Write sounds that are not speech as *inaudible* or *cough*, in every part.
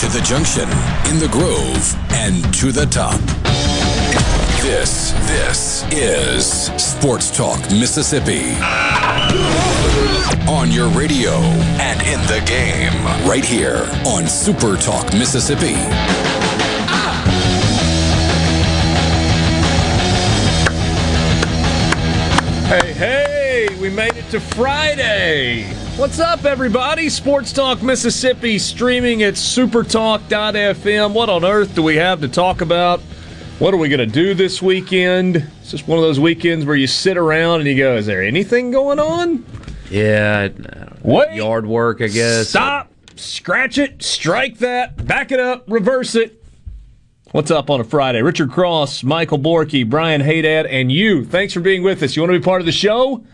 To the junction, in the grove, and to the top. This, this is Sports Talk Mississippi. On your radio and in the game, right here on Super Talk Mississippi. Hey, hey, we made it to Friday. What's up, everybody? Sports Talk Mississippi streaming at supertalk.fm. What on earth do we have to talk about? What are we going to do this weekend? It's just one of those weekends where you sit around and you go, Is there anything going on? Yeah, What? yard work, I guess. Stop, scratch it, strike that, back it up, reverse it. What's up on a Friday? Richard Cross, Michael Borky, Brian Haydad, and you. Thanks for being with us. You want to be part of the show?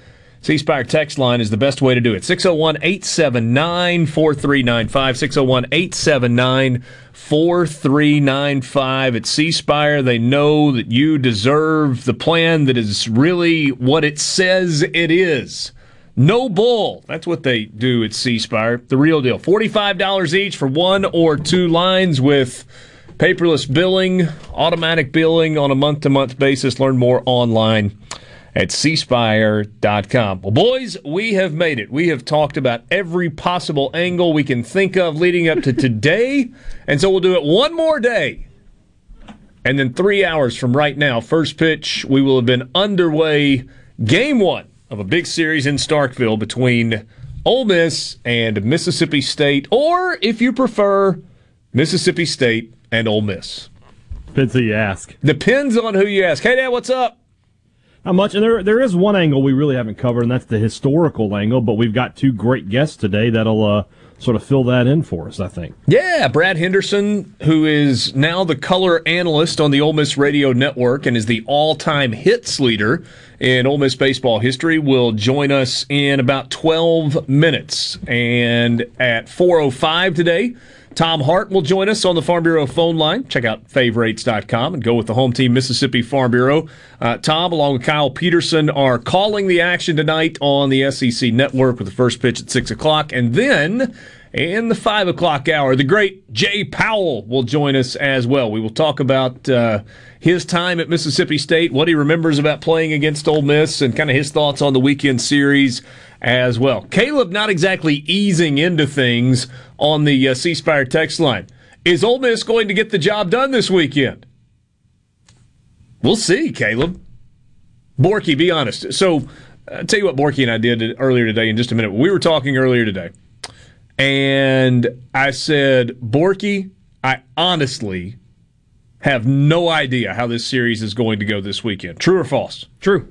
C Spire text line is the best way to do it. 601 879 4395. 601 879 4395. At C Spire, they know that you deserve the plan that is really what it says it is. No bull. That's what they do at C Spire. The real deal. $45 each for one or two lines with paperless billing, automatic billing on a month to month basis. Learn more online at cspire.com. Well, boys, we have made it. We have talked about every possible angle we can think of leading up to *laughs* today. And so we'll do it one more day. And then three hours from right now, first pitch, we will have been underway game one of a big series in Starkville between Ole Miss and Mississippi State, or if you prefer, Mississippi State and Ole Miss. Depends who you ask. Depends on who you ask. Hey, Dad, what's up? How much? And there, there is one angle we really haven't covered, and that's the historical angle. But we've got two great guests today that'll uh, sort of fill that in for us. I think. Yeah, Brad Henderson, who is now the color analyst on the Ole Miss Radio Network and is the all-time hits leader in Ole Miss baseball history, will join us in about 12 minutes. And at 4:05 today. Tom Hart will join us on the Farm Bureau phone line. Check out favorites.com and go with the home team, Mississippi Farm Bureau. Uh, Tom, along with Kyle Peterson, are calling the action tonight on the SEC network with the first pitch at 6 o'clock. And then in the 5 o'clock hour, the great Jay Powell will join us as well. We will talk about uh, his time at Mississippi State, what he remembers about playing against Ole Miss, and kind of his thoughts on the weekend series as well. Caleb not exactly easing into things on the uh, C text line. Is Ole Miss going to get the job done this weekend? We'll see, Caleb. Borky, be honest. So, I'll tell you what Borky and I did earlier today in just a minute. We were talking earlier today, and I said, Borky, I honestly have no idea how this series is going to go this weekend. True or false? True.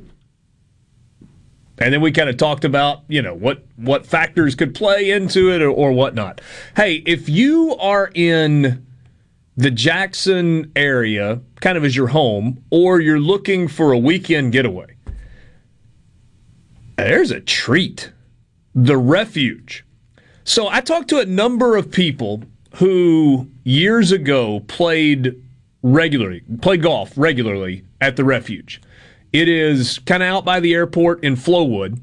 And then we kind of talked about, you know, what what factors could play into it or, or whatnot. Hey, if you are in the Jackson area, kind of as your home, or you're looking for a weekend getaway, there's a treat. The refuge. So I talked to a number of people who years ago played regularly, played golf regularly at the refuge. It is kind of out by the airport in Flowood.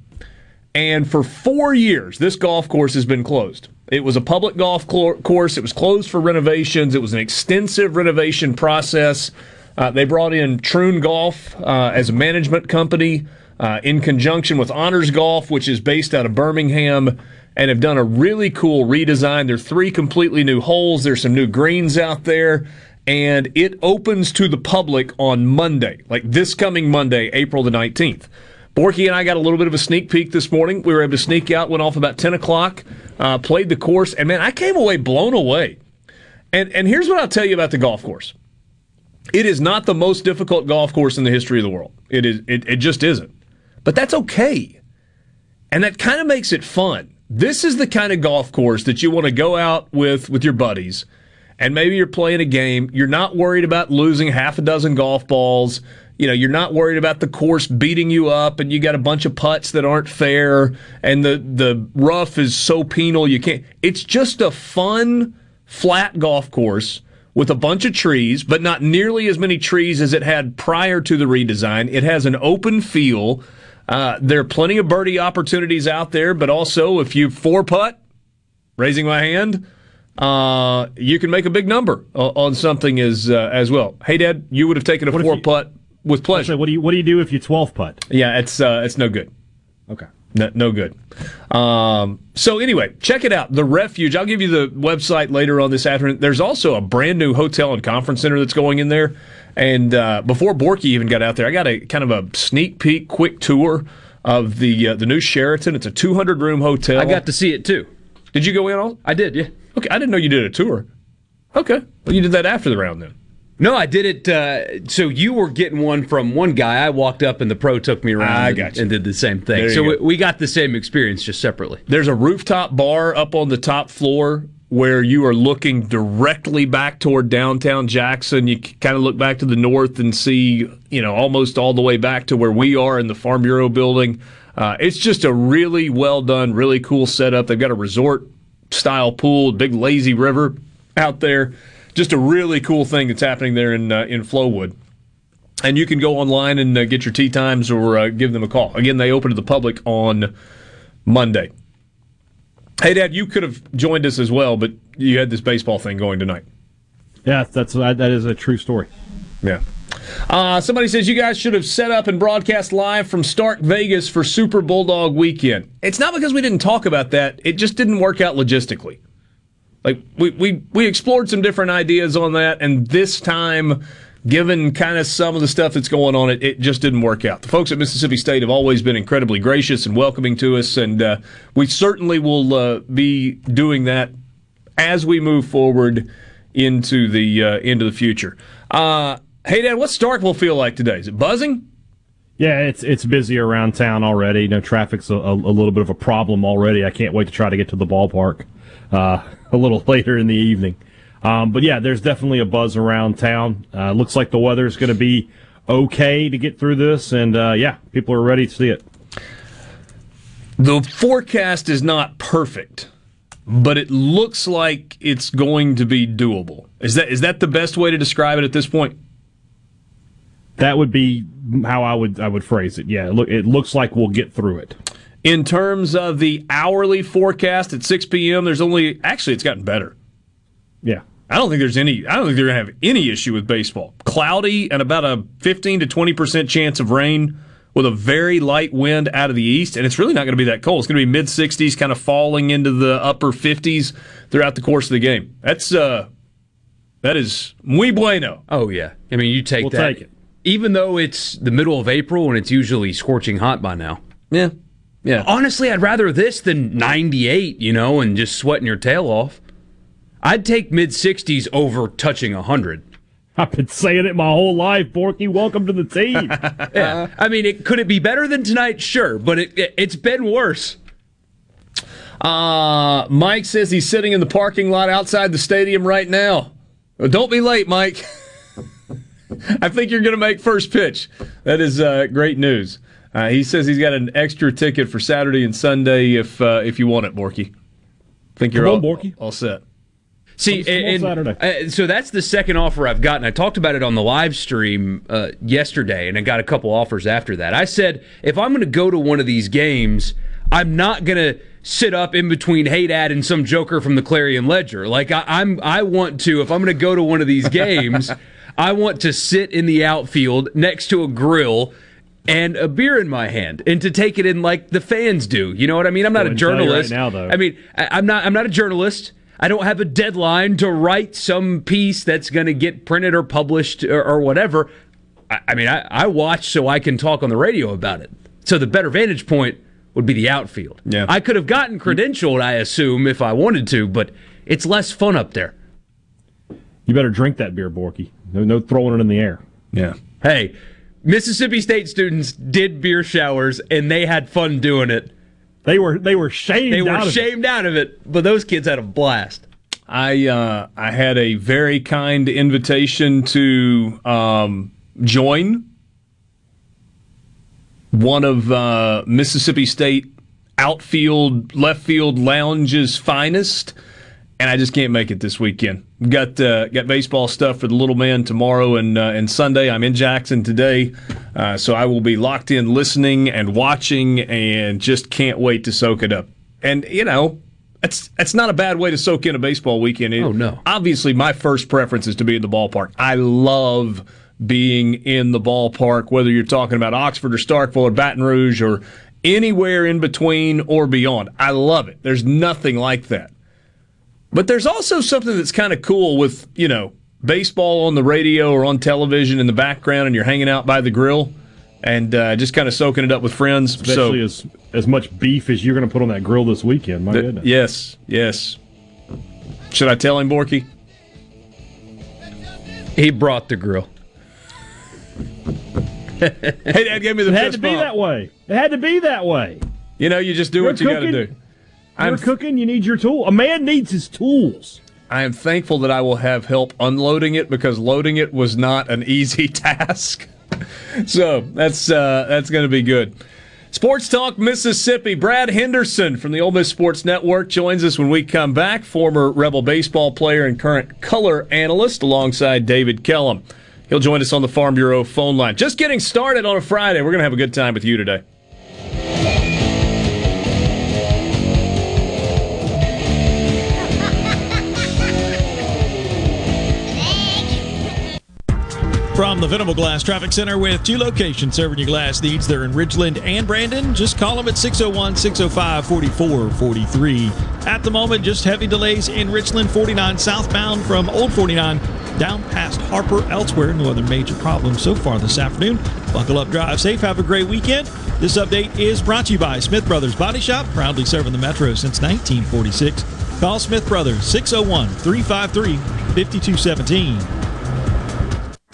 And for four years, this golf course has been closed. It was a public golf course. It was closed for renovations. It was an extensive renovation process. Uh, they brought in Troon Golf uh, as a management company uh, in conjunction with Honors Golf, which is based out of Birmingham, and have done a really cool redesign. There are three completely new holes. There's some new greens out there and it opens to the public on Monday, like this coming Monday, April the 19th. Borky and I got a little bit of a sneak peek this morning. We were able to sneak out, went off about 10 o'clock, uh, played the course, and man, I came away blown away. And, and here's what I'll tell you about the golf course it is not the most difficult golf course in the history of the world. It, is, it, it just isn't. But that's okay. And that kind of makes it fun. This is the kind of golf course that you want to go out with with your buddies and maybe you're playing a game. You're not worried about losing half a dozen golf balls. You know, you're not worried about the course beating you up and you got a bunch of putts that aren't fair and the the rough is so penal you can't. It's just a fun flat golf course with a bunch of trees, but not nearly as many trees as it had prior to the redesign. It has an open feel. Uh, there are plenty of birdie opportunities out there, but also if you four putt, raising my hand, uh, you can make a big number on something as uh, as well. Hey, Dad, you would have taken a What four you- putt with pleasure. So what do you what do you do if you 12 putt? Yeah, it's uh, it's no good. Okay. No, no good. Um, so anyway, check it out. The Refuge. I'll give you the website later on this afternoon. There's also a brand new hotel and conference center that's going in there. And uh, before Borky even got out there, I got a kind of a sneak peek, quick tour of the uh, the new Sheraton. It's a 200 room hotel. I got to see it too. Did you go in all? I did, yeah. Okay, I didn't know you did a tour. Okay, well you did that after the round then. No, I did it. Uh, so you were getting one from one guy. I walked up and the pro took me around I and, got you. and did the same thing. So go. we, we got the same experience just separately. There's a rooftop bar up on the top floor where you are looking directly back toward downtown Jackson. You kind of look back to the north and see, you know, almost all the way back to where we are in the Farm Bureau building. Uh, it's just a really well done, really cool setup. They've got a resort style pool, big lazy river out there. Just a really cool thing that's happening there in uh, in Flowood. And you can go online and uh, get your tee times or uh, give them a call. Again, they open to the public on Monday. Hey, Dad, you could have joined us as well, but you had this baseball thing going tonight. Yeah, that's that, that is a true story. Yeah. Uh, somebody says you guys should have set up and broadcast live from Stark Vegas for Super Bulldog weekend. It's not because we didn't talk about that; it just didn't work out logistically. Like we we we explored some different ideas on that, and this time, given kind of some of the stuff that's going on, it, it just didn't work out. The folks at Mississippi State have always been incredibly gracious and welcoming to us, and uh, we certainly will uh, be doing that as we move forward into the uh, into the future. Uh, hey, Dad, what's Starkville feel like today? Is it buzzing? Yeah, it's it's busy around town already. You know, traffic's a, a, little bit of a problem already. I can't wait to try to get to the ballpark uh, *laughs* a little later in the evening. Um, but yeah, there's definitely a buzz around town. Uh, looks like the weather is going to be okay to get through this, and uh, yeah, people are ready to see it. The forecast is not perfect, but it looks like it's going to be doable. Is that is that the best way to describe it at this point? That would be how I would I would phrase it. Yeah, look, it looks like we'll get through it. In terms of the hourly forecast at 6 p.m., there's only actually it's gotten better. Yeah. I don't think there's any. I don't think they're gonna have any issue with baseball. Cloudy and about a 15 to 20 percent chance of rain with a very light wind out of the east, and it's really not going to be that cold. It's going to be mid 60s, kind of falling into the upper 50s throughout the course of the game. That's uh, that is muy bueno. Oh yeah, I mean you take We'll that. take it. Even though it's the middle of April and it's usually scorching hot by now. Yeah, yeah. Honestly, I'd rather this than 98, you know, and just sweating your tail off. I'd take mid 60s over touching 100. I've been saying it my whole life, Borky. Welcome to the team. *laughs* Yeah. I mean, it could it be better than tonight? Sure, but it, it it's been worse. Uh, Mike says he's sitting in the parking lot outside the stadium right now. Well, don't be late, Mike. *laughs* *laughs* I think you're going to make first pitch. That is uh, great news. Uh, he says he's got an extra ticket for Saturday and Sunday if uh, if you want it, Borky. Think you're Come on, all, Borky. all set. See, Some small and, Saturday. uh, so that's the second offer I've gotten. I talked about it on the live stream uh, yesterday, and I got a couple offers after that. I said if I'm going to go to one of these games, I'm not going to sit up in between Hey Dad and some joker from the Clarion Ledger. Like I, I'm, I want to. If I'm going to go to one of these *laughs* games, I want to sit in the outfield next to a grill. And a beer in my hand, and to take it in like the fans do. You know what I mean? I'm not Go a and tell you right journalist. now, though. I mean, I, I'm not. I'm not a journalist. I don't have a deadline to write some piece that's going to get printed or published or, or whatever. I, I mean, I, I watch so I can talk on the radio about it. So the better vantage point would be the outfield. Yeah. I could have gotten credentialed, I assume, if I wanted to, but it's less fun up there. You better drink that beer, Borky. No, no throwing it in the air. Yeah. Hey, Mississippi State students did beer showers and they had fun doing it. They were they were shamed. They were out of it. shamed out of it, but those kids had a blast. I uh, I had a very kind invitation to um, join one of uh, Mississippi State outfield left field lounge's finest, and I just can't make it this weekend. Got uh, got baseball stuff for the little man tomorrow and uh, and Sunday. I'm in Jackson today, uh, so I will be locked in, listening and watching, and just can't wait to soak it up. And you know, that's that's not a bad way to soak in a baseball weekend. It- Oh, no. Obviously, my first preference is to be in the ballpark. I love being in the ballpark, whether you're talking about Oxford or Starkville or Baton Rouge or anywhere in between or beyond. I love it. There's nothing like that. But there's also something that's kind of cool with, you know, baseball on the radio or on television in the background and you're hanging out by the grill and uh, just kind of soaking it up with friends. Especially so, as as much beef as you're going to put on that grill this weekend. My th- goodness. yes, yes. Should I tell him, Borky? He brought the grill. Hey, Dad gave me the It had fist to be bump. that way. It had to be that way. You know, you just do You're what you got to do. You're I'm, cooking. You need your tool. A man needs his tools. I am thankful that I will have help unloading it because loading it was not an *laughs* easy task. *laughs* so that's uh, that's going to be good. Sports Talk Mississippi. Brad Henderson from the Ole Miss Sports Network joins us when we come back. Former Rebel baseball player and current color analyst alongside David Kellum. He'll join us on the Farm Bureau phone line. Just getting started on a Friday. We're going to have a good time with you today. From the Venable Glass Traffic Center with two locations serving your glass needs. They're in Ridgeland and Brandon. Just call them at 601 605 4443. At the moment, just heavy delays in Richland 49 southbound from Old 49 down past Harper. Elsewhere, no other major problems so far this afternoon. Buckle up, drive safe, have a great weekend. This update is brought to you by Smith Brothers Body Shop, proudly serving the Metro since 1946. Call Smith Brothers 601 353 5217.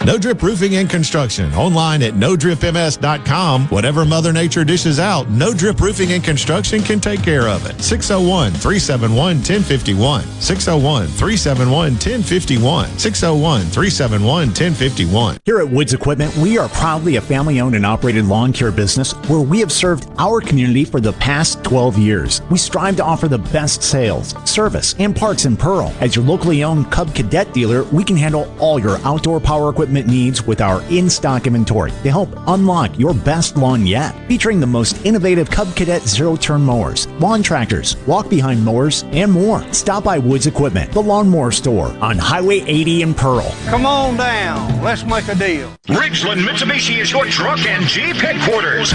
No Drip Roofing and Construction. Online at nodripms.com. Whatever Mother Nature dishes out, No Drip Roofing and Construction can take care of it. 601 371 1051. 601 371 1051. 601 371 1051. Here at Woods Equipment, we are proudly a family owned and operated lawn care business where we have served our community for the past 12 years. We strive to offer the best sales, service, and parts in Pearl. As your locally owned Cub Cadet dealer, we can handle all your outdoor power equipment needs with our in stock inventory to help unlock your best lawn yet. Featuring the most innovative Cub Cadet zero turn mowers, lawn tractors, walk behind mowers, and more. Stop by Woods Equipment, the lawnmower store on Highway 80 in Pearl. Come on down. Let's make a deal. Ridgeland Mitsubishi is your truck and Jeep headquarters.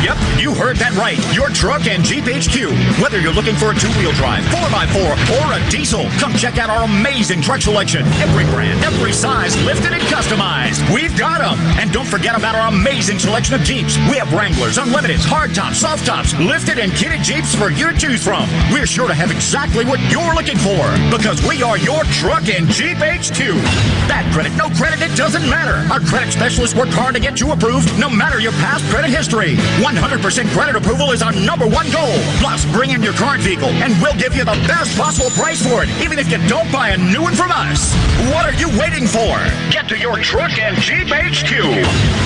Yep, you heard that right. Your truck and Jeep HQ. Whether you're looking for a two-wheel drive, 4x4, or a diesel, come check out our amazing truck selection. Every brand, every size, lifted and customized. We've got them. And don't forget about our amazing selection of Jeeps. We have Wranglers, Unlimiteds, hardtops, soft tops, lifted and kitted Jeeps for you to choose from. We're sure to have exactly what you're looking for because we are your truck and Jeep HQ. Bad credit, no credit, it doesn't matter. Our credit specialists work hard to get you approved no matter your past credit history. 100% credit approval is our number one goal. Plus, bring in your current vehicle and we'll give you the best possible price for it, even if you don't buy a new one from us. What are you waiting for? Get to your truck and Jeep HQ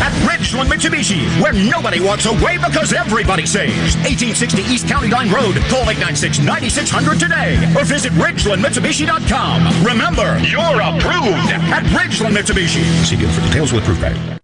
at Ridgeland Mitsubishi, where nobody walks away because everybody saves. 1860 East County Line Road. Call 896-9600 today or visit RidgelandMitsubishi.com. Remember, you're approved at Ridgeland Mitsubishi. See deal for details with proof.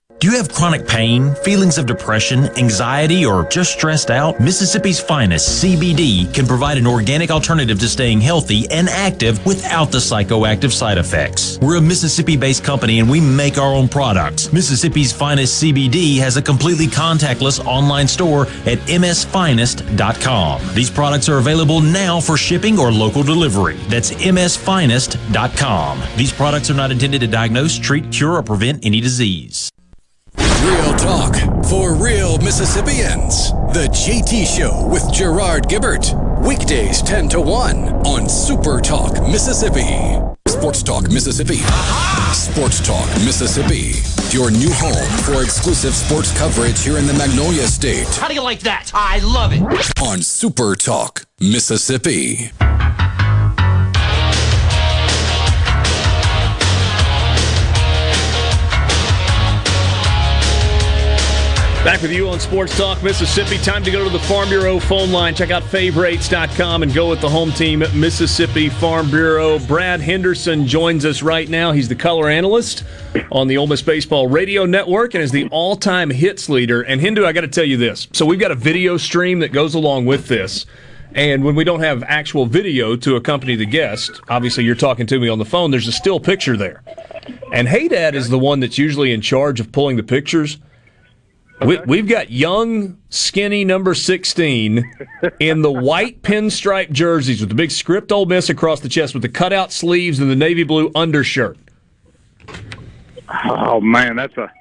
Do you have chronic pain, feelings of depression, anxiety, or just stressed out? Mississippi's finest CBD can provide an organic alternative to staying healthy and active without the psychoactive side effects. We're a Mississippi based company and we make our own products. Mississippi's finest CBD has a completely contactless online store at msfinest.com. These products are available now for shipping or local delivery. That's msfinest.com. These products are not intended to diagnose, treat, cure, or prevent any disease. Real talk for real Mississippians. The JT Show with Gerard Gibert. Weekdays 10 to 1 on Super Talk Mississippi. Sports Talk Mississippi. Sports Talk Mississippi. Your new home for exclusive sports coverage here in the Magnolia State. How do you like that? I love it. On Super Talk Mississippi. Back with you on Sports Talk Mississippi. Time to go to the Farm Bureau phone line. Check out favorites.com and go with the home team, Mississippi Farm Bureau. Brad Henderson joins us right now. He's the color analyst on the Ole Miss Baseball Radio Network and is the all time hits leader. And Hendu, I got to tell you this. So we've got a video stream that goes along with this. And when we don't have actual video to accompany the guest, obviously you're talking to me on the phone, there's a still picture there. And Hey Dad is the one that's usually in charge of pulling the pictures. We, we've got young, skinny number 16 in the white *laughs* pinstripe jerseys with the big script Ole Miss across the chest with the cutout sleeves and the navy blue undershirt. Oh man, that's a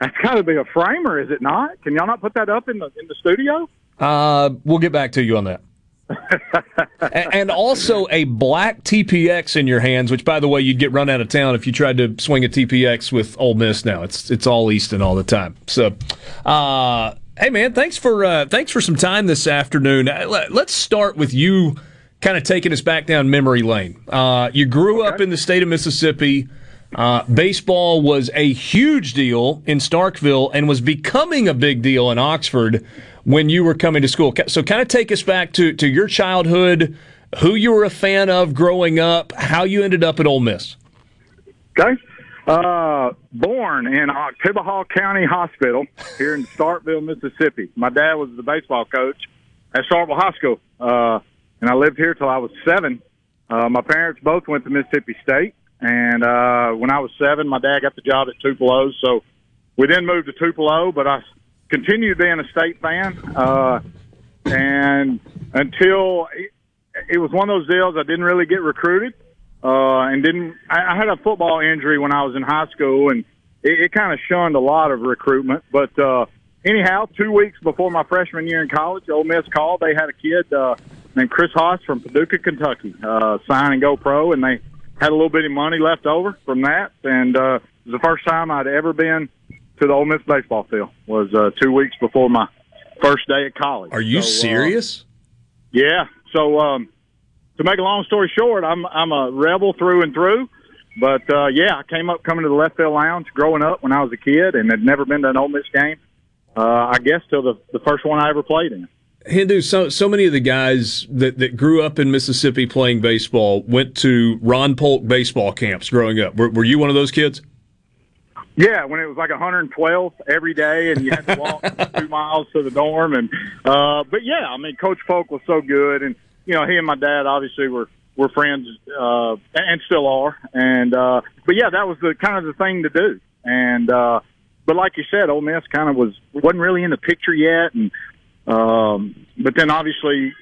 that's got to be a framer, is it not? Can y'all not put that up in the in the studio? Uh, we'll get back to you on that. *laughs* and also a black TPX in your hands, which, by the way, you'd get run out of town if you tried to swing a TPX with Ole Miss. Now it's it's all Easton all the time. So, uh, hey man, thanks for uh, thanks for some time this afternoon. Uh, let's start with you, kind of taking us back down memory lane. Uh, you grew up in the state of Mississippi. Uh, baseball was a huge deal in Starkville and was becoming a big deal in Oxford when you were coming to school. So, kind of take us back to, to your childhood, who you were a fan of growing up, how you ended up at Ole Miss. Okay. Uh, born in Oktibbeha County Hospital here in Starkville, Mississippi. My dad was the baseball coach at Starkville High School, uh, and I lived here till I was seven. Uh, my parents both went to Mississippi State, and uh, when I was seven, my dad got the job at Tupelo, so we then moved to Tupelo. But I continued being a state fan, uh, and until it, it was one of those deals, I didn't really get recruited, uh, and didn't. I, I had a football injury when I was in high school, and it, it kind of shunned a lot of recruitment. But uh, anyhow, two weeks before my freshman year in college, Ole Miss called. They had a kid uh, named Chris Haas from Paducah, Kentucky, uh, sign and go pro, and they had a little bit of money left over from that, and uh, it was the first time I'd ever been to the Ole Miss baseball field. Was uh, two weeks before my first day at college. Are you so, serious? Uh, yeah. So um, to make a long story short, I'm I'm a rebel through and through. But uh, yeah, I came up coming to the left field lounge growing up when I was a kid, and had never been to an Ole Miss game. Uh, I guess till the the first one I ever played in. Hendu, so so many of the guys that, that grew up in Mississippi playing baseball went to Ron Polk baseball camps growing up. Were, were you one of those kids? Yeah, when it was like 112 every day, and you had to walk *laughs* two miles to the dorm, and uh, but yeah, I mean, Coach Polk was so good, and you know, he and my dad obviously were were friends, uh, and still are, and uh, but yeah, that was the kind of the thing to do, and uh, but like you said, Ole Miss kind of was wasn't really in the picture yet, and um, but then obviously,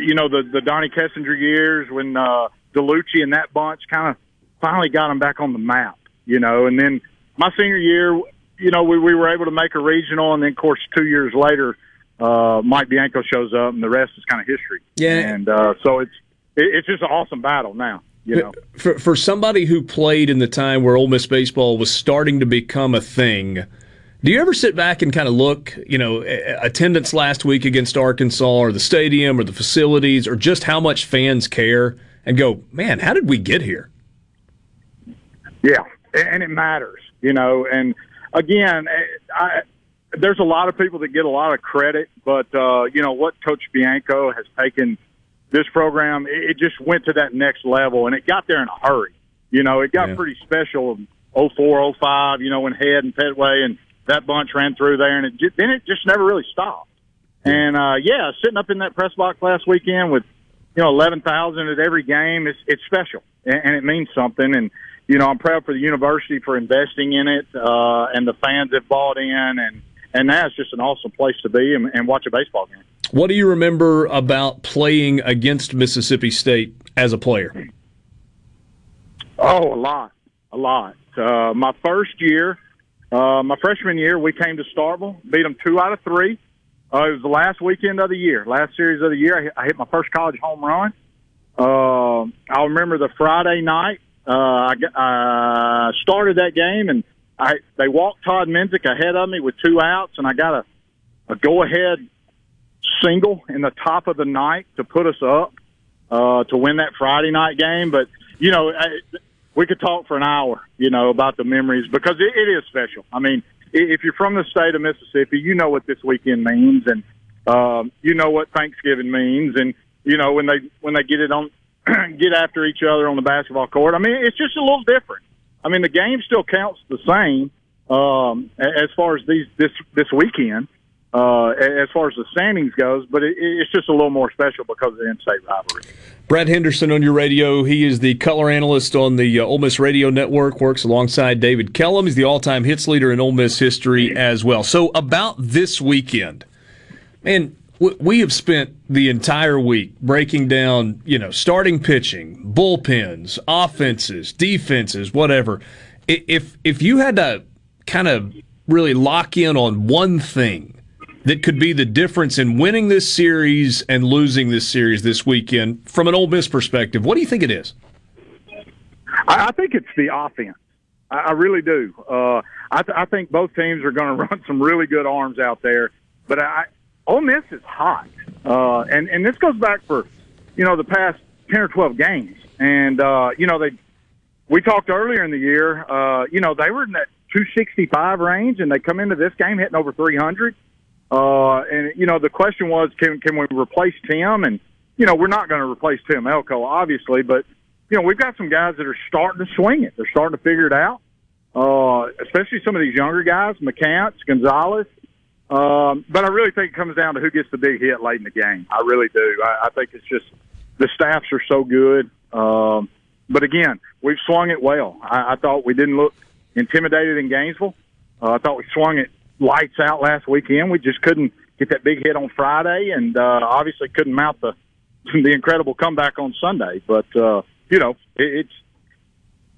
you know, the the Donnie Kessinger years when uh, Dellucci and that bunch kind of finally got them back on the map, you know, and then my senior year, you know, we, we were able to make a regional, and then of course two years later, uh, Mike Bianco shows up, and the rest is kind of history. Yeah, and uh, so it's it, it's just an awesome battle now. You know, for for somebody who played in the time where Ole Miss baseball was starting to become a thing. Do you ever sit back and kind of look, you know, attendance last week against Arkansas or the stadium or the facilities or just how much fans care and go, man, how did we get here? Yeah, and it matters you know. And again, I, there's a lot of people that get a lot of credit, but uh, you know what Coach Bianco has taken this program, it, it just went to that next level, and it got there in a hurry. You know, it got yeah. pretty special. 04, 05, you know, when Head and Pettway and that bunch ran through there, and it just, then it just never really stopped. And uh, yeah, sitting up in that press box last weekend with you know eleven thousand at every game, it's it's special and, and it means something. And you know, I'm proud for the university for investing in it, uh, and the fans have bought in, and and now it's just an awesome place to be and, and watch a baseball game. What do you remember about playing against Mississippi State as a player? Oh, a lot, a lot. Uh, my first year, uh, my freshman year, we came to Starkville, beat them two out of three. Uh, it was the last weekend of the year, last series of the year. I hit, I hit my first college home run. Uh, I remember the Friday night. Uh, I uh, started that game, and I they walked Todd Menzick ahead of me with two outs, and I got a, a go ahead single in the top of the night to put us up uh, to win that Friday night game. But you know, I, we could talk for an hour, you know, about the memories because it, it is special. I mean, if you're from the state of Mississippi, you know what this weekend means, and um, you know what Thanksgiving means, and you know when they when they get it on *clears throat* get after each other on the basketball court. I mean, it's just a little different. I mean, the game still counts the same um, as far as these this this weekend uh, as far as the standings goes, but it, it's just a little more special because of the in-state rivalry. Brad Henderson on your radio. He is the color analyst on the uh, Ole Miss Radio Network. Works alongside David Kellum. He's the all-time hits leader in Ole Miss history as well. So about this weekend, and we have spent the entire week breaking down, you know, starting pitching, bullpens, offenses, defenses, whatever. If if you had to kind of really lock in on one thing that could be the difference in winning this series and losing this series this weekend from an Ole Miss perspective? What do you think it is? I, think it's the offense. I, I really do. Uh, I, th- I think both teams are going *laughs* to run some really good arms out there, but I, Ole Miss is hot, uh, and and this goes back for you know the past ten or twelve games, and uh, you know they we talked earlier in the year. Uh, you know they were in that 265 range, and they come into this game hitting over 300. Uh, and you know, the question was, can can we replace Tim? And you know, we're not going to replace Tim Elko, obviously, but you know, we've got some guys that are starting to swing it. They're starting to figure it out. Uh, especially some of these younger guys, McCants, Gonzalez. Um, but I really think it comes down to who gets the big hit late in the game. I really do. I, I think it's just the staffs are so good. Um, but again, we've swung it well. I, I thought we didn't look intimidated in Gainesville. Uh, I thought we swung it lights out last weekend. We just couldn't get that big hit on Friday, and uh, obviously couldn't mount the *laughs* the incredible comeback on Sunday. But uh, you know, it, it's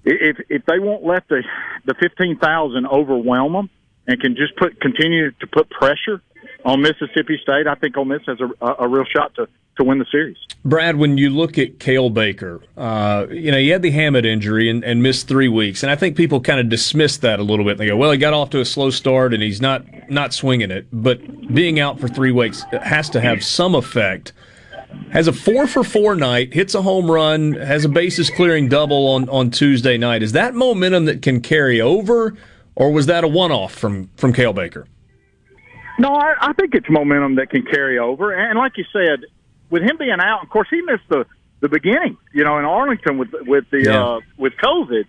if if they won't let the the fifteen thousand overwhelm them and can just put continue to put pressure on Mississippi State, I think Ole Miss has a, a real shot to to win the series. Brad, when you look at Cael Baker, uh, you know, he had the hamate injury and, and, missed three weeks. And I think people kind of dismiss that a little bit. They go, well, he got off to a slow start and he's not, not swinging it. But being out for three weeks has to have some effect. Has a four for four night, hits a home run, has a bases clearing double on, on Tuesday night. Is that momentum that can carry over, or was that a one off from, from Cael Baker? No, I, I think it's momentum that can carry over. And like you said, with him being out, of course, he missed the the beginning, you know, in Arlington with with the yeah. uh, with COVID,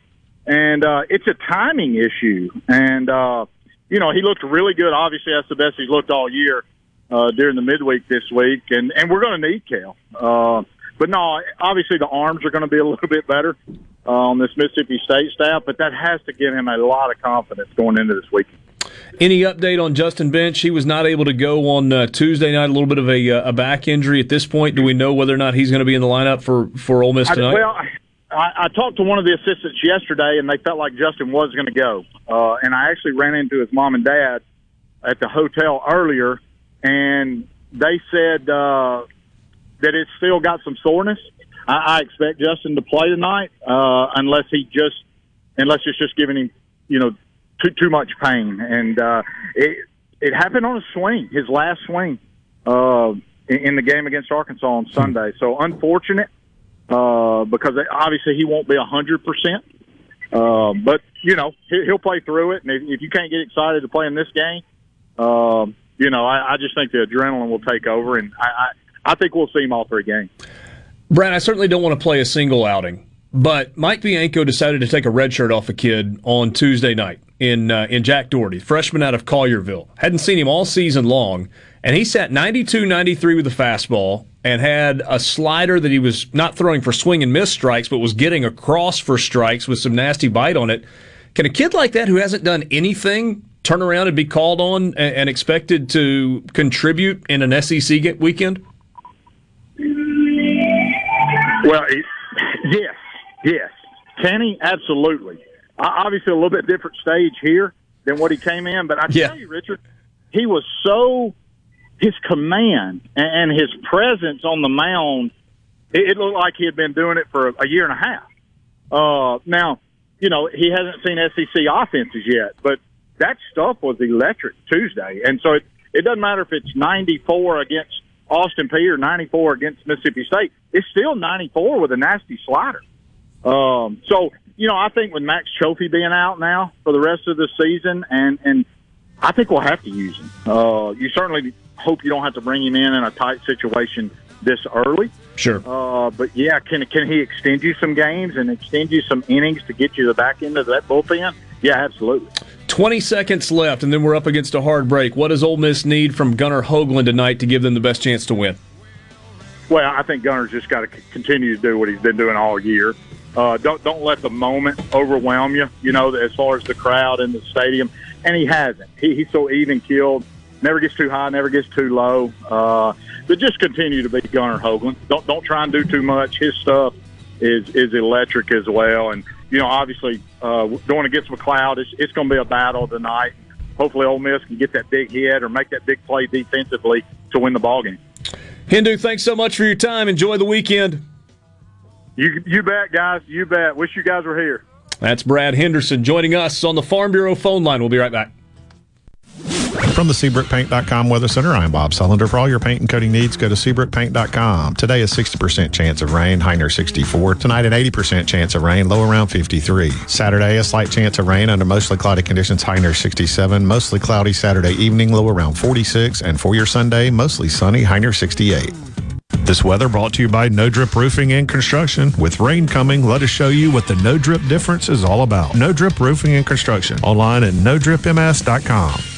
and uh, it's a timing issue. And uh, you know, he looked really good. Obviously, that's the best he's looked all year uh, during the midweek this week, and and we're going to need Cael. Uh, but no, obviously the arms are going to be a little bit better on this Mississippi State staff, but that has to give him a lot of confidence going into this weekend. Any update on Justin Bench? He was not able to go on uh, Tuesday night. A little bit of a, uh, a, back injury at this point. Do we know whether or not he's going to be in the lineup for for Ole Miss tonight? I, well, I, I, talked to one of the assistants yesterday, and they felt like Justin was going to go. Uh, and I actually ran into his mom and dad at the hotel earlier, and they said uh, that it's still got some soreness. I, I expect Justin to play tonight, uh, unless he just unless it's just giving him, you know, too too much pain, and uh, it it happened on a swing, his last swing uh, in, in the game against Arkansas on Sunday. So unfortunate uh, because obviously he won't be a hundred percent. Uh, but you know he'll play through it, and if, if you can't get excited to play in this game, uh, you know I, I just think the adrenaline will take over, and I, I I think we'll see him all three games. Brad, I certainly don't want to play a single outing, but Mike Bianco decided to take a red shirt off a kid on Tuesday night in uh, in Jack Dougherty, freshman out of Collierville. Hadn't seen him all season long, and he sat 92 93 with the fastball and had a slider that he was not throwing for swing and miss strikes, but was getting across for strikes with some nasty bite on it. Can a kid like that who hasn't done anything turn around and be called on and, and expected to contribute in an SEC weekend? Well, yes, yes. Can he? Absolutely. Obviously, a little bit different stage here than what he came in, but I tell you, Richard, he was so his command and his presence on the mound. It, looked like he had been doing it for a year and a half. Uh, now, you know, he hasn't seen SEC offenses yet, but that stuff was electric Tuesday, and so it it doesn't matter if it's 94 against Austin Peay or 94 against Mississippi State. It's still 94 with a nasty slider. Um, so you know, I think with Max Cioffi being out now for the rest of the season, and and I think we'll have to use him. Uh, you certainly hope you don't have to bring him in in a tight situation this early. Sure. Uh, but yeah, can can he extend you some games and extend you some innings to get you the back end of that bullpen? Yeah, absolutely. 20 seconds left, and then we're up against a hard break. What does Ole Miss need from Gunnar Hoglund tonight to give them the best chance to win? Well, I think Gunnar's just got to continue to do what he's been doing all year. Uh, don't don't let the moment overwhelm you. You know, as far as the crowd in the stadium, and he hasn't. He, he's so even killed. Never gets too high, never gets too low. Uh, but just continue to be Gunnar Hoglund. Don't don't try and do too much. His stuff is is electric as well. And you know, obviously, uh, going against MacLeod, it's, it's going to be a battle tonight. Hopefully, Ole Miss can get that big hit or make that big play defensively to win the ball game. Hendu, thanks so much for your time. Enjoy the weekend. You you bet, guys. You bet. Wish you guys were here. That's Brad Henderson joining us on the Farm Bureau phone line. We'll be right back. From the SeabrookPaint.com Weather Center, I'm Bob Sullender. For all your paint and coating needs, go to SeabrookPaint.com. Today, a 60% chance of rain, high near 64. Tonight, an 80% chance of rain, low around 53. Saturday, a slight chance of rain under mostly cloudy conditions, high near 67. Mostly cloudy Saturday evening, low around 46. And for your Sunday, mostly sunny, high near 68. This weather brought to you by No Drip Roofing and Construction. With rain coming, let us show you what the No Drip difference is all about. No Drip Roofing and Construction. Online at NoDripMS.com.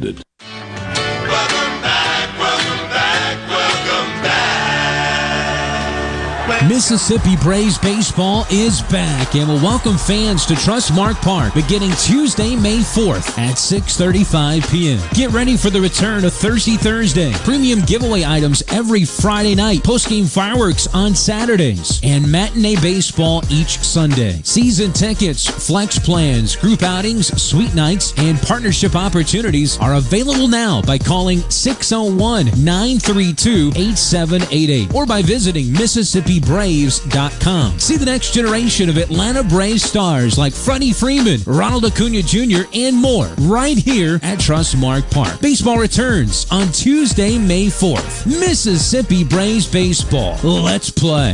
Mississippi Braves baseball is back and will welcome fans to Trustmark Park beginning Tuesday, May 4th at 6:35 p.m. Get ready for the return of Thirsty Thursday. Premium giveaway items every Friday night, postgame fireworks on Saturdays, and matinee baseball each Sunday. Season tickets, flex plans, group outings, suite nights, and partnership opportunities are available now by calling 601-932-8788 or by visiting Mississippi Braves.com. See the next generation of Atlanta Braves stars like Freddie Freeman, Ronald Acuna Jr., and more right here at Trustmark Park. Baseball returns on Tuesday, May 4th. Mississippi Braves Baseball. Let's play.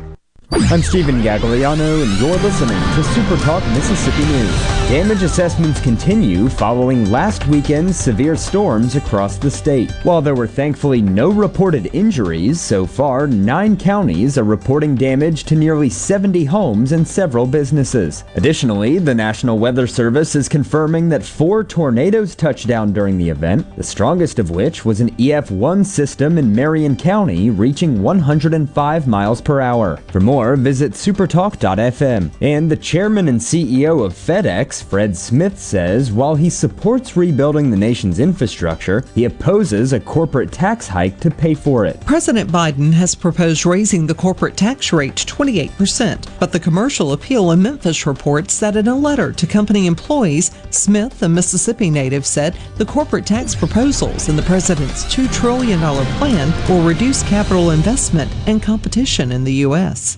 I'm Stephen Gagliano, and you're listening to Super Talk Mississippi News. Damage assessments continue following last weekend's severe storms across the state. While there were thankfully no reported injuries, so far, nine counties are reporting damage to nearly 70 homes and several businesses. Additionally, the National Weather Service is confirming that four tornadoes touched down during the event, the strongest of which was an EF1 system in Marion County, reaching 105 miles per hour. For more, visit supertalk.fm. And the chairman and CEO of FedEx, Fred Smith, says while he supports rebuilding the nation's infrastructure, he opposes a corporate tax hike to pay for it. President Biden has proposed raising the corporate tax rate to 28%, but the commercial appeal in Memphis reports that in a letter to company employees, Smith, a Mississippi native, said the corporate tax proposals in the president's $2 trillion plan will reduce capital investment and competition in the U.S.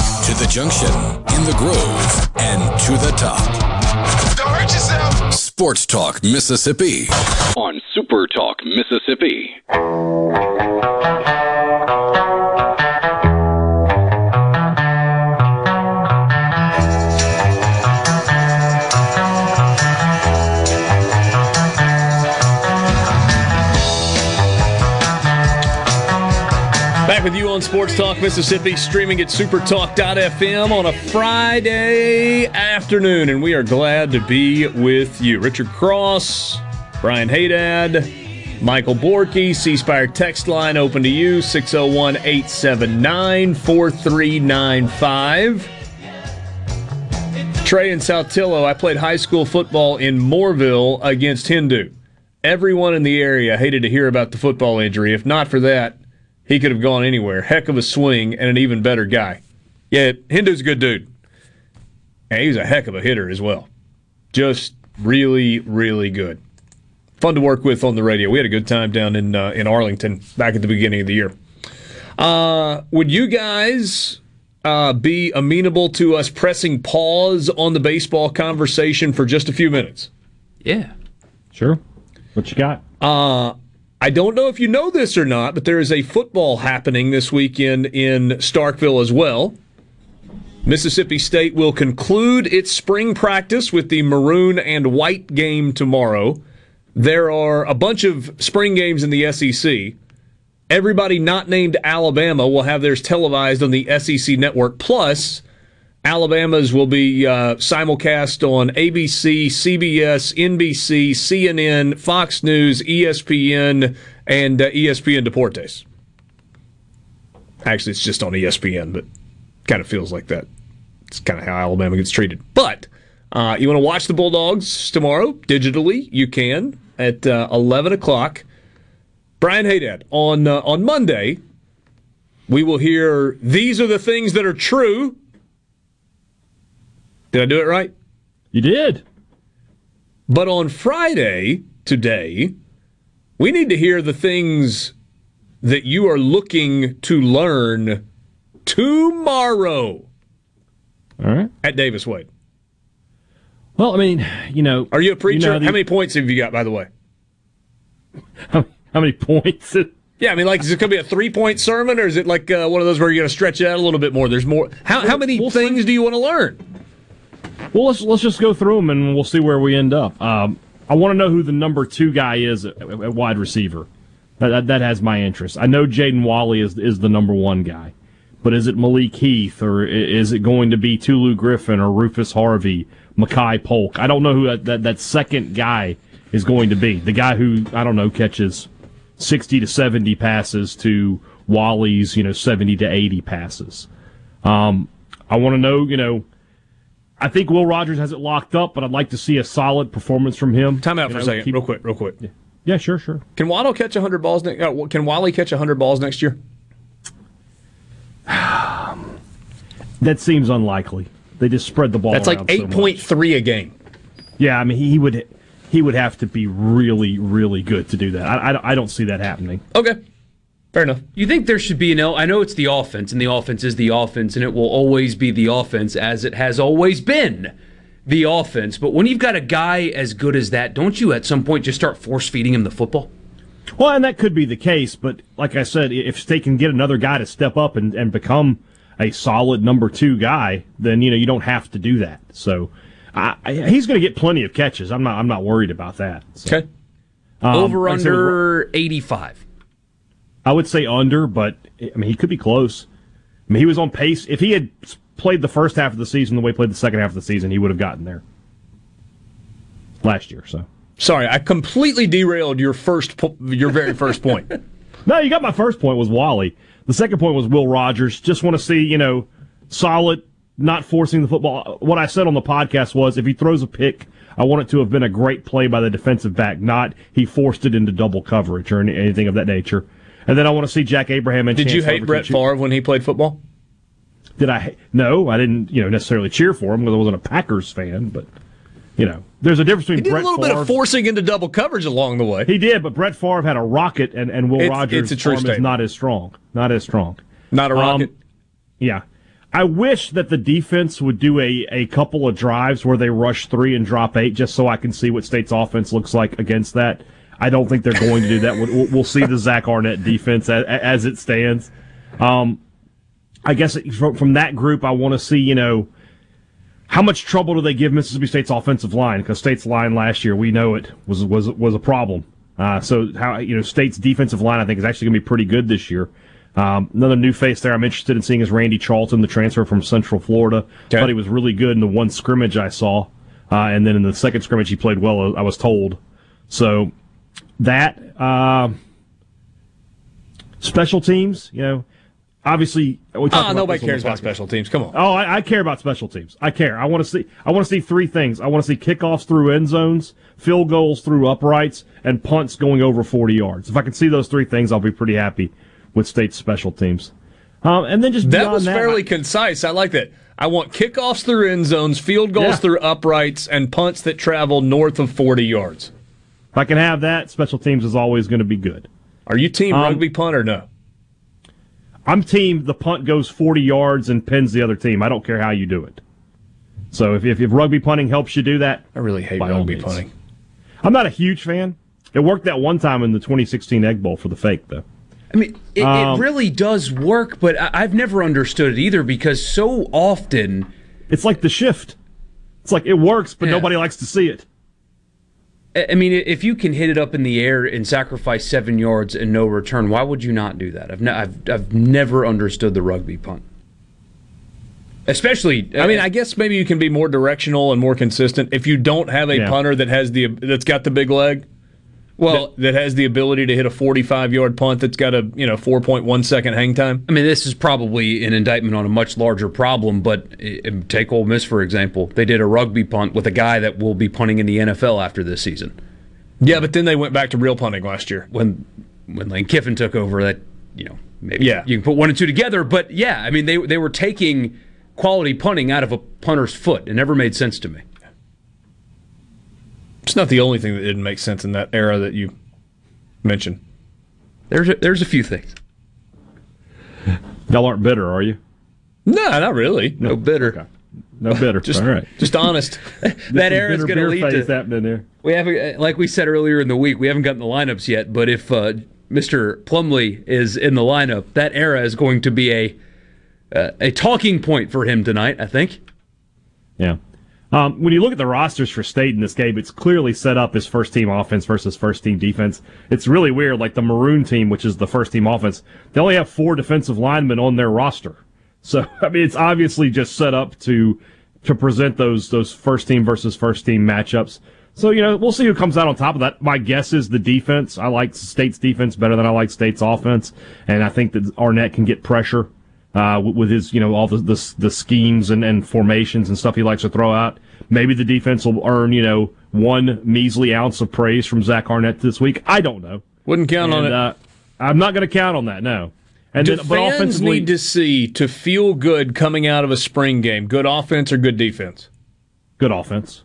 To the junction, in the grove, and to the top. Don't hurt yourself. Sports Talk Mississippi on Super Talk Mississippi. On Sports Talk Mississippi, streaming at supertalk.fm on a Friday afternoon, and we are glad to be with you. Richard Cross, Brian Haydad, Michael Borky, C Spire text line open to you, 601 879 4395. Trey in Saltillo, I played high school football in Mooreville against Hendu. Everyone in the area hated to hear about the football injury. If not for that, he could have gone anywhere. Heck of a swing and an even better guy. Yeah, Hendu's a good dude. And he's a heck of a hitter as well. Just really, really good. Fun to work with on the radio. We had a good time down in uh, in Arlington back at the beginning of the year. Uh, would you guys uh, be amenable to us pressing pause on the baseball conversation for just a few minutes? Yeah. Sure. What you got? Uh, I don't know if you know this or not, but there is a football happening this weekend in Starkville as well. Mississippi State will conclude its spring practice with the maroon and white game tomorrow. There are a bunch of spring games in the SEC. Everybody not named Alabama will have theirs televised on the SEC network. Plus, Alabama's will be uh, simulcast on ABC, CBS, NBC, CNN, Fox News, ESPN, and uh, ESPN Deportes. Actually, it's just on ESPN, but kind of feels like that. It's kind of how Alabama gets treated. But uh, you want to watch the Bulldogs tomorrow digitally? You can at uh, 11 o'clock. Brian Haydad on uh, on Monday. We will hear these are the things that are true. Did I do it right? You did. But on Friday, today, we need to hear the things that you are looking to learn tomorrow. All right. At Davis Wade. Well, I mean, you know. Are you a preacher? You know, the, How many points have you got, by the way? *laughs* How, how many points? Yeah, I mean, like, is it going to be a three point sermon, or is it like uh, one of those where you're going to stretch it out a little bit more? There's more. How, how many we'll things see. do you want to learn? Well, let's let's just go through them and we'll see where we end up. Um, I want to know who the number two guy is at, at wide receiver. That, that, has my interest. I know Jaden Walley is is the number one guy, but is it Malik Heath or is it going to be Tulu Griffin or Rufus Harvey, Makai Polk? I don't know who that, that, that second guy is going to be. The guy who I don't know catches sixty to seventy passes to Walley's you know seventy to eighty passes. Um, I want to know you know I think Will Rogers has it locked up, but I'd like to see a solid performance from him. Time out you for know, a second, keep, real quick, real quick. Yeah. yeah, sure, sure. Can Waddle catch 100 balls? Ne- uh, can Walley catch 100 balls next year? *sighs* that seems unlikely. They just spread the ball. That's like 8.3 so a game. Yeah, I mean he would he would have to be really really good to do that. I, I, I don't see that happening. Okay. Fair enough. You think there should be an I know it's the offense, and the offense is the offense, and it will always be the offense as it has always been the offense. But when you've got a guy as good as that, don't you at some point just start force feeding him the football? Well, and that could be the case, but like I said, if they can get another guy to step up and, and become a solid number two guy, then you know you don't have to do that. So I, I, he's going to get plenty of catches. I'm not I'm not worried about that. So. Okay. Um, Over under eighty five. I would say under, but I mean he could be close. I mean he was on pace. If he had played the first half of the season the way he played the second half of the season, he would have gotten there last year. So sorry, I completely derailed your first, po- your very first point. *laughs* no, you got my first point was Walley. The second point was Will Rogers. Just want to see you know solid, not forcing the football. What I said on the podcast was if he throws a pick. I want it to have been a great play by the defensive back, not he forced it into double coverage or anything of that nature. And then I want to see Jack Abraham and. Did Chance you hate Brett Favre when he played football? Did I? No, I didn't. You know, necessarily cheer for him because I wasn't a Packers fan. But you know, there's a difference between he did Brett a little Favre, bit of forcing into double coverage along the way. He did, but Brett Favre had a rocket, and, and Will it's, Rogers' it's a true arm statement. is not as strong. Not as strong. Not a rocket. Um, yeah. I wish that the defense would do a, a couple of drives where they rush three and drop eight, just so I can see what State's offense looks like against that. I don't think they're going to do that. We'll, we'll see the Zach Arnett defense as, as it stands. Um, I guess from, from that group, I want to see, you know, how much trouble do they give Mississippi State's offensive line? Because State's line last year, we know it was was was a problem. Uh, so how you know State's defensive line, I think, is actually going to be pretty good this year. Um, another new face there I'm interested in seeing is Randy Charlton, the transfer from Central Florida. Okay. Thought he was really good in the one scrimmage I saw, uh, and then in the second scrimmage he played well. I was told. So that uh, special teams, you know, obviously. We about nobody this on the cares about special teams. Come on. Oh, I, I care about special teams. I care. I want to see. I want to see three things. I want to see kickoffs through end zones, field goals through uprights, and punts going over forty yards. If I can see those three things, I'll be pretty happy with state special teams. Um, and then just That was that, fairly concise. I like that. I want kickoffs through end zones, field goals Yeah. through uprights, and punts that travel north of 40 yards. If I can have that, special teams is always going to be good. Are you team Um, rugby punt or no? I'm team the punt goes 40 yards and pins the other team. I don't care how you do it. So if, if, if rugby punting helps you do that, I really hate by rugby punting. I'm not a huge fan. It worked that one time in the 2016 Egg Bowl for the fake, though. I mean, it, Um, it really does work, but I, I've never understood it either because so often It's like the shift. It's like it works, but Yeah. nobody likes to see it. I I mean, if you can hit it up in the air and sacrifice seven yards and no return, why would you not do that? I've, ne- I've, I've never understood the rugby punt. Especially, I mean, uh, I guess maybe you can be more directional and more consistent if you don't have a Yeah. punter that has the that's got the big leg. Well, that, that has the ability to hit a 45 yard punt that's got a you know 4.1 second hang time. I mean, this is probably an indictment on a much larger problem, but uh, take Ole Miss for example. They did a rugby punt with a guy that will be punting in the NFL after this season. Yeah, but then they went back to real punting last year when when Lane Kiffin took over. That you know maybe Yeah. you can put one and two together, but yeah, I mean they they were taking quality punting out of a punter's foot. It never made sense to me. It's not the only thing that didn't make sense in that era that you mentioned. There's a, there's a few things. Y'all aren't bitter, are you? No, not really. No bitter. No bitter. *laughs* Just All right. just honest. *laughs* that era is going to beer lead face to happening there. We haven't, like we said earlier in the week, we haven't gotten the lineups yet. But if uh, Mr. Plumlee is in the lineup, that era is going to be a uh, a talking point for him tonight. I think. Yeah. Um, when you look at the rosters for State in this game, it's clearly set up as first team offense versus first team defense. It's really weird. Like the Maroon team, which is the first team offense, they only have four defensive linemen on their roster. So *laughs* I mean, it's obviously just set up to to present those those first team versus first team matchups. So you know, we'll see who comes out on top of that. My guess is the defense. I like State's defense better than I like State's offense, and I think that Arnett can get pressure uh, with, his, you know, all the, the the schemes and, and formations and stuff he likes to throw out. Maybe the defense will earn, you know, one measly ounce of praise from Zach Arnett this week. I don't know. Wouldn't count on it. Uh, I'm not going to count on that. No. And Do then, but fans offensively, need to see to feel good coming out of a spring game? Good offense or good defense? good offense.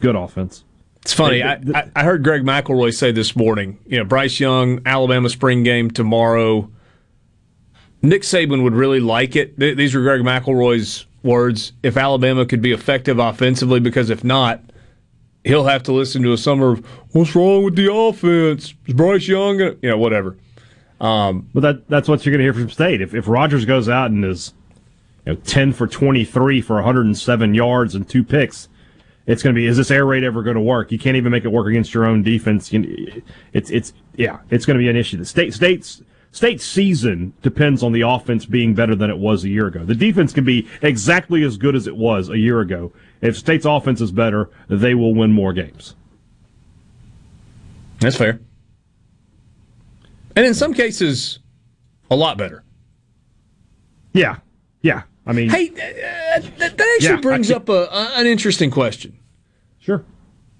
Good offense. It's funny. I, I, I heard Greg McElroy say this morning. You know, Bryce Young, Alabama spring game tomorrow. Nick Saban would really like it. These are Greg McElroy's words. If Alabama could be effective offensively, because if not, he'll have to listen to a summer of what's wrong with the offense. Is Bryce Young? gonna-" You know, whatever. Um, But that that's what you're going to hear from State. If if Rogers goes out and is you know 10 for 23 for 107 yards and two picks, it's going to be is this air raid ever going to work? You can't even make it work against your own defense. You- It's it's yeah, it's going to be an issue. The State State's State's season depends on the offense being better than it was a year ago. The defense can be exactly as good as it was a year ago. If State's offense is better, they will win more games. That's fair. And in some cases, a lot better. Yeah, yeah. I mean, Hey, uh, that, that actually Yeah, brings up a, an interesting question. Sure.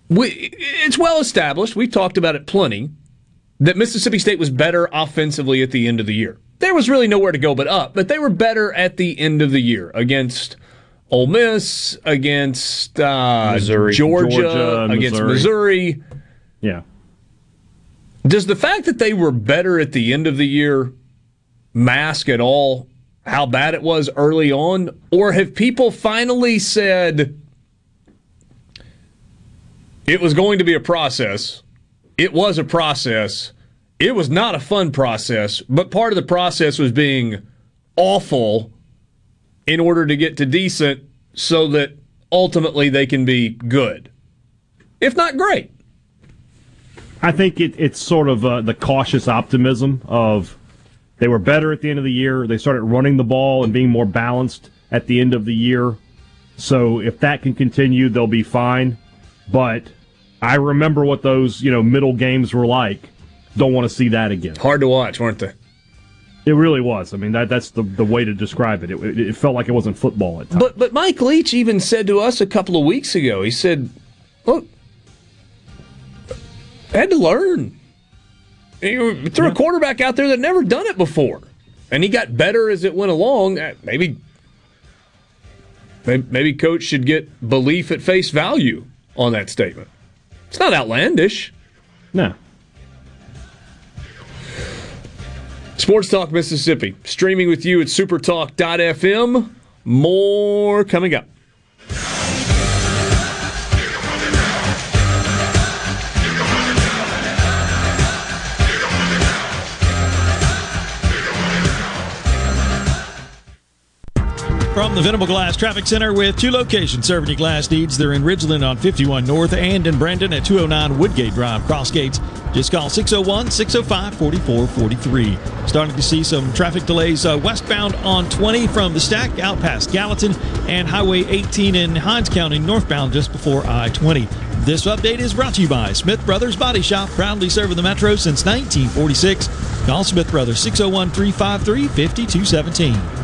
We, it's well established. We've talked about it plenty that Mississippi State was better offensively at the end of the year. There was really nowhere to go but up, but they were better at the end of the year against Ole Miss, against uh, Missouri. Georgia, Georgia, against Missouri. Missouri. yeah. Does the fact that they were better at the end of the year mask at all how bad it was early on? Or have people finally said it was going to be a process? It was a process. It was not a fun process, but part of the process was being awful in order to get to decent so that ultimately they can be good. If not great. I think it, it's sort of uh, the cautious optimism of they were better at the end of the year. They started running the ball and being more balanced at the end of the year. So if that can continue, they'll be fine. But I remember what those you know middle games were like. Don't want to see that again. Hard to watch, weren't they? It really was. I mean that that's the the way to describe it. It, it, felt like it wasn't football at times. But but Mike Leach even said to us a couple of weeks ago. He said, "Look, I had to learn. You threw a quarterback out there that never done it before, and he got better as it went along. Uh, maybe, maybe coach should get belief at face value on that statement. It's not outlandish. No. Sports Talk Mississippi, streaming with you at supertalk.fm. More coming up. From the Venable Glass Traffic Center with two locations serving your glass needs. They're in Ridgeland on 51 North and in Brandon at 209 Woodgate Drive, Cross Gates. Just call 601 605 4443. Starting to see some traffic delays uh, westbound on 20 from the stack out past Gallatin and Highway 18 in Hinds County northbound just before I 20. This update is brought to you by Smith Brothers Body Shop, proudly serving the Metro since 1946. Call Smith Brothers 601 353 5217.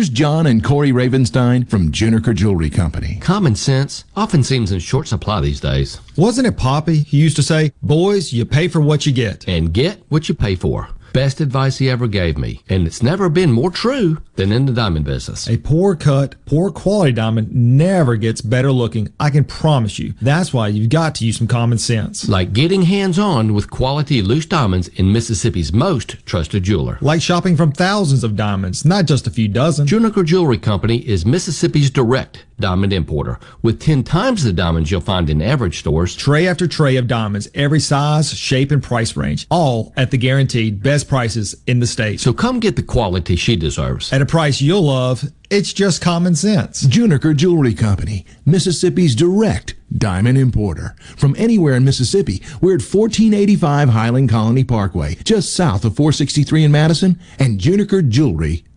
Here's John and Corey Ravenstein from Juniker Jewelry Company. Common sense often seems in short supply these days. Wasn't it Poppy who used to say, Boys, you pay for what you get? And get what you pay for. Best advice he ever gave me. And it's never been more true than in the diamond business. A poor cut, poor quality diamond never gets better looking. I can promise you. That's why you've got to use some common sense. Like getting hands on with quality loose diamonds in Mississippi's most trusted jeweler. Like shopping from thousands of diamonds, not just a few dozen. Juniker Jewelry Company is Mississippi's direct diamond importer with 10 times the diamonds you'll find in average stores. Tray after tray of diamonds, every size, shape, and price range, all at the guaranteed best prices in the state. So come get the quality she deserves. At a price you'll love, it's just common sense. Juniker Jewelry Company, Mississippi's direct diamond importer. From anywhere in Mississippi, we're at 1485 Highland Colony Parkway, just south of 463 in Madison, and junikerjewelry.com.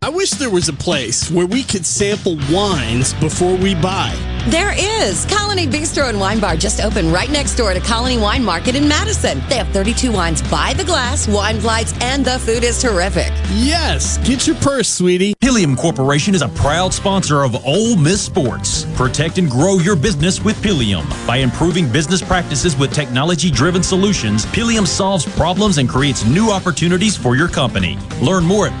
I wish there was a place where we could sample wines before we buy. There is. Colony Bistro and Wine Bar just opened right next door to Colony Wine Market in Madison. They have 32 wines by the glass, wine flights, and the food is terrific. Yes, get your purse, sweetie. Pilium Corporation is a proud sponsor of Ole Miss Sports. Protect and grow your business with Pilium. By improving business practices with technology driven solutions, Pilium solves problems and creates new opportunities for your company. Learn more at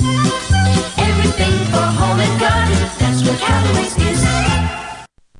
what Callaway's is.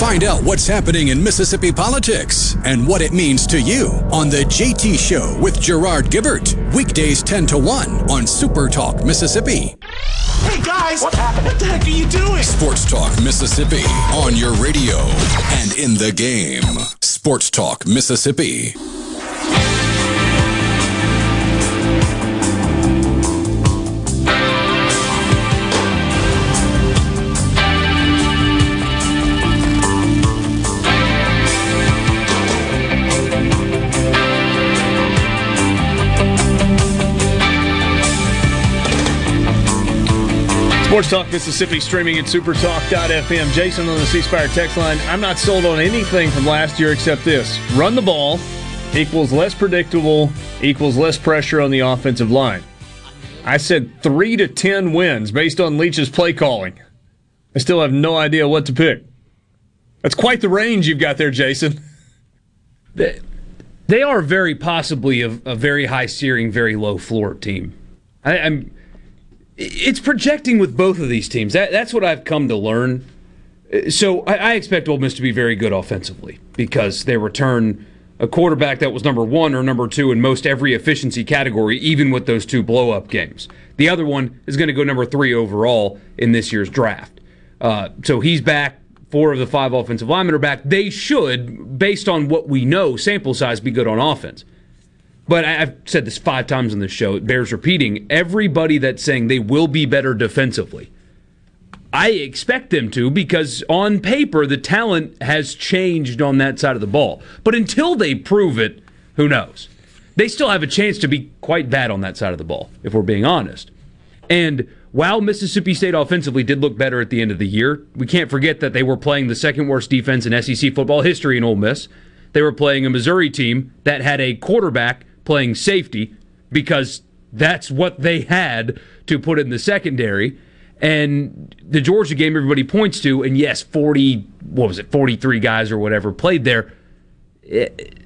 Find out what's happening in Mississippi politics and what it means to you on The JT Show with Gerard Gibert. Weekdays 10 to 1 on Super Talk Mississippi. Hey guys, what happened? What the heck are you doing? Sports Talk Mississippi on your radio and in the game. Sports Talk Mississippi. Sports Talk Mississippi streaming at supertalk.fm. Jason on the C Spire text line. I'm not sold on anything from last year except this run the ball equals less predictable, equals less pressure on the offensive line. I said three to 10 wins based on Leach's play calling. I still have no idea what to pick. That's quite the range you've got there, Jason. They, they are very possibly a, a very high steering, very low floor team. I, I'm. It's projecting with both of these teams. That, that's what I've come to learn. So I, I expect Ole Miss to be very good offensively because they return a quarterback that was number one or number two in most every efficiency category, even with those two blow up games. The other one is going to go number three overall in this year's draft. Uh, so he's back. Four of the five offensive linemen are back. They should, based on what we know, sample size, be good on offense. But I- I've said this five times on this show. It bears repeating. Everybody that's saying they will be better defensively, I expect them to because on paper the talent has changed on that side of the ball. But until they prove it, who knows? They still have a chance to be quite bad on that side of the ball, if we're being honest. And while Mississippi State offensively did look better at the end of the year, we can't forget that they were playing the second worst defense in SEC football history in Ole Miss. They were playing a Missouri team that had a quarterback playing safety because that's what they had to put in the secondary. And the Georgia game everybody points to, and yes, 40, what was it, 43 guys or whatever played there. It-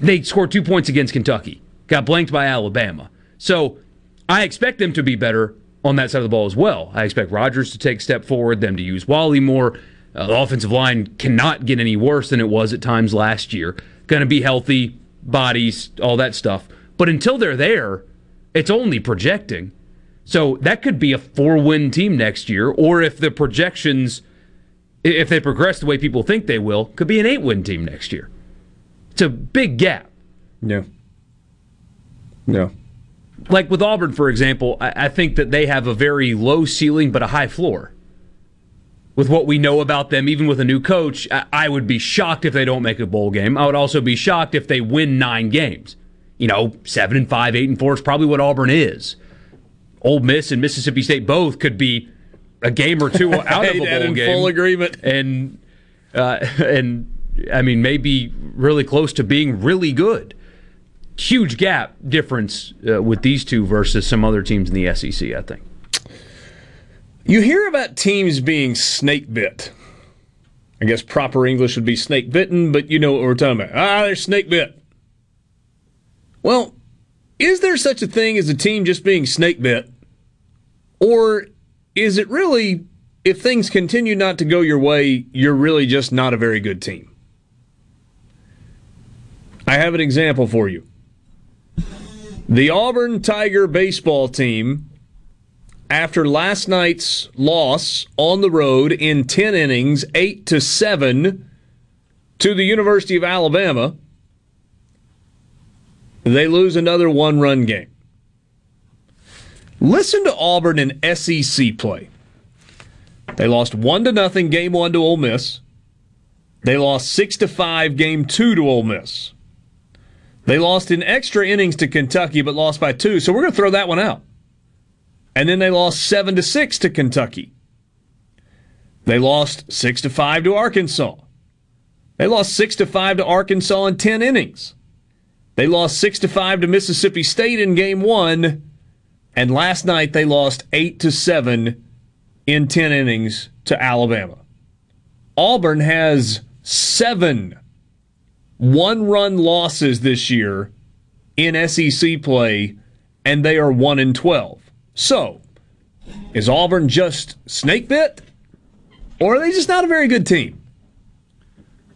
they scored two points against Kentucky, got blanked by Alabama. So I expect them to be better on that side of the ball as well. I expect Rogers to take a step forward, them to use Walley more. Uh, the offensive line cannot get any worse than it was at times last year. Going to be healthy, bodies, all that stuff. But until they're there, it's only projecting. So that could be a four win team next year, or if the projections, if they progress the way people think they will, could be an eight win team next year. It's a big gap. Yeah. Yeah. Like with Auburn, for example, I, I think that they have a very low ceiling but a high floor. With what we know about them, even with a new coach, I, I would be shocked if they don't make a bowl game. I would also be shocked if they win nine games. You know, seven and five, eight and four is probably what Auburn is. Ole Miss and Mississippi State both could be a game or two *laughs* out of a bowl in game. full agreement. And uh, *laughs* and I mean maybe really close to being really good. Huge gap difference uh, with these two versus some other teams in the SEC. I think. You hear about teams being snake bit. I guess proper English would be snake bitten, but you know what we're talking about. Ah, they're snake bit. Well, is there such a thing as a team just being snake bit? Or is it really, if things continue not to go your way, you're really just not a very good team? I have an example for you. The Auburn Tiger baseball team after last night's loss on the road in 10 innings, 8 to 7 to the University of Alabama, they lose another one-run game. Listen to Auburn in SEC play. They lost 1 to nothing game 1 to Ole Miss. They lost 6 to 5 game 2 to Ole Miss. They lost in extra innings to Kentucky but lost by 2, so we're going to throw that one out and then they lost 7 to 6 to Kentucky. They lost 6 to 5 to Arkansas. They lost 6 to 5 to Arkansas in 10 innings. They lost 6 to 5 to Mississippi State in game 1 and last night they lost 8 to 7 in 10 innings to Alabama. Auburn has 7 one-run losses this year in SEC play and they are 1 and 12. So, is Auburn just snake bit? Or are they just not a very good team?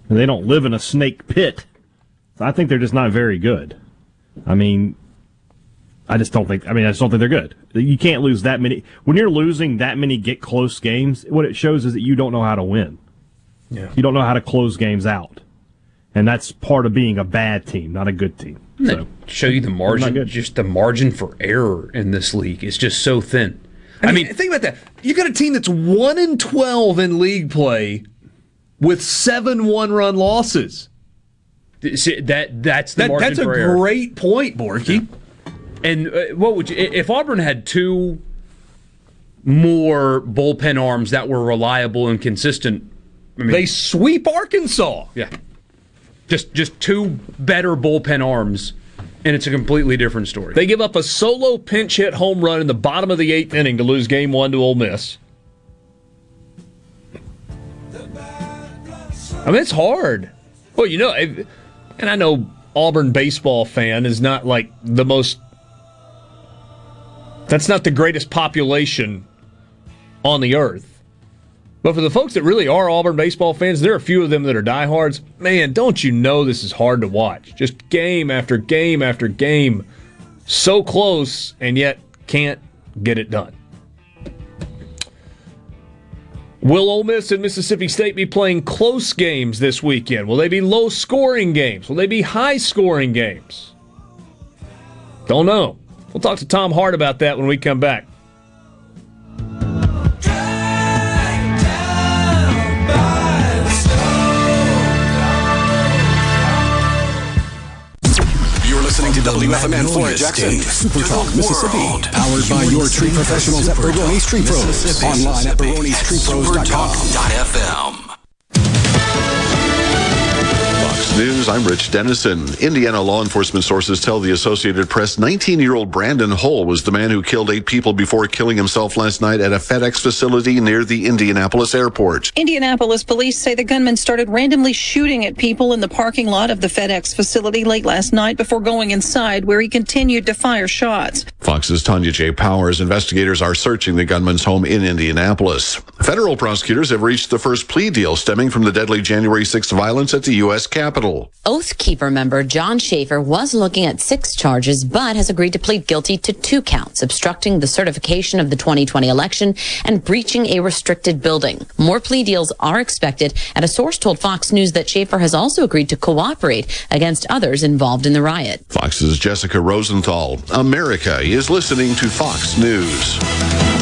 And they don't live in a snake pit. So I think they're just not very good. I mean, I just don't think. I mean, I just don't think they're good. You can't lose that many. When you're losing that many get close games, what it shows is that you don't know how to win. Yeah. You don't know how to close games out, and that's part of being a bad team, not a good team. So Show you the margin, just the margin for error in this league is just so thin. I mean, think about that. You got a team that's 1 and 12 in league play with 7 one-run losses. See, That that's the That, margin that's a error. great point, Borky. And uh, what would you if Auburn had two more bullpen arms that were reliable and consistent? I mean, They sweep Arkansas. yeah, just just two better bullpen arms, and it's a completely different story. They give up a solo pinch hit home run in the bottom of the eighth inning to lose game one to Ole Miss. I mean, it's hard. Well, you know, and I know Auburn baseball fan is not like the most. That's not the greatest population on the earth. But for the folks that really are Auburn baseball fans, there are a few of them that are diehards. Man, don't you know this is hard to watch? Just game after game after game. So close, and yet can't get it done. Will Ole Miss and Mississippi State be playing close games this weekend? Will they be low scoring games? Will they be high scoring games? Don't know. We'll talk to Tom Hart about that when we come back. WFMN Flora Jackson, Super Talk, Mississippi. Powered by your tree professionals at Baroni's Tree Pros. Online at baronestreepros.com. FM. Fox News, I'm Rich Denison. Indiana law enforcement sources tell the Associated Press 19 year old Brandon Hole was the man who killed eight people before killing himself last night at a FedEx facility near the Indianapolis airport. Indianapolis police say the gunman started randomly shooting at people in the parking lot of the FedEx facility late last night before going inside, where he continued to fire shots. Fox's Tanya J. Powers investigators are searching the gunman's home in Indianapolis. Federal prosecutors have reached the first plea deal stemming from the deadly January 6th violence at the U.S. Capitol. Oath Keeper member Jon Schaffer was looking at six charges, but has agreed to plead guilty to two counts obstructing the certification of the 2020 election and breaching a restricted building. More plea deals are expected, and a source told Fox News that Schaffer has also agreed to cooperate against others involved in the riot. Fox's Jessica Rosenthal. America is listening to Fox News.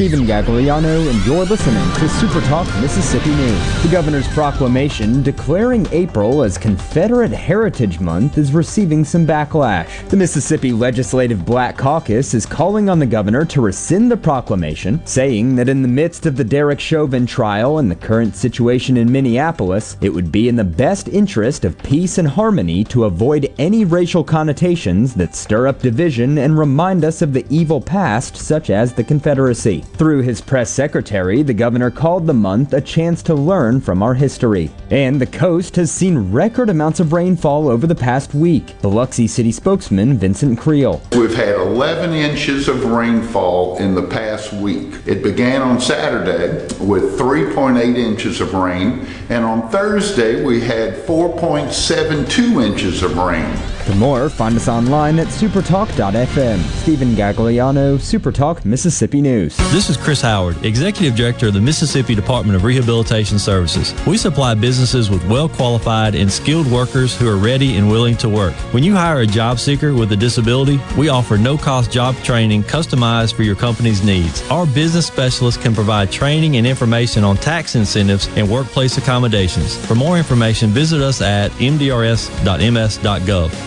Stephen Gagliano, and you're listening to Super Talk Mississippi News. The governor's proclamation declaring April as Confederate Heritage Month is receiving some backlash. The Mississippi Legislative Black Caucus is calling on the governor to rescind the proclamation, saying that in the midst of the Derek Chauvin trial and the current situation in Minneapolis, it would be in the best interest of peace and harmony to avoid any racial connotations that stir up division and remind us of the evil past, such as the Confederacy. Through his press secretary, the governor called the month a chance to learn from our history. And the coast has seen record amounts of rainfall over the past week. Biloxi City spokesman Vincent Creel. We've had 11 inches of rainfall in the past week. It began on Saturday with 3.8 inches of rain, and on Thursday we had 4.72 inches of rain. For more, find us online at supertalk.fm. Stephen Gagliano, Supertalk Mississippi News. This is Chris Howard, Executive Director of the Mississippi Department of Rehabilitation Services. We supply businesses with well qualified and skilled workers who are ready and willing to work. When you hire a job seeker with a disability, we offer no cost job training customized for your company's needs. Our business specialists can provide training and information on tax incentives and workplace accommodations. For more information, visit us at mdrs.ms.gov.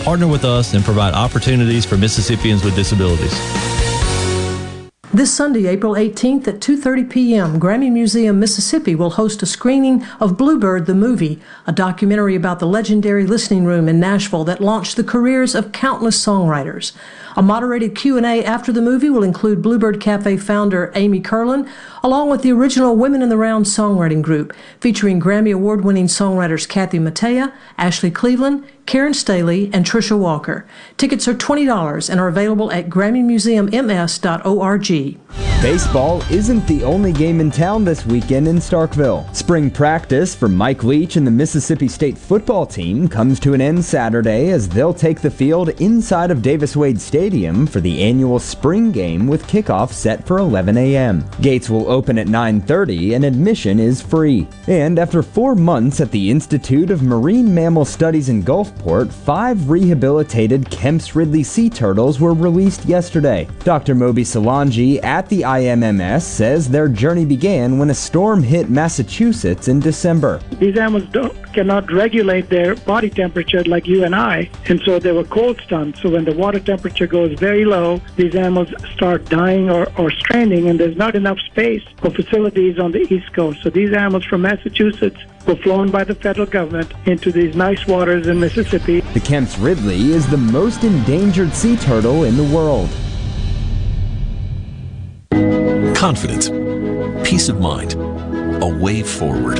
Partner with us and provide opportunities for Mississippians with disabilities. This Sunday, April 18th at 2:30 p.m., Grammy Museum Mississippi will host a screening of Bluebird the movie, a documentary about the legendary listening room in Nashville that launched the careers of countless songwriters. A moderated Q&A after the movie will include Bluebird Cafe founder Amy Kurland, along with the original Women in the Round songwriting group, featuring Grammy award-winning songwriters Kathy Mattea, Ashley Cleveland, Karen Staley, and Trisha Walker. Tickets are $20 and are available at GrammyMuseumMS.org. Baseball isn't the only game in town this weekend in Starkville. Spring practice for Mike Leach and the Mississippi State football team comes to an end Saturday as they'll take the field inside of Davis Wade Stadium for the annual spring game with kickoff set for 11 a.m. Gates will open at 9:30 and admission is free. And after 4 months at the Institute of Marine Mammal Studies in Gulfport, 5 rehabilitated Kemp's Ridley sea turtles were released yesterday. Dr. Moby Solangi at the IMMS says their journey began when a storm hit Massachusetts in December. These animals don't, cannot regulate their body temperature like you and I, and so they were cold stunned. So when the water temperature goes very low, these animals start dying or, or stranding, and there's not enough space for facilities on the East Coast. So these animals from Massachusetts were flown by the federal government into these nice waters in Mississippi. The Kemp's Ridley is the most endangered sea turtle in the world. Confidence, peace of mind, a way forward.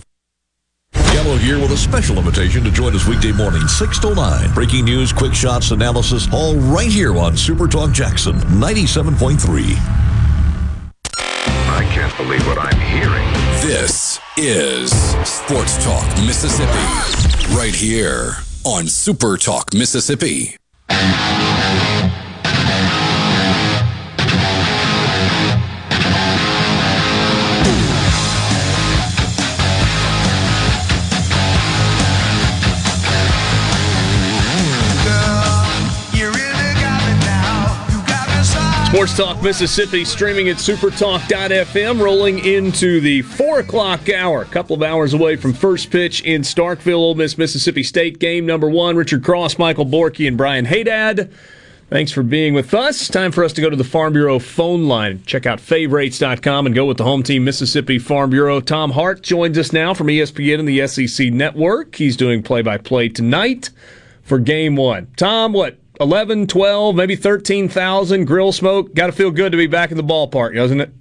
Gallo here with a special invitation to join us weekday morning, 6 to 9. Breaking news, quick shots, analysis, all right here on Super Talk Jackson 97.3. I can't believe what I'm hearing. This is Sports Talk Mississippi, right here on Super Talk Mississippi. Sports Talk Mississippi streaming at supertalk.fm, rolling into the 4 o'clock hour. A couple of hours away from first pitch in Starkville, Ole Miss, Mississippi State game number one. Richard Cross, Michael Borky, and Brian Haydad. Thanks for being with us. Time for us to go to the Farm Bureau phone line. Check out favorites.com and go with the home team, Mississippi Farm Bureau. Tom Hart joins us now from ESPN and the SEC Network. He's doing play by play tonight for game one. Tom, what, 11, 12, maybe 13,000 grill smoke? Got to feel good to be back in the ballpark, doesn't it?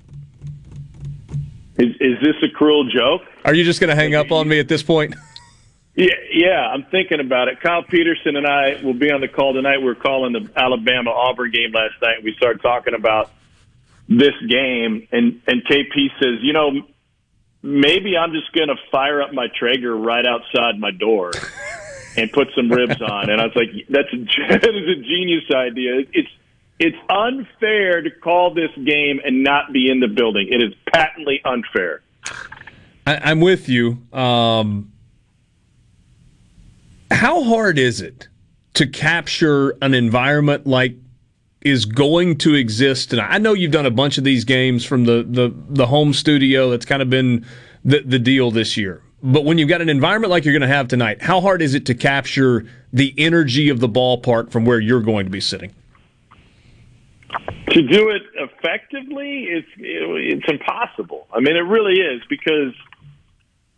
Is, is this a cruel joke? Are you just going to hang up on me at this point? *laughs* Yeah, yeah, I'm thinking about it. Kyle Peterson and I will be on the call tonight. We were calling the Alabama Auburn game last night. We started talking about this game, and and KP says, you know, maybe I'm just going to fire up my Traeger right outside my door *laughs* and put some ribs on. And I was like, that's *laughs* that is a genius idea. It's it's unfair to call this game and not be in the building. It is patently unfair. I, I'm with you. Um, how hard is it to capture an environment like is going to exist? And I know you've done a bunch of these games from the the, the home studio. That's kind of been the, the deal this year. But when you've got an environment like you're going to have tonight, how hard is it to capture the energy of the ballpark from where you're going to be sitting? To do it effectively, it's it's impossible. I mean, it really is because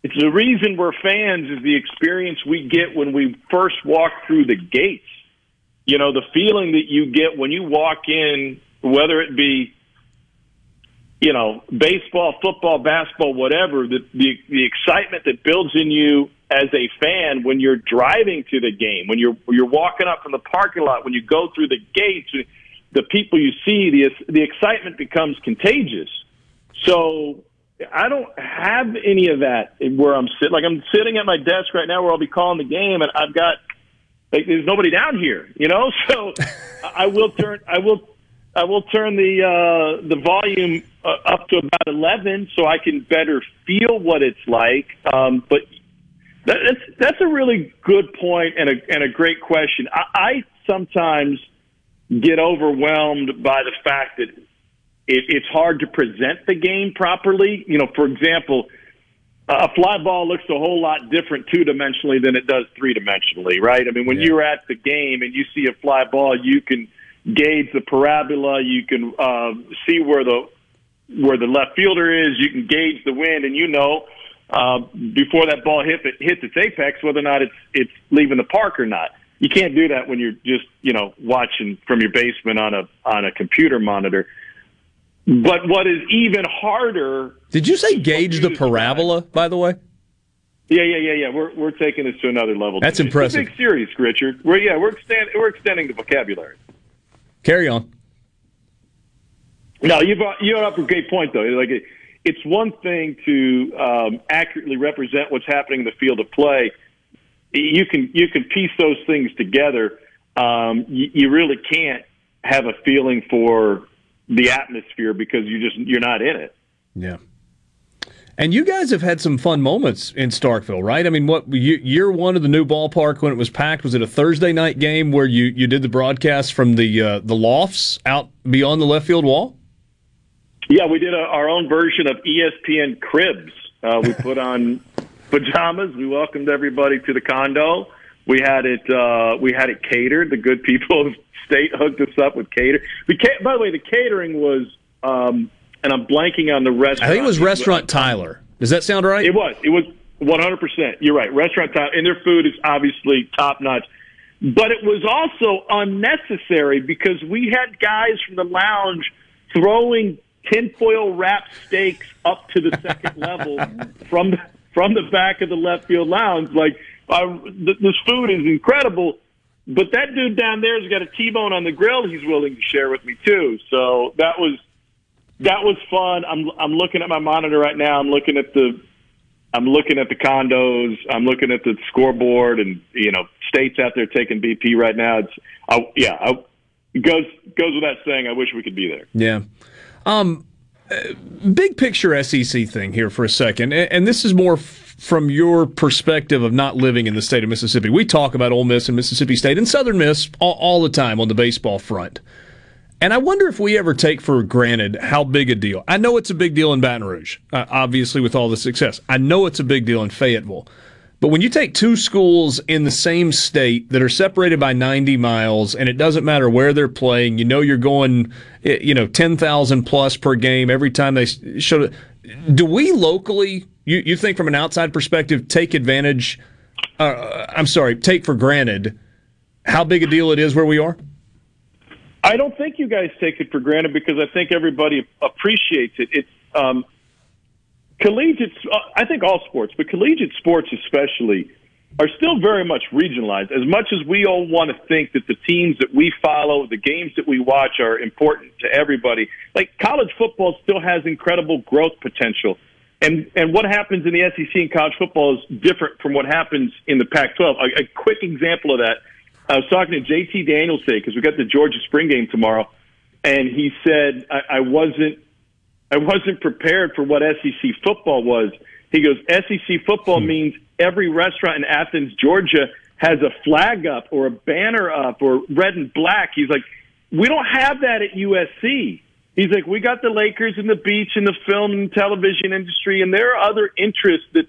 it's the reason we're fans is the experience we get when we first walk through the gates. You know, the feeling that you get when you walk in, whether it be you know, baseball, football, basketball, whatever, the, the the excitement that builds in you as a fan when you're driving to the game, when you're you're walking up from the parking lot, when you go through the gates, the people you see, the the excitement becomes contagious. So I don't have any of that where I'm sitting. Like I'm sitting at my desk right now, where I'll be calling the game, and I've got like there's nobody down here, you know. *laughs* So I will turn I will I will turn the uh, the volume uh, up to about eleven so I can better feel what it's like. Um, but that, that's that's a really good point and a and a great question. I, I sometimes get overwhelmed by the fact that it, it's hard to present the game properly. You know, for example, a fly ball looks a whole lot different two dimensionally than it does three dimensionally, right? I mean, when Yeah. you're at the game and you see a fly ball, you can gauge the parabola, you can uh, see where the where the left fielder is, you can gauge the wind, and you know uh, before that ball hit it hits its apex whether or not it's it's leaving the park or not. You can't do that when you're just you know watching from your basement on a on a computer monitor. But what is even harder Did you say gauge the parabola, by the way? Yeah, yeah, yeah, yeah. We're we're taking this to another level. That's It's impressive. a big series, Richard. We're yeah, we're extend, we're extending the vocabulary. Carry on. No, you brought you brought up a great point though. Like it, it's one thing to um, accurately represent what's happening in the field of play. You can you can piece those things together. Um, you, you really can't have a feeling for the atmosphere because you just you're not in it. Yeah. And you guys have had some fun moments in Starkville, right? I mean, what ye- year one of the new ballpark when it was packed was it a Thursday night game where you, you did the broadcast from the uh, the lofts out beyond the left field wall? Yeah, we did a, our own version of ESPN Cribs. Uh, we put on *laughs* pajamas. We welcomed everybody to the condo. We had it. Uh, we had it catered. The good people *laughs* of state hooked us up with cater. The ca- by the way, the catering was, um, and I'm blanking on the restaurant. I think it was Restaurant Tyler. Does that sound right? It was. It was 100. percent You're right. Restaurant Tyler, and their food is obviously top notch. But it was also unnecessary because we had guys from the lounge throwing tinfoil wrapped steaks up to the second *laughs* level from the, from the back of the left field lounge. Like uh, th- this food is incredible, but that dude down there's got a T-bone on the grill. He's willing to share with me too. So that was that was fun. I'm I'm looking at my monitor right now. I'm looking at the I'm looking at the condos. I'm looking at the scoreboard, and you know, states out there taking BP right now. It's I, yeah, I, goes goes without saying. I wish we could be there. Yeah. Um, uh, big picture SEC thing here for a second, and, this is more from your perspective of not living in the state of Mississippi. We talk about Ole Miss and Mississippi State and Southern Miss all, all the time on the baseball front. And I wonder if we ever take for granted how big a deal. I know it's a big deal in Baton Rouge, uh, obviously with all the success. I know it's a big deal in Fayetteville. But when you take two schools in the same state that are separated by 90 miles and it doesn't matter where they're playing, you know you're going, eh, you know, 10,000 plus per game every time they show. Do we locally, you, you think from an outside perspective, take advantage, uh, I'm sorry, take for granted how big a deal it is where we are? I don't think you guys take it for granted because I think everybody appreciates it. It's um, collegiate. Uh, I think all sports, but collegiate sports especially, are still very much regionalized. As much as we all want to think that the teams that we follow, the games that we watch, are important to everybody, like college football still has incredible growth potential. And and what happens in the SEC in college football is different from what happens in the Pac-12. A, a quick example of that. I was talking to JT Daniels today because we got the Georgia spring game tomorrow, and he said I, I wasn't I wasn't prepared for what SEC football was. He goes, SEC football means every restaurant in Athens, Georgia has a flag up or a banner up or red and black. He's like, we don't have that at USC. He's like, we got the Lakers and the beach and the film and television industry, and there are other interests that,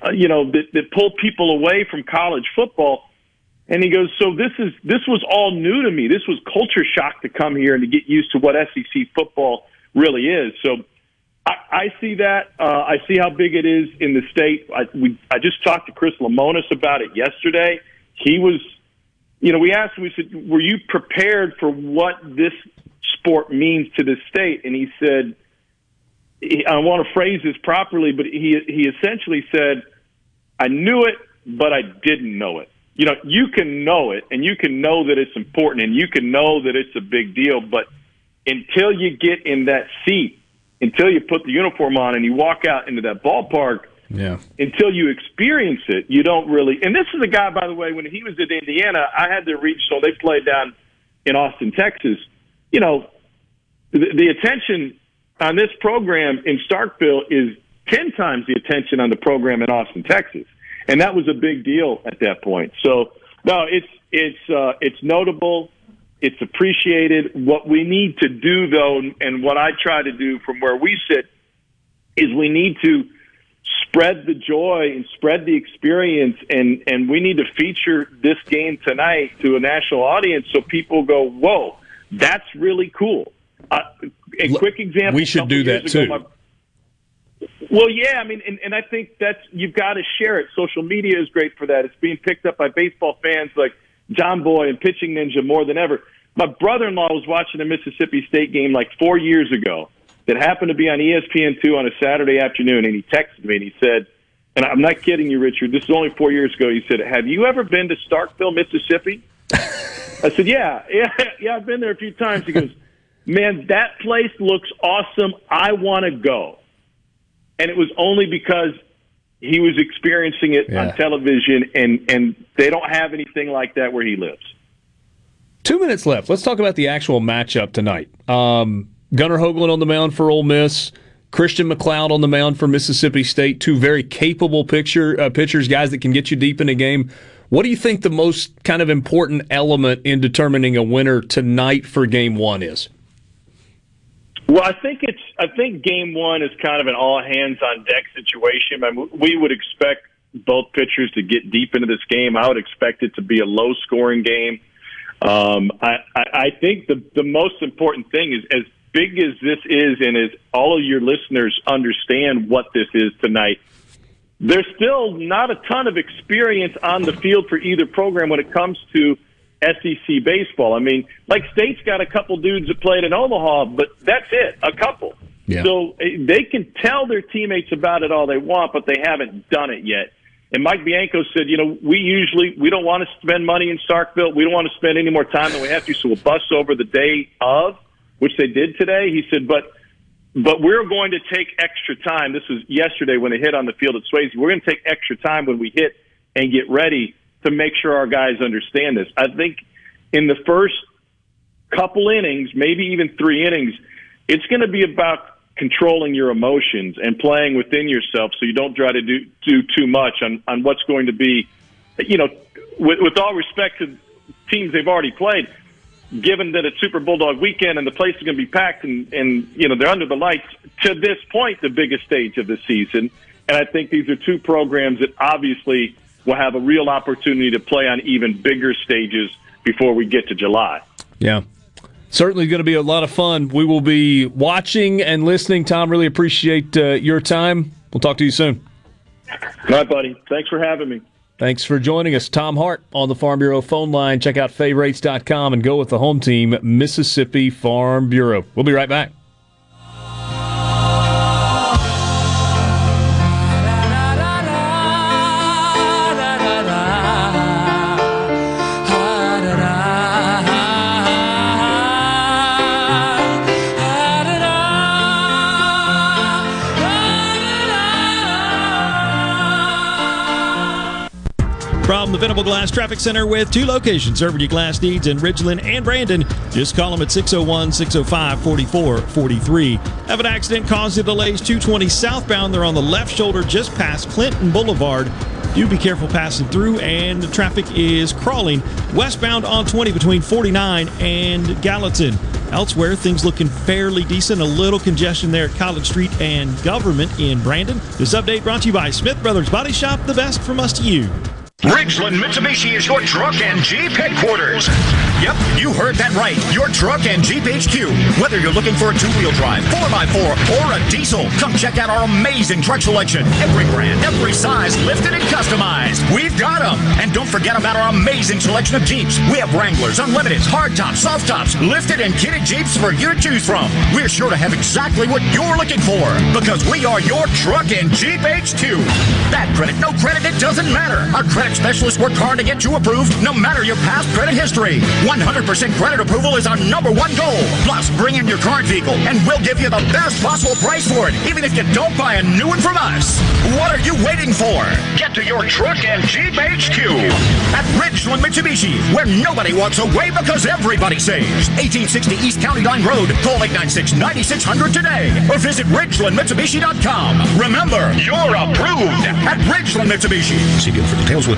uh, you know, that, that pull people away from college football. And he goes, so this is this was all new to me. This was culture shock to come here and to get used to what SEC football really is. So I, I see that. Uh, I see how big it is in the state. I, we, I just talked to Chris Lemonis about it yesterday. He was, you know, we asked him, we said, were you prepared for what this sport means to the state? And he said, I want to phrase this properly, but he he essentially said, I knew it, but I didn't know it. You know, you can know it, and you can know that it's important, and you can know that it's a big deal, but until you get in that seat, until you put the uniform on and you walk out into that ballpark, Yeah. until you experience it, you don't really. And this is a guy, by the way, when he was at Indiana, I had the regional. They played down in Austin, Texas. You know, the, the attention on this program in Starkville is 10 times the attention on the program in Austin, Texas. And that was a big deal at that point. So, no, it's, it's, uh, it's notable. It's appreciated. What we need to do, though, and what I try to do from where we sit, is we need to spread the joy and spread the experience, and and we need to feature this game tonight to a national audience so people go, "Whoa, that's really cool." Uh, a quick example. We should do that ago, too. my- well, yeah, I mean, and, and I think that's you've got to share it. Social media is great for that. It's being picked up by baseball fans like Jomboy and Pitching Ninja more than ever. My brother-in-law was watching a Mississippi State game like four years ago that happened to be on ESPN two on a Saturday afternoon, and he texted me and he said, and I'm not kidding you, Richard. This is only four years ago. He said, "Have you ever been to Starkville, Mississippi?" *laughs* I said, "Yeah, yeah, yeah. I've been there a few times." He goes, "Man, that place looks awesome. I want to go." And it was only because he was experiencing it Yeah. on television, and and they don't have anything like that where he lives. Two minutes left. Let's talk about the actual matchup tonight. Um, Gunnar Hoglund on the mound for Ole Miss. Christian MacLeod on the mound for Mississippi State. Two very capable picture uh, pitchers, guys that can get you deep in a game. What do you think the most kind of important element in determining a winner tonight for Game One is? Well, I think it's. I think game one is kind of an all hands on deck situation. I mean, we would expect both pitchers to get deep into this game. I would expect it to be a low scoring game. Um, I, I, I think the the most important thing is as big as this is, and as all of your listeners understand what this is tonight. There's still not a ton of experience on the field for either program when it comes to SEC baseball. I mean, like State's got a couple dudes that played in Omaha, but that's it, a couple. Yeah. So eh, they can tell their teammates about it all they want, but they haven't done it yet. And Mike Bianco said, you know, we usually we don't want to spend money in Starkville. We don't want to spend any more time than we have to, so we'll bus over the day of, which they did today. He said, but but we're going to take extra time. This was yesterday when they hit on the field at Swayze. We're going to take extra time when we hit and get ready to make sure our guys understand this. I think in the first couple innings, maybe even three innings, it's going to be about controlling your emotions and playing within yourself so you don't try to do, do too much on, on what's going to be, you know, with, with all respect to teams they've already played, given that it's Super Bulldog weekend and the place is going to be packed and, and, you know, they're under the lights, to this point, the biggest stage of the season. And I think these are two programs that obviously will have a real opportunity to play on even bigger stages before we get to July. Yeah. Certainly going to be a lot of fun. We will be watching and listening. Tom, really appreciate uh, your time. We'll talk to you soon. All right, buddy. Thanks for having me. Thanks for joining us. Tom Hart on the Farm Bureau phone line. Check out favorites.com and go with the home team, Mississippi Farm Bureau. We'll be right back. From the Venable Glass Traffic Center with two locations serving your glass needs in Ridgeland and Brandon. Just call them at 601 605 4443. Have an accident causing delays 220 southbound. They're on the left shoulder just past Clinton Boulevard. Do be careful passing through, and the traffic is crawling westbound on 20 between 49 and Gallatin. Elsewhere, things looking fairly decent. A little congestion there at College Street and Government in Brandon. This update brought to you by Smith Brothers Body Shop, the best from us to you. Ridgeland Mitsubishi is your truck and Jeep headquarters. Yep, you heard that right. Your truck and Jeep HQ. Whether you're looking for a two-wheel drive, 4x4, or a diesel, come check out our amazing truck selection. Every brand, every size, lifted and customized. We've got them. And don't forget about our amazing selection of Jeeps. We have Wranglers, Unlimiteds, hardtops, soft tops, lifted and kitted Jeeps for you to choose from. We're sure to have exactly what you're looking for because we are your truck and Jeep HQ. Bad credit, no credit, it doesn't matter. Our credit Specialists work hard to get you approved no matter your past credit history. 100% credit approval is our number one goal. Plus, bring in your current vehicle and we'll give you the best possible price for it, even if you don't buy a new one from us. What are you waiting for? Get to your truck and Jeep HQ at Ridgeland Mitsubishi, where nobody walks away because everybody saves. 1860 East County Line Road. Call 896-9600 today or visit RidgelandMitsubishi.com. Remember, you're approved at Ridgeland Mitsubishi. See deal for details with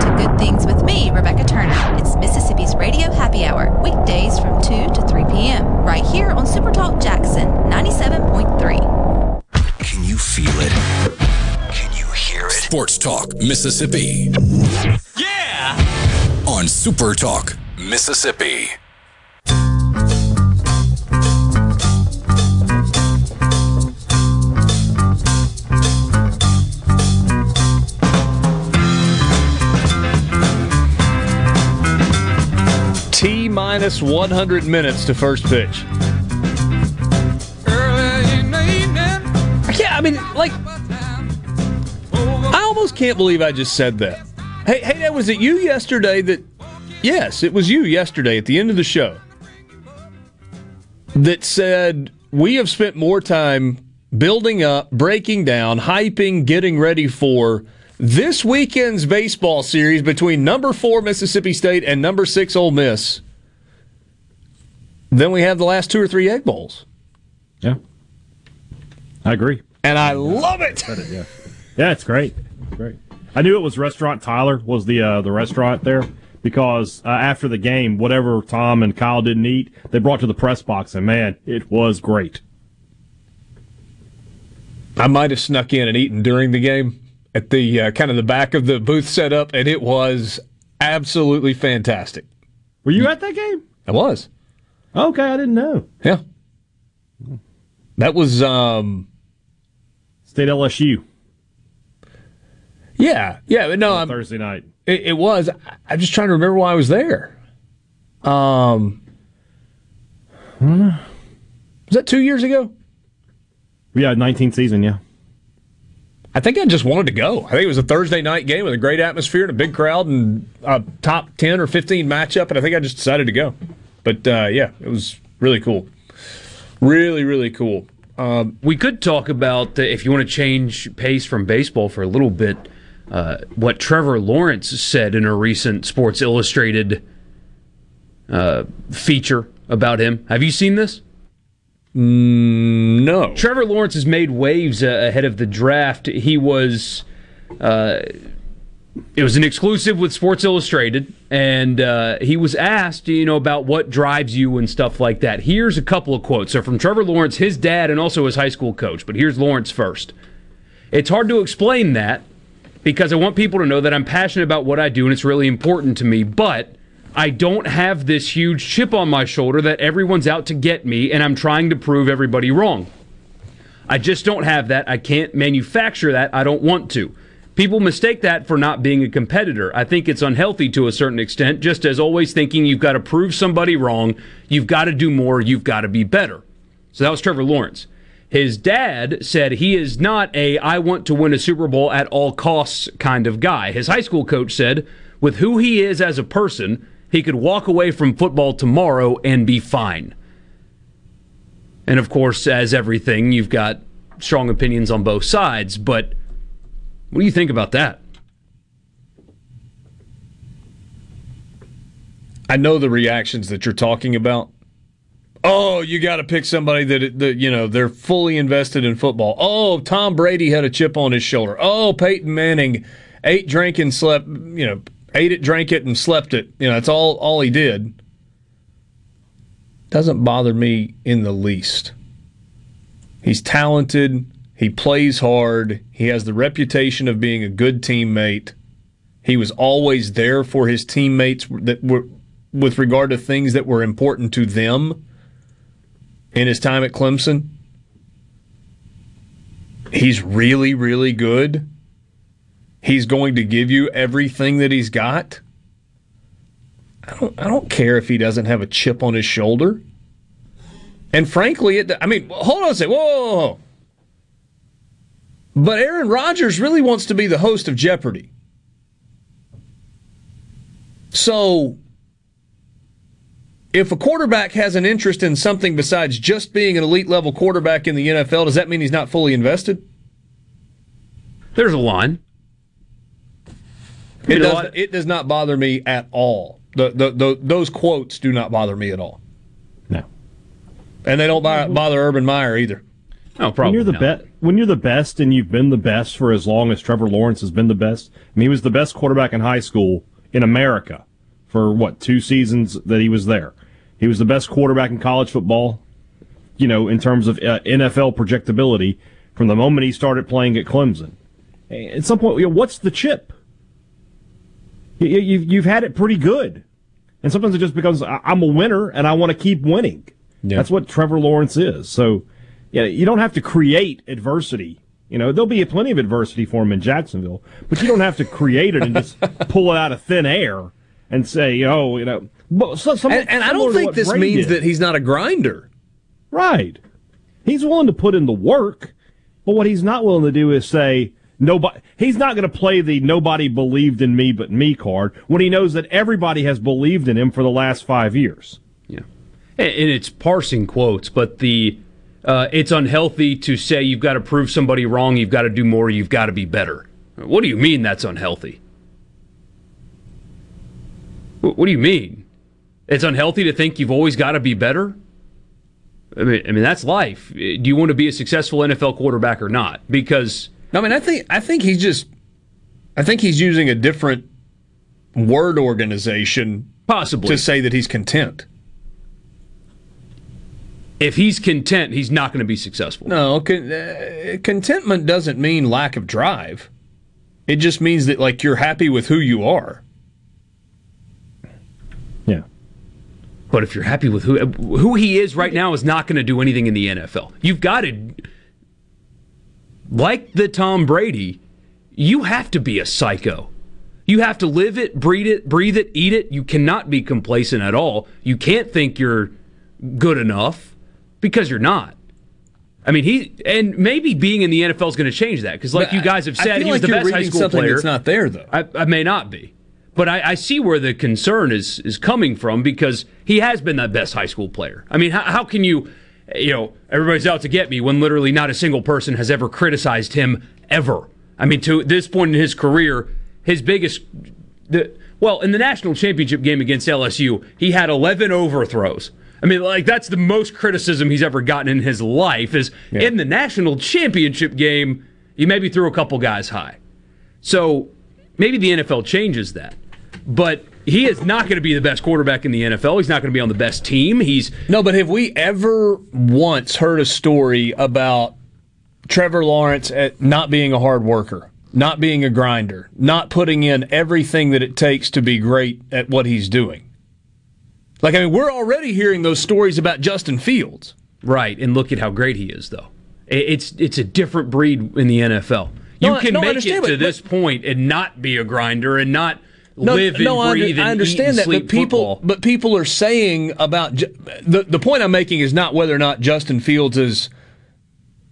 to good things with me, Rebecca Turner. It's Mississippi's Radio Happy Hour, weekdays from 2 to 3 p.m., right here on Supertalk Jackson 97.3. Can you feel it? Can you hear it? Sports Talk, Mississippi. Yeah! On Super Talk, Mississippi. T minus 100 minutes to first pitch. Yeah, I mean, like, I almost can't believe I just said that. Hey, hey, that was it you yesterday that? Yes, it was you yesterday at the end of the show that said we have spent more time building up, breaking down, hyping, getting ready for this weekend's baseball series between number four Mississippi State and number six Ole Miss, then we have the last two or three Egg Bowls. Yeah, I agree, and I love it. Yeah, yeah, it's great. It's great. I knew it was Restaurant Tyler was the uh, the restaurant there because uh, after the game, whatever Tom and Kyle didn't eat, they brought to the press box, and man, it was great. I might have snuck in and eaten during the game at the uh, kind of the back of the booth setup, and it was absolutely fantastic. Were you at that game? I was. Okay, I didn't know. Yeah, that was um, State LSU. Yeah, yeah, no, I'm, Thursday night. It, it, was. I'm just trying to remember why I was there. Um, was that two years ago? Yeah, 19th season. Yeah. I think I just wanted to go. I think it was a Thursday night game with a great atmosphere and a big crowd and a top 10 or 15 matchup, and I think I just decided to go. But uh, yeah, it was really cool. Really, really cool. Um, we could talk about, uh, if you want to change pace from baseball for a little bit, uh, what Trevor Lawrence said in a recent Sports Illustrated uh, feature about him. Have you seen this? Mm, no. Trevor Lawrence has made waves uh, ahead of the draft. He was. Uh, it was an exclusive with Sports Illustrated, and uh, he was asked, you know, about what drives you and stuff like that. Here's a couple of quotes. So from Trevor Lawrence, his dad, and also his high school coach. But here's Lawrence first. It's hard to explain that because I want people to know that I'm passionate about what I do and it's really important to me. But I don't have this huge chip on my shoulder that everyone's out to get me and I'm trying to prove everybody wrong. I just don't have that. I can't manufacture that. I don't want to. People mistake that for not being a competitor. I think it's unhealthy to a certain extent, just as always thinking you've got to prove somebody wrong, you've got to do more, you've got to be better. So that was Trevor Lawrence. His dad said he is not a I want to win a Super Bowl at all costs kind of guy. His high school coach said, with who he is as a person, he could walk away from football tomorrow and be fine. And of course, as everything, you've got strong opinions on both sides, but what do you think about that? I know the reactions that you're talking about. Oh, you got to pick somebody that, that you know they're fully invested in football. Oh, Tom Brady had a chip on his shoulder. Oh, Peyton Manning ate, drank, and slept. You know, ate it, drank it, and slept it. You know, that's all all he did. Doesn't bother me in the least. He's talented. He plays hard. He has the reputation of being a good teammate. He was always there for his teammates that were with regard to things that were important to them in his time at Clemson. He's really, really good. He's going to give you everything that he's got. I don't, I don't care if he doesn't have a chip on his shoulder. And frankly, it, I mean, hold on a second. Whoa, whoa, whoa. But Aaron Rodgers really wants to be the host of Jeopardy. So, if a quarterback has an interest in something besides just being an elite level quarterback in the NFL, does that mean he's not fully invested? There's a line. It does, it does not bother me at all. The, the, the, those quotes do not bother me at all. No. And they don't bother Urban Meyer either. No, probably. When you're the best, when you're the best, and you've been the best for as long as Trevor Lawrence has been the best. I mean, he was the best quarterback in high school in America for what two seasons that he was there. He was the best quarterback in college football. You know, in terms of uh, NFL projectability, from the moment he started playing at Clemson. At some point, you know, what's the chip? You, you've you've had it pretty good, and sometimes it just becomes I'm a winner and I want to keep winning. Yeah. That's what Trevor Lawrence is. So yeah, you don't have to create adversity. You know, there'll be plenty of adversity for him in Jacksonville, but you don't have to create it and just *laughs* pull it out of thin air and say, oh, you know. So, some, and, and I don't think this Brady means did. that he's not a grinder. Right. He's willing to put in the work, but what he's not willing to do is say, nobody, he's not going to play the nobody believed in me but me card when he knows that everybody has believed in him for the last five years. Yeah. And it's parsing quotes, but the uh, it's unhealthy to say you've got to prove somebody wrong, you've got to do more, you've got to be better. What do you mean that's unhealthy? What do you mean? It's unhealthy to think you've always got to be better? I mean, I mean that's life. Do you want to be a successful NFL quarterback or not? Because I mean, I think I think he's just, I think he's using a different word organization possibly to say that he's content. if he's content, he's not going to be successful. No, con- uh, contentment doesn't mean lack of drive. It just means that like you're happy with who you are. Yeah. But if you're happy with who who he is right now is not going to do anything in the NFL. You've got to like the Tom Brady, you have to be a psycho. You have to live it, breathe it, breathe it, eat it. You cannot be complacent at all. You can't think you're good enough because you're not. I mean, he and maybe being in the NFL is going to change that because, like But you guys have said, he was like the best high school player. that's not there, though. I, I may not be, but I, I see where the concern is is coming from because he has been the best high school player. I mean, how, how can you, you know, everybody's out to get me when literally not a single person has ever criticized him ever. I mean, to this point in his career, his biggest, the well, in the national championship game against LSU, he had 11 overthrows. I mean, like that's the most criticism he's ever gotten in his life. Is in the national championship game, he maybe threw a couple guys high. So maybe the NFL changes that. But he is not going to be the best quarterback in the NFL. He's not going to be on the best team. He's No, but have we ever once heard a story about Trevor Lawrence at not being a hard worker, not being a grinder, not putting in everything that it takes to be great at what he's doing? Like, I mean, we're already hearing those stories about Justin Fields. right, and look at how great he is, though. It's it's a different breed in the NFL. You No, can no, make it but- to this point and not be a grinder and not live and I, breathe and I understand eat and that, but people, football. but people are saying about the the point I'm making is not whether or not Justin Fields is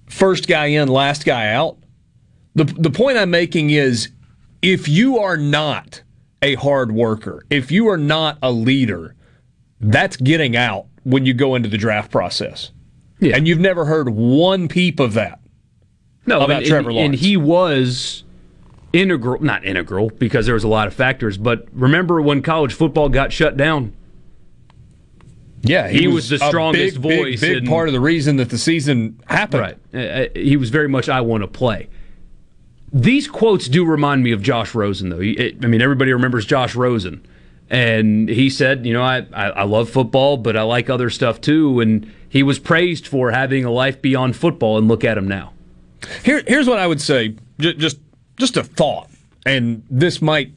first guy in, last guy out. the The point I'm making is if you are not a hard worker, if you are not a leader, that's getting out when you go into the draft process. Yeah. And you've never heard one peep of that. No, about and, Trevor Lawrence. and he was integral, not integral because there was a lot of factors. But remember when college football got shut down? Yeah, he, was, the strongest big, big, voice. Big, and- part of the reason that the season happened. Right. Uh, uh, he was very much I want to play. These quotes do remind me of Josh Rosen, though. He- it- I mean, everybody remembers Josh Rosen. And he said, you know, I, I, I love football, but I like other stuff too. And he was praised for having a life beyond football, and look at him now. Here, here's what I would say. Just, just, a thought, and this might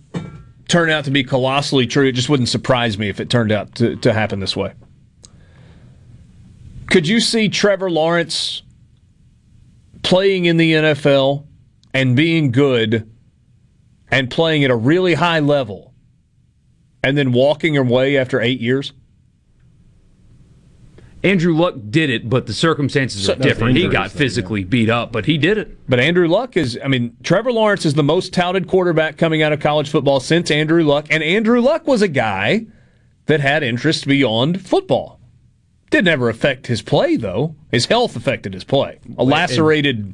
turn out to be colossally true. It just wouldn't surprise me if it turned out to, to happen this way. Could you see Trevor Lawrence playing in the NFL and being good and playing at a really high level and then walking away after eight years? Andrew Luck did it, but the circumstances are So- different. He got physically beat up, but he did it. But Andrew Luck is, I mean, Trevor Lawrence is the most touted quarterback coming out of college football since Andrew Luck. And Andrew Luck was a guy that had interest beyond football. Didn't ever affect his play, though. His health affected his play. A lacerated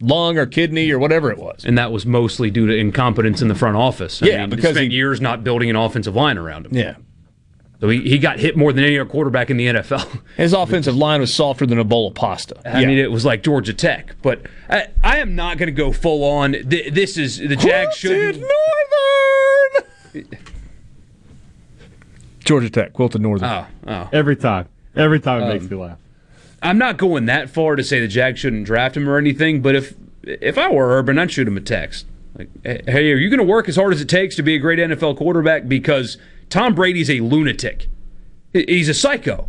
lung or kidney or whatever it was. And that was mostly due to incompetence in the front office. I Yeah, mean, because he spent years not building an offensive line around him. Yeah. So he, he got hit more than any other quarterback in the NFL. *laughs* His offensive line was softer than a bowl of pasta. I Yeah. mean, it was like Georgia Tech. But I, I am not going to go full on. Th- This is the Jags should. Quilted Northern. Georgia Tech, Quilted Northern. Oh, oh. Every time. Every time it Um, makes me laugh. I'm not going that far to say the Jags shouldn't draft him or anything. But if if I were Urban, I'd shoot him a text. Like, hey, are you going to work as hard as it takes to be a great NFL quarterback? Because Tom Brady's a lunatic. He's a psycho.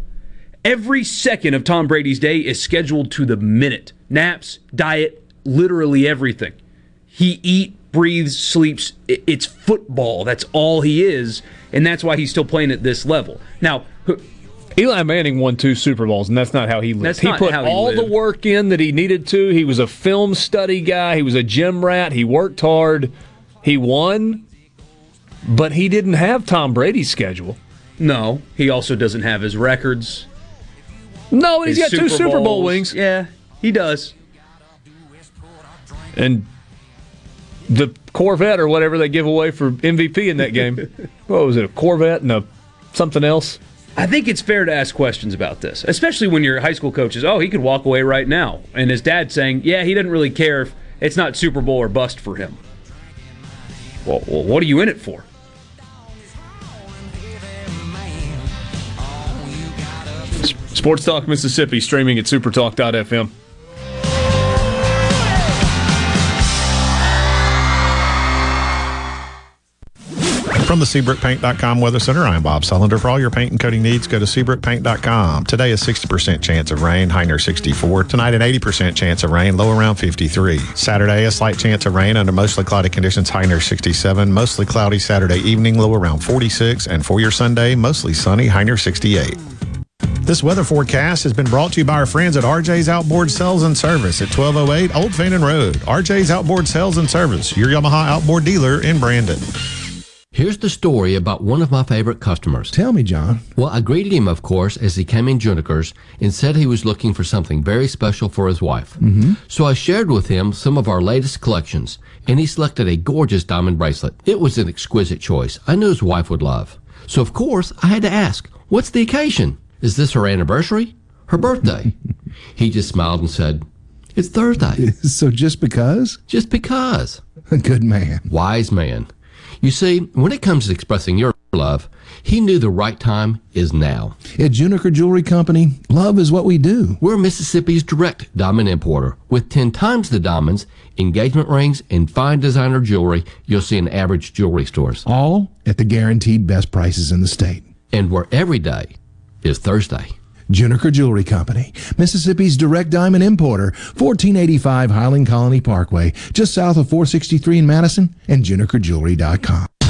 Every second of Tom Brady's day is scheduled to the minute. Naps, diet, literally everything. He eat, breathes, sleeps. It's football. That's all he is, and that's why he's still playing at this level. Now, Eli Manning won two Super Bowls, and that's not how he lived. He put he all the work in that he needed to. He was a film study guy. He was a gym rat. He worked hard. He won, but he didn't have Tom Brady's schedule. no, he also doesn't have his records. No, he's got two Super Bowl wings. Yeah, he does. And the Corvette or whatever they give away for MVP in that game. *laughs* what was it? A Corvette and a something else? I think it's fair to ask questions about this, especially when your high school coach is, oh, he could walk away right now. And his dad saying, yeah, he doesn't really care if it's not Super Bowl or bust for him. Well, well what are you in it for? Sports Talk Mississippi streaming at supertalk.fm. From the SeabrookPaint.com Weather Center, I'm Bob Sullender. For all your paint and coating needs, go to SeabrookPaint.com. Today, a 60% chance of rain, high near 64. Tonight, an 80% chance of rain, low around 53. Saturday, a slight chance of rain under mostly cloudy conditions, high near 67. Mostly cloudy Saturday evening, low around 46. And for your Sunday, mostly sunny, high near 68. This weather forecast has been brought to you by our friends at RJ's Outboard Sales and Service at 1208 Old Fannin Road. RJ's Outboard Sales and Service, your Yamaha outboard dealer in Brandon. Here's the story about one of my favorite customers. Tell me, John. Well, I greeted him, of course, as he came in Juniker's and said he was looking for something very special for his wife. Mm-hmm. So I shared with him some of our latest collections, and he selected a gorgeous diamond bracelet. It was an exquisite choice I knew his wife would love. So, of course, I had to ask, what's the occasion? Is this her anniversary? Her birthday? *laughs* he just smiled and said, it's Thursday. *laughs* So just because? Just because. A *laughs* good man. Wise man. You see, when it comes to expressing your love, he knew the right time is now. At Juniker Jewelry Company, love is what we do. We're Mississippi's direct diamond importer with 10 times the diamonds, engagement rings, and fine designer jewelry you'll see in average jewelry stores. All at the guaranteed best prices in the state. And where every day is Thursday. Juniker Jewelry Company, Mississippi's direct diamond importer, 1485 Highland Colony Parkway, just south of 463 in Madison, and JunikerJewelry.com.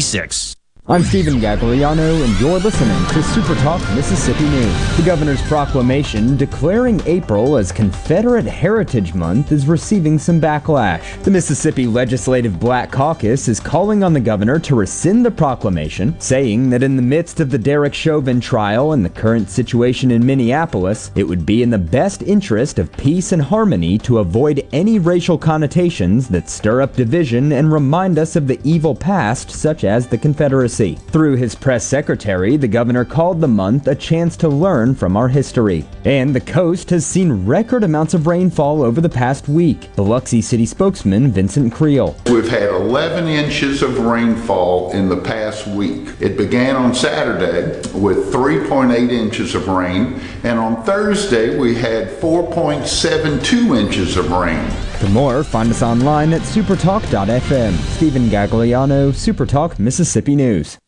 26. I'm Stephen Gagliano, and you're listening to Super Talk Mississippi News. The governor's proclamation declaring April as Confederate Heritage Month is receiving some backlash. The Mississippi Legislative Black Caucus is calling on the governor to rescind the proclamation, saying that in the midst of the Derek Chauvin trial and the current situation in Minneapolis, it would be in the best interest of peace and harmony to avoid any racial connotations that stir up division and remind us of the evil past, such as the Confederacy. Through his press secretary, the governor called the month a chance to learn from our history. And the coast has seen record amounts of rainfall over the past week. Biloxi City spokesman Vincent Creel. We've had 11 inches of rainfall in the past week. It began on Saturday with 3.8 inches of rain, and on Thursday we had 4.72 inches of rain. For more, find us online at supertalk.fm. Stephen Gagliano, Supertalk Mississippi News.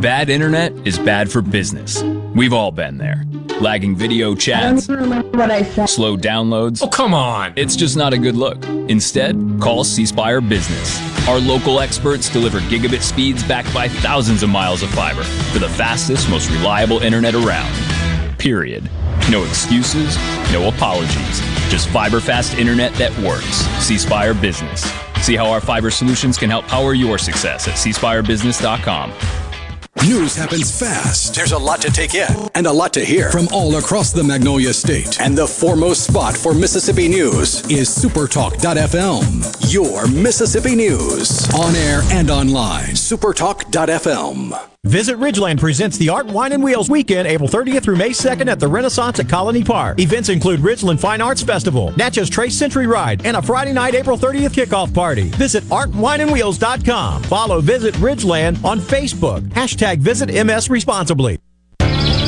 Bad internet is bad for business. We've all been there. Lagging video chats, slow downloads. Oh, come on. It's just not a good look. Instead, call C Spire Business. Our local experts deliver gigabit speeds backed by thousands of miles of fiber for the fastest, most reliable internet around. Period. No excuses, no apologies. Just fiber fast internet that works. C Spire Business. See how our fiber solutions can help power your success at cspirebusiness.com. News happens fast. There's a lot to take in and a lot to hear from all across the Magnolia State. And the foremost spot for Mississippi news is supertalk.fm. Your Mississippi news. On air and online. Supertalk.fm. Visit Ridgeland presents the Art, Wine, and Wheels Weekend, April 30th through May 2nd at the Renaissance at Colony Park. Events include Ridgeland Fine Arts Festival, Natchez Trace Century Ride, and a Friday night, April 30th kickoff party. Visit artwineandwheels.com. Follow Visit Ridgeland on Facebook. Hashtag Visit MS Responsibly.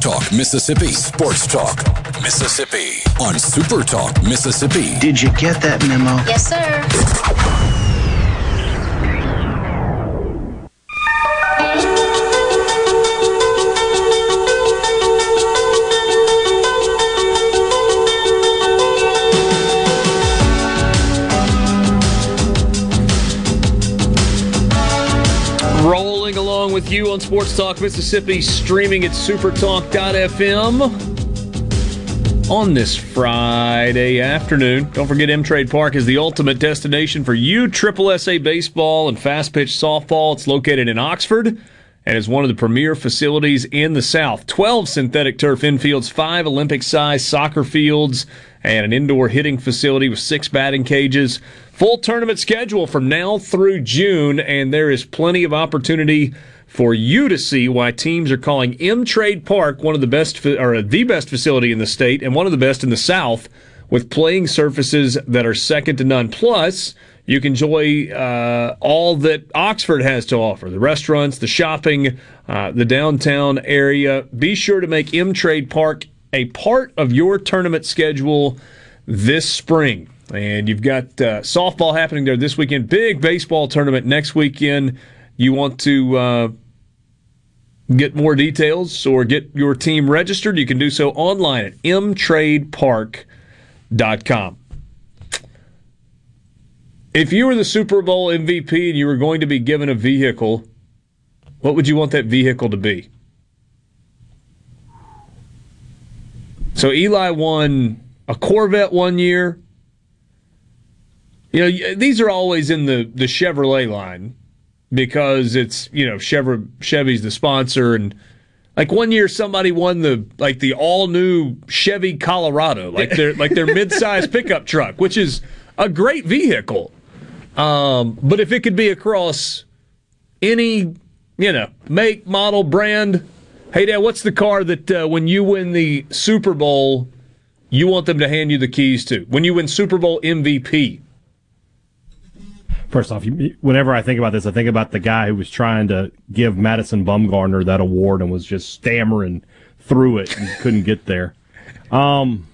Talk Mississippi. Sports Talk Mississippi on Super Talk Mississippi. Did you get that memo? Yes, sir. You on Sports Talk Mississippi, streaming at supertalk.fm on this Friday afternoon. Don't forget MTrade Park is the ultimate destination for you triple SA baseball and fast pitch softball. It's located in Oxford. and is one of the premier facilities in the South. 12 synthetic turf infields, five Olympic sized soccer fields, and an indoor hitting facility with six batting cages. Full tournament schedule from now through June, and there is plenty of opportunity for you to see why teams are calling MTrade Park one of the best or the best facility in the state and one of the best in the South with playing surfaces that are second to none. Plus, you can enjoy uh, all that Oxford has to offer the restaurants, the shopping, uh, the downtown area. Be sure to make MTrade Park a part of your tournament schedule this spring. And you've got uh, softball happening there this weekend, big baseball tournament next weekend. You want to uh, get more details or get your team registered, you can do so online at mtradepark.com. If you were the Super Bowl MVP and you were going to be given a vehicle, what would you want that vehicle to be? So Eli won a Corvette one year. You know, these are always in the, the Chevrolet line because it's, you know, Chevy, Chevy's the sponsor. And like one year somebody won the, like the all new Chevy Colorado, like their, like their *laughs* mid-sized pickup truck, which is a great vehicle. Um, but if it could be across any, you know, make, model, brand, hey, Dad, what's the car that uh, when you win the Super Bowl, you want them to hand you the keys to? When you win Super Bowl MVP? First off, whenever I think about this, I think about the guy who was trying to give Madison Bumgarner that award and was just stammering through it and couldn't get there. Um,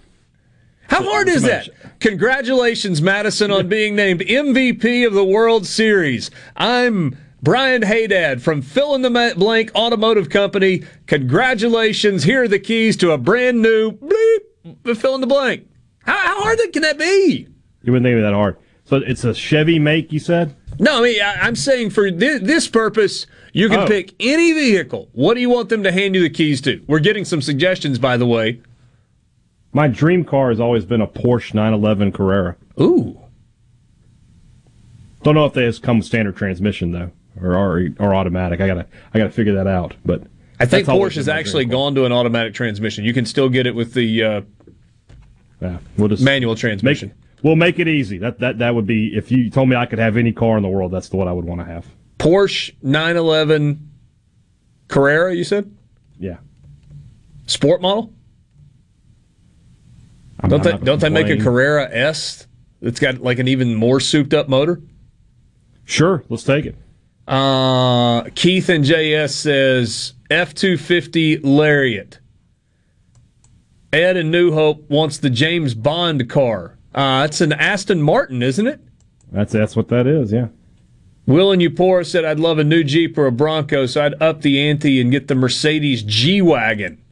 how hard is that? Congratulations, Madison, on being named MVP of the World Series. I'm Brian Haydad from Fill in the Blank Automotive Company. Congratulations. Here are the keys to a brand new bleep, fill in the blank. How, how hard can that be? You wouldn't think of that hard. So it's a Chevy make, you said? No, I mean, I, am saying for this, this, purpose, you can oh. pick any vehicle. What do you want them to hand you the keys to? We're getting some suggestions, by the way. My dream car has always been a Porsche 911 Carrera. Ooh. Don't know if they come with standard transmission though, or or, or automatic. I gotta I gotta figure that out. But I think Porsche has actually gone to an automatic transmission. You can still get it with the uh, yeah, we'll just manual transmission. Make, we'll make it easy. That that that would be if you told me I could have any car in the world, that's the one I would want to have. Porsche 911 Carrera, you said? Yeah. Sport model? I'm, don't they don't they make a Carrera S that's got like an even more souped up motor? Sure, let's take it. Uh, Keith and JS says F two fifty Lariat. Ed and New Hope wants the James Bond car. Uh, it's an Aston Martin, isn't it? That's that's what that is. Yeah. Will and Upora said I'd love a new Jeep or a Bronco, so I'd up the ante and get the Mercedes G wagon.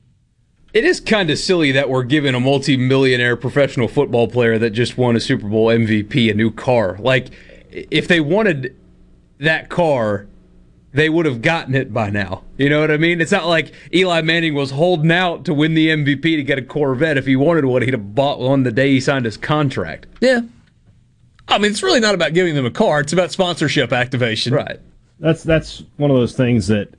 It is kind of silly that we're giving a multi-millionaire professional football player that just won a Super Bowl MVP a new car. Like, if they wanted that car, they would have gotten it by now. You know what I mean? It's not like Eli Manning was holding out to win the MVP to get a Corvette. If he wanted one, he'd have bought one the day he signed his contract. Yeah. I mean, it's really not about giving them a car. It's about sponsorship activation. Right. That's that's one of those things that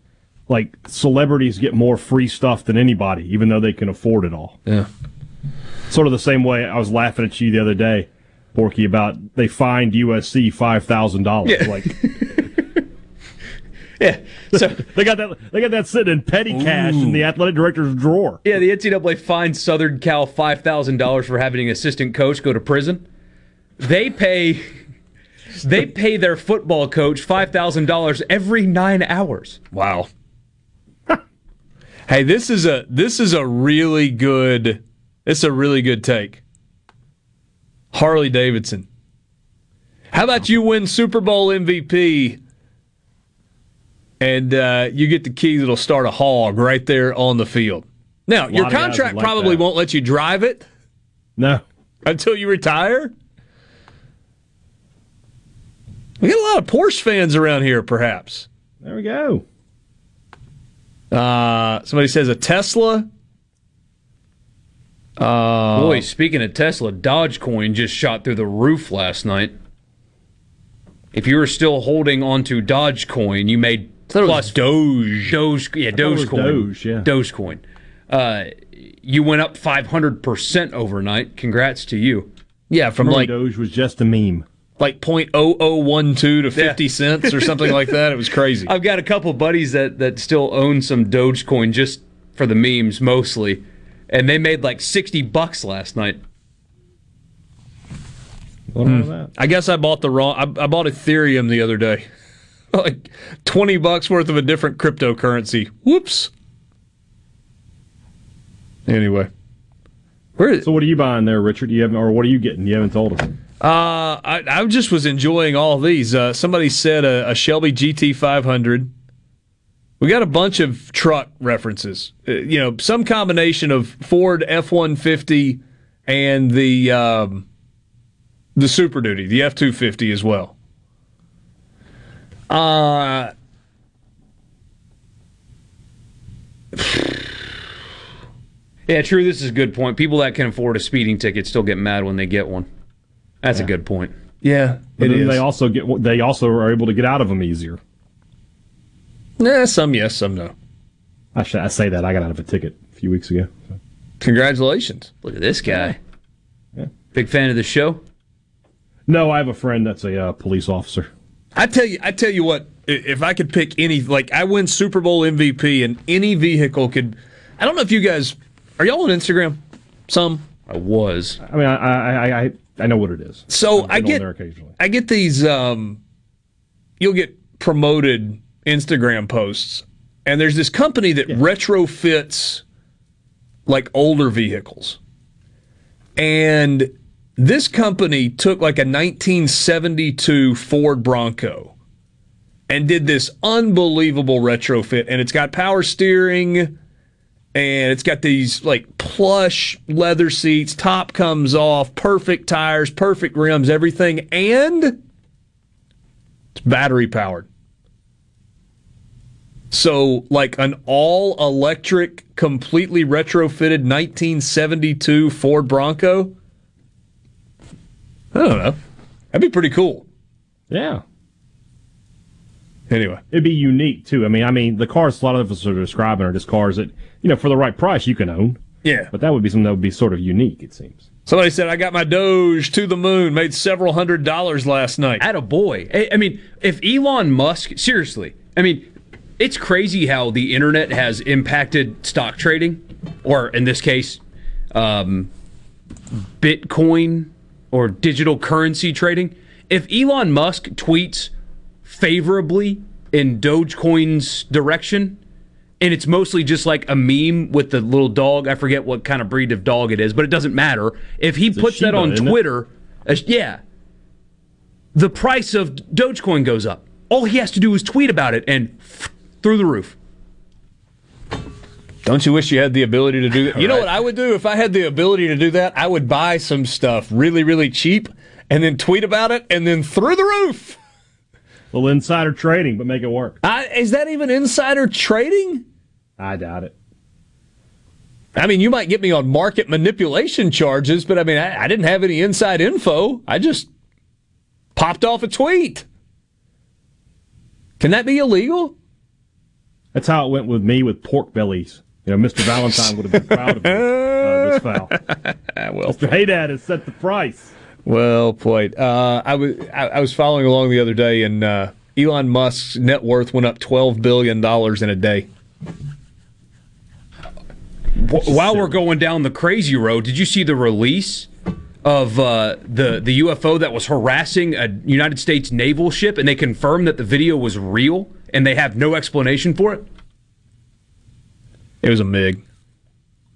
like celebrities get more free stuff than anybody, even though they can afford it all. Yeah. Sort of the same way I was laughing at you the other day, Porky, about they fined USC five thousand dollars. Yeah. Like *laughs* Yeah. *laughs* So *laughs* they got that they got that sitting in petty cash in the athletic director's drawer. Yeah, the NCAA fined Southern Cal five thousand dollars for having an assistant coach go to prison. They pay they pay their football coach five thousand dollars every nine hours. Wow. Hey, this is a this is a really good it's a really good take. Harley Davidson. How about you win Super Bowl MVP and uh, you get the keys that'll start a hog right there on the field. Now, your contract like probably that. won't let you drive it. No. Until you retire. We got a lot of Porsche fans around here, perhaps. There we go. Uh, somebody says a Tesla. Uh, Boy, speaking of Tesla, Dogecoin just shot through the roof last night. If you were still holding onto Dogecoin, you made plus Doge. Doge, yeah, thought it was Dogecoin. Doge, yeah. Dogecoin. Uh, you went up 500% overnight. Congrats to you. Yeah, from Remember like Doge was just a meme. like point oh oh one two to fifty cents or something like that. It was crazy. *laughs* I've got a couple buddies that, that still own some Dogecoin just for the memes mostly, and they made like 60 bucks last night. Hmm. I guess I bought the wrong. I, I bought Ethereum the other day, *laughs* like twenty bucks worth of a different cryptocurrency. Whoops. Anyway, where? So what are you buying there, Richard? You haven't, or what are you getting? You haven't told us. Uh, I, I just was enjoying all these. Uh, somebody said a, a Shelby GT 500. We got a bunch of truck references. Uh, you know, some combination of Ford F 150 and the um, the Super Duty, the F 250 as well. Uh, *sighs* Yeah, true. This is a good point. People that can afford a speeding ticket still get mad when they get one. That's a good point. yeah, But it then is. they also get they also are able to get out of them easier. Nah, some yes, some no. I, should, I say that I got out of a ticket a few weeks ago. so. Congratulations. Look at this guy. Yeah. Big fan of the show. No, I have a friend that's a uh, police officer. I tell you, I tell you what. If I could pick any, like I win Super Bowl MVP, and any vehicle could. I don't know if you guys are y'all on Instagram. Some I was. I mean, I I I, I, I know what it is. So I've I been on get there occasionally. I get these. Um, you'll get promoted Instagram posts, and there's this company that retrofits like older vehicles, and this company took like a 1972 Ford Bronco and did this unbelievable retrofit, and it's got power steering and it's got these like plush leather seats, top comes off, perfect tires, perfect rims, everything, and it's battery powered. So, like an all electric, completely retrofitted 1972 Ford Bronco. I don't know. That'd be pretty cool. Yeah. Anyway, it'd be unique too. I mean, I mean, the cars a lot of us are describing are just cars that you know for the right price you can own. Yeah, but that would be something that would be sort of unique. It seems. Somebody said I got my Doge to the moon, made several hundred dollars last night. At a boy. I, I mean, if Elon Musk, seriously, I mean, it's crazy how the internet has impacted stock trading, or in this case, um, Bitcoin or digital currency trading. If Elon Musk tweets favorably in Dogecoin's direction, and it's mostly just like a meme with the little dog. I forget what kind of breed of dog it is, but it doesn't matter. If he a puts that on? Twitter, uh, yeah, the price of Dogecoin goes up. All he has to do is tweet about it and through the roof. Don't you wish you had the ability to do that? You know what I would do if I had the ability to do that? I would buy some stuff really, really cheap and then tweet about it and then through the roof. A little insider trading, but make it work. I, is that even insider trading? I doubt it. I mean, you might get me on market manipulation charges, but I mean, I, I didn't have any inside info. I just popped off a tweet. Can that be illegal? That's how it went with me with pork bellies. You know, Mr. Valentine would have been proud of me, uh, this foul. *laughs* well, Mr. Haydad has set the price. Well played. Uh, I was I, I was following along the other day, and uh, Elon Musk's net worth went up twelve billion dollars in a day. Wh- While we're going down the crazy road, did you see the release of uh, the the UFO that was harassing a United States naval ship, and they confirmed that the video was real, and they have no explanation for it? It was a MiG.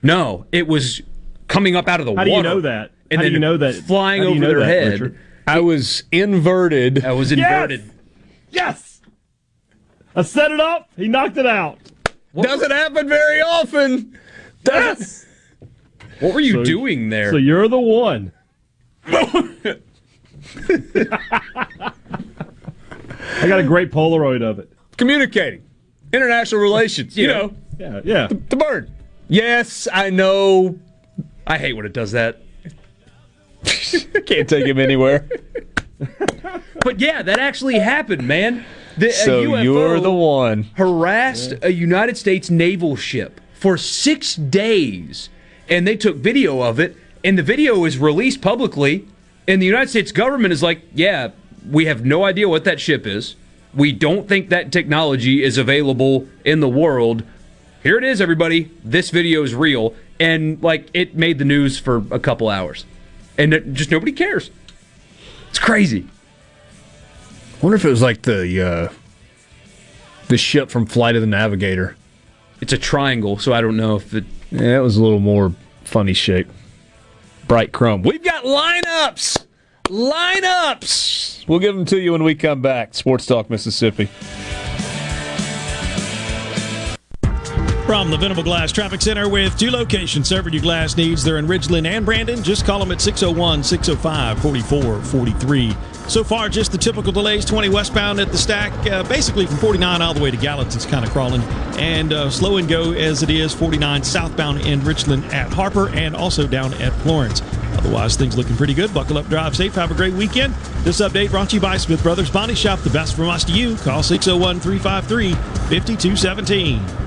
No, it was coming up out of the How water. do you know that? And How do you know that? flying How do you over their that, head. Richard? I was inverted. I was inverted. Yes! I set it up. He knocked it out. Doesn't happen very often. Yes! What were you So- doing there? So you're the one. *laughs* I got a great Polaroid of it. Communicating, international relations. You know, Yeah, yeah. the bird. Yes, I know. I hate when it does that. *laughs* Can't take him anywhere. *laughs* But yeah, that actually happened, man. The, so you're the one. harassed a United States naval ship for six days, and they took video of it, and the video is released publicly, and the United States government is like, "Yeah, we have no idea what that ship is. We don't think that technology is available in the world. Here it is, everybody. This video is real." And like, it made the news for a couple hours, and it, just nobody cares. It's crazy. I wonder if it was like the uh, the ship from Flight of the Navigator. It's a triangle, so I don't know if it. Yeah, it was a little more funny shape. Bright chrome. We've got lineups. Lineups. We'll give them to you when we come back. Sports Talk Mississippi. From the Venable Glass Traffic Center with two locations serving your glass needs. They're in Ridgeland and Brandon. Just call them at 601 605 4443. So far, just the typical delays 20 westbound at the stack, uh, basically from 49 all the way to Gallatin. It's kind of crawling. And uh, slow and go as it is 49 southbound in Richland at Harper and also down at Florence. Otherwise, things looking pretty good. Buckle up, drive safe, have a great weekend. This update brought to you by Smith Brothers Body Shop. The best from us to you. Call 601 353 5217.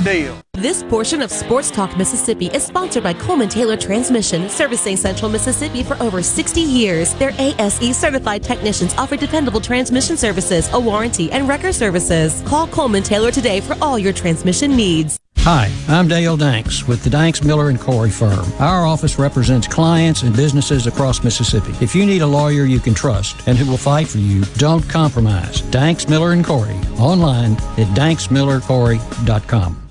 deal. This portion of Sports Talk Mississippi is sponsored by Coleman Taylor Transmission, servicing Central Mississippi for over 60 years. Their ASE certified technicians offer dependable transmission services, a warranty, and wrecker services. Call Coleman Taylor today for all your transmission needs. Hi, I'm Dale Danks with the Danks Miller and Corey firm. Our office represents clients and businesses across Mississippi. If you need a lawyer you can trust and who will fight for you, don't compromise. Danks Miller and Corey online at danksmillercorey.com.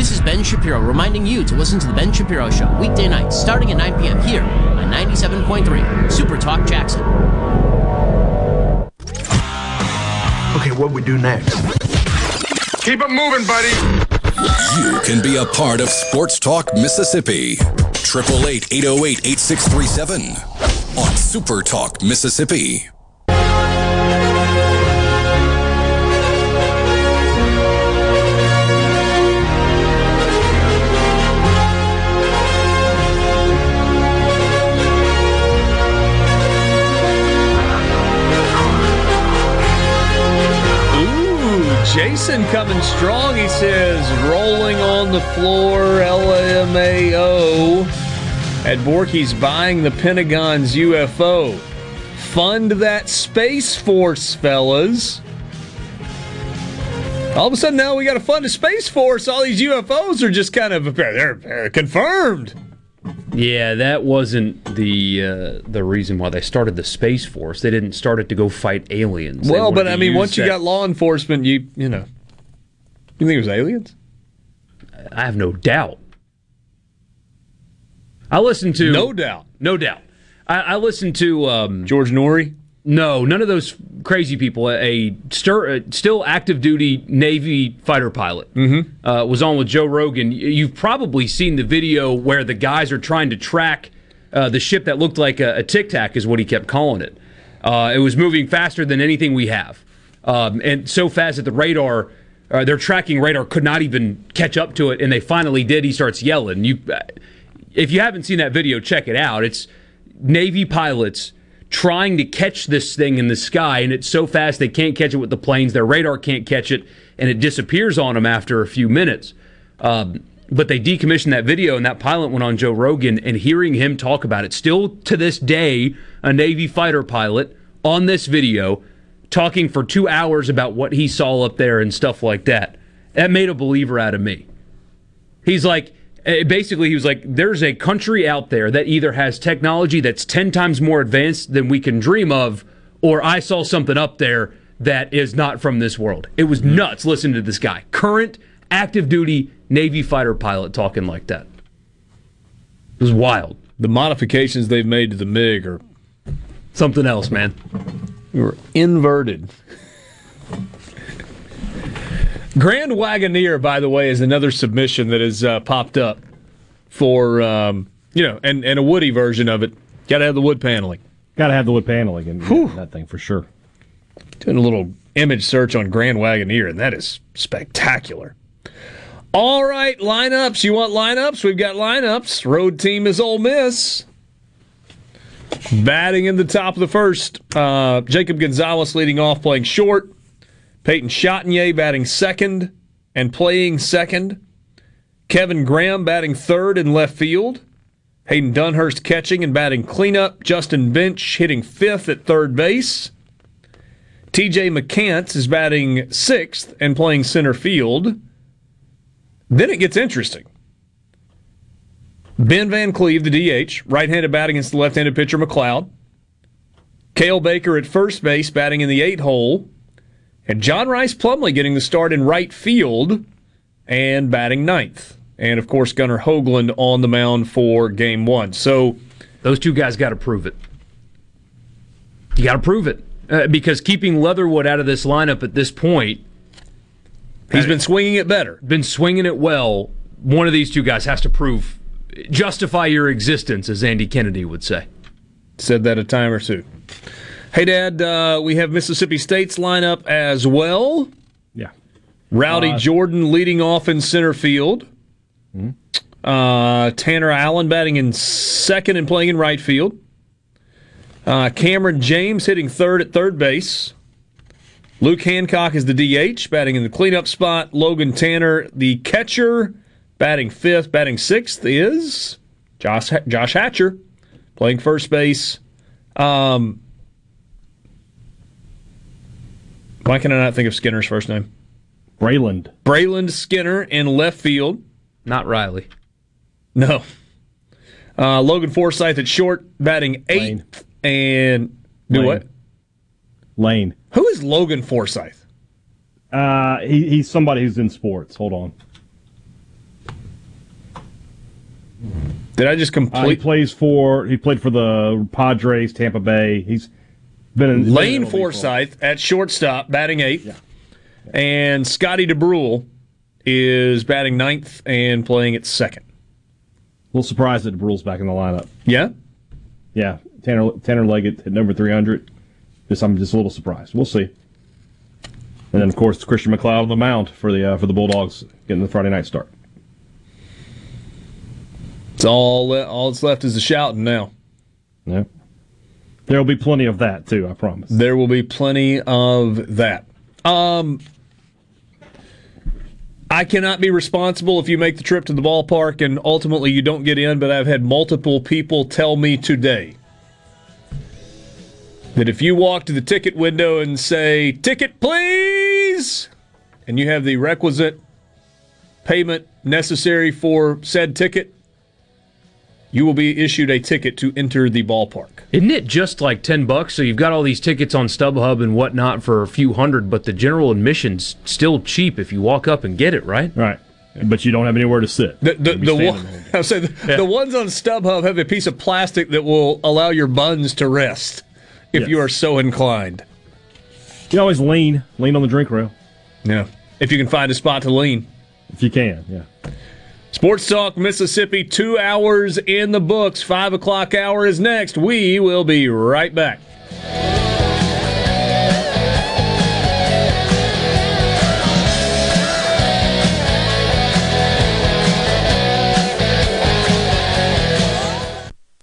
This is Ben Shapiro reminding you to listen to The Ben Shapiro Show weekday nights starting at 9 p.m. here on 97.3 Super Talk Jackson. Okay, what we do next? Keep it moving, buddy. You can be a part of Sports Talk Mississippi. 888 808 8637 on Super Talk Mississippi. Jason coming strong. He says, rolling on the floor, LMAO. At Porky's buying the Pentagon's UFO. Fund that Space Force, fellas. All of a sudden, now we got to fund a Space Force. All these UFOs are just kind of they're, they're confirmed. Yeah, that wasn't the uh, the reason why they started the Space Force. They didn't start it to go fight aliens. They Well, but I mean, once you that- got law enforcement, you you know, you think it was aliens? I have no doubt. I listened to No doubt. no doubt. I, I listened to um, George Noory. No, none of those crazy people. A, stir, still active duty Navy fighter pilot Mm-hmm. uh, was on with Joe Rogan. You've probably seen the video where the guys are trying to track uh, the ship that looked like a, a Tic Tac, is what he kept calling it. Uh, it was moving faster than anything we have, um, and so fast that the radar, uh, their tracking radar, could not even catch up to it. And they finally did. He starts yelling. You, if you haven't seen that video, check it out. It's Navy pilots trying to catch this thing in the sky, and it's so fast they can't catch it with the planes. Their radar can't catch it, and it disappears on them after a few minutes. Um, but they decommissioned that video, and that pilot went on Joe Rogan, and hearing him talk about it, still to this day, a Navy fighter pilot on this video talking for two hours about what he saw up there and stuff like that. That made a believer out of me. He's like, Uh, basically, he was like, there's a country out there that either has technology that's 10 times more advanced than we can dream of, or I saw something up there that is not from this world. It was mm-hmm. nuts listening to this guy. Current active duty Navy fighter pilot talking like that. It was wild. The modifications they've made to the MiG are something else, man. You're inverted. Grand Wagoneer, by the way, is another submission that has uh, popped up for um, you know, and, and a Woody version of it. Got to have the wood paneling. Got to have the wood paneling in that thing for sure. Doing a little image search on Grand Wagoneer, and that is spectacular. All right, lineups. You want lineups? We've got lineups. Road team is Ole Miss. Batting in the top of the first, uh, Jacob Gonzalez leading off, playing short. Peyton Chatagnier batting second and playing second. Kevin Graham batting third in left field. Hayden Dunhurst catching and batting cleanup. Justin Bench hitting fifth at third base. TJ McCants is batting sixth and playing center field. Then it gets interesting. Ben Van Cleve, the DH, right handed batting against the left handed pitcher MacLeod. Cael Baker at first base, batting in the eight hole. And John Rhys Plumlee getting the start in right field and batting ninth. And of course, Gunnar Hoglund on the mound for game one. So those two guys got to prove it. You got to prove it. Uh, because keeping Leatherwood out of this lineup at this point, he's been swinging it better. Been swinging it well. One of these two guys has to prove, justify your existence, as Andy Kennedy would say. Said that a time or two. Hey, Dad, uh, we have Mississippi State's lineup as well. Yeah. Rowdy Uh, Jordan leading off in center field. Uh, Tanner Allen batting in second and playing in right field. Uh, Kamren James hitting third at third base. Luke Hancock is the DH, batting in the cleanup spot. Logan Tanner, the catcher, batting fifth. Batting sixth is Josh Josh Hatcher, playing first base. Um, why can I not think of Skinner's first name? Brayland. Brayland Skinner in left field. Not Riley. No. Uh, Logan Forsythe at short, batting eighth. And do Lane. what? Lane. Who is Logan Forsythe? Uh, he, he's somebody who's in sports. Hold on. Did I just Uh, he plays for. He played for the Padres, Tampa Bay. He's Been Lane Forsythe at shortstop, batting eighth. And Scotty Dubrule is batting ninth and playing at second. A little surprised that Dubrule's back in the lineup. Yeah? Yeah. Tanner Tanner Leggett at number 300. Just, I'm just a little surprised. We'll see. And then, of course, Christian MacLeod on the mound for the uh, for the Bulldogs getting the Friday night start. It's all all that's left is the shouting now. Yeah. There will be plenty of that too. I promise. There will be plenty of that. Um, I cannot be responsible if you make the trip to the ballpark and ultimately you don't get in, but I've had multiple people tell me today that if you walk to the ticket window and say, Ticket, please, and you have the requisite payment necessary for said ticket, you will be issued a ticket to enter the ballpark. Isn't it just like ten bucks? So you've got all these tickets on StubHub and whatnot for a few hundred, but the general admission's still cheap if you walk up and get it, right? Right. But you don't have anywhere to sit. The the, the one, I *laughs* say the, Yeah. the ones on StubHub have a piece of plastic that will allow your buns to rest if you are so inclined. You can always lean, lean on the drink rail. Yeah, if you can find a spot to lean. If you can, yeah. Sports Talk Mississippi, two hours in the books. Five o'clock hour is next. We will be right back.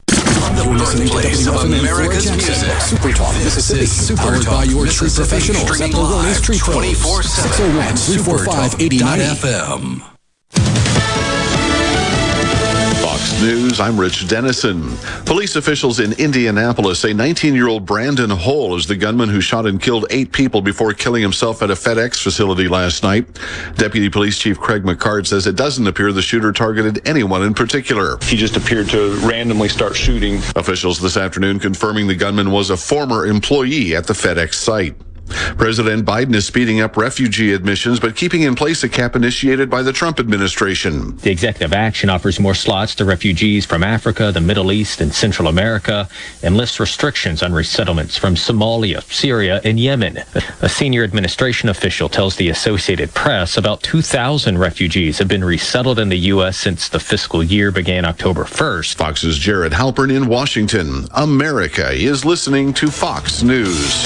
The birthplace of America's music. Super Talk Mississippi. Powered by your tree professionals. At Lorone's Tree Pros. 601 345 89FM. Fox News, I'm Rich Denison. Police officials in Indianapolis say 19 year old Brandon Hole is the gunman who shot and killed eight people before killing himself at a FedEx facility last night. Deputy Police Chief Craig McCartt says it doesn't appear the shooter targeted anyone in particular. He just appeared to randomly start shooting. Officials this afternoon confirming the gunman was a former employee at the FedEx site. President Biden is speeding up refugee admissions, but keeping in place a cap initiated by the Trump administration. The executive action offers more slots to refugees from Africa, the Middle East, and Central America, and lifts restrictions on resettlements from Somalia, Syria, and Yemen. A senior administration official tells the Associated Press about 2,000 refugees have been resettled in the U.S. since the fiscal year began October 1st. Fox's Jared Halpern in Washington. America is listening to Fox News.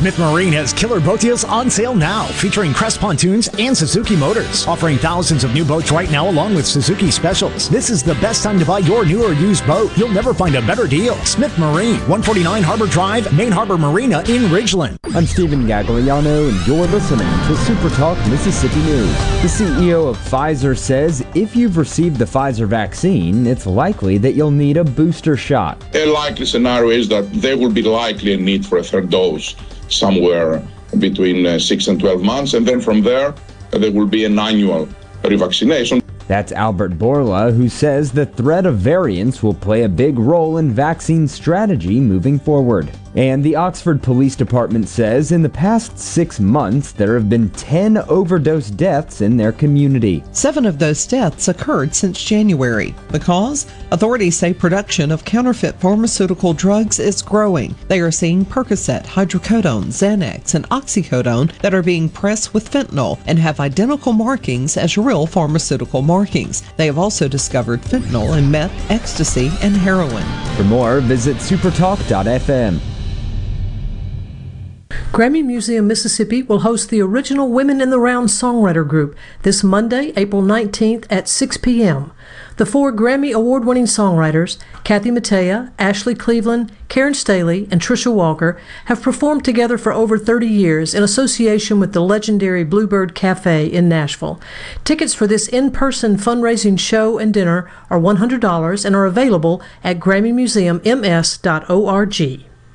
Smith Marine has killer boat deals on sale now, featuring Crest pontoons and Suzuki motors, offering thousands of new boats right now along with Suzuki specials. This is the best time to buy your new or used boat. You'll never find a better deal. Smith Marine, 149 Harbor Drive, Main Harbor Marina in Ridgeland. I'm Stephen Gagliano, and you're listening to Super Talk Mississippi News. The CEO of Pfizer says if you've received the Pfizer vaccine, it's likely that you'll need a booster shot. A likely scenario is that there will be likely a need for a third dose somewhere between uh, 6 and 12 months, and then from there, uh, there will be an annual revaccination. That's Albert Bourla, who says the threat of variants will play a big role in vaccine strategy moving forward. And the Oxford Police Department says in the past six months there have been 10 overdose deaths in their community. Seven of those deaths occurred since January. The cause? Authorities say production of counterfeit pharmaceutical drugs is growing. They are seeing Percocet, hydrocodone, Xanax, and oxycodone that are being pressed with fentanyl and have identical markings as real pharmaceutical markings. They have also discovered fentanyl in meth, ecstasy, and heroin. For more, visit supertalk.fm. Grammy Museum Mississippi will host the original Women in the Round songwriter group this Monday, April 19th at 6 p.m. The four Grammy award winning songwriters, Kathy Mattea, Ashley Cleveland, Karen Staley, and Trisha Walker, have performed together for over 30 years in association with the legendary Bluebird Cafe in Nashville. Tickets for this in person fundraising show and dinner are $100 and are available at GrammyMuseumMS.org.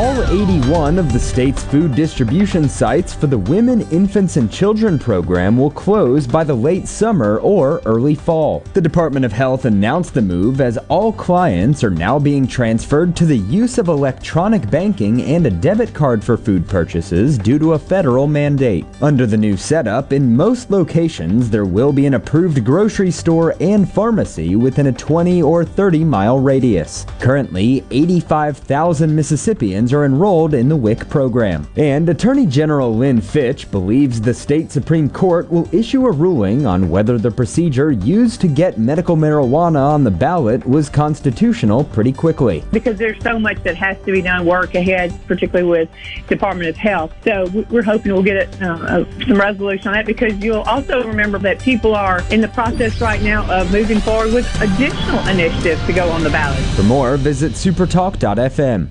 All 81 of the state's food distribution sites for the Women, Infants, and Children program will close by the late summer or early fall. The Department of Health announced the move as all clients are now being transferred to the use of electronic banking and a debit card for food purchases due to a federal mandate. Under the new setup, in most locations, there will be an approved grocery store and pharmacy within a 20 or 30 mile radius. Currently, 85,000 Mississippians are enrolled in the WIC program. And Attorney General Lynn Fitch believes the state Supreme Court will issue a ruling on whether the procedure used to get medical marijuana on the ballot was constitutional pretty quickly. Because there's so much that has to be done work ahead, particularly with Department of Health. So we're hoping we'll get it, uh, some resolution on that because you'll also remember that people are in the process right now of moving forward with additional initiatives to go on the ballot. For more, visit supertalk.fm.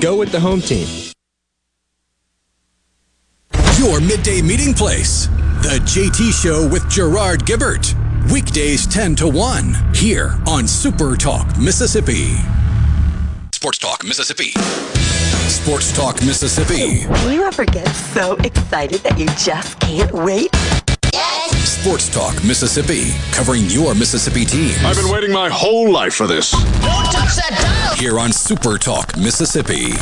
Go with the home team. Your midday meeting place. The JT Show with Gerard Gibert. Weekdays 10 to 1 here on Super Talk Mississippi. Sports Talk Mississippi. Sports Talk Mississippi. Do you ever get so excited that you just can't wait? Sports Talk Mississippi, covering your Mississippi teams. I've been waiting my whole life for this. Don't touch that dial! Here on Super Talk Mississippi.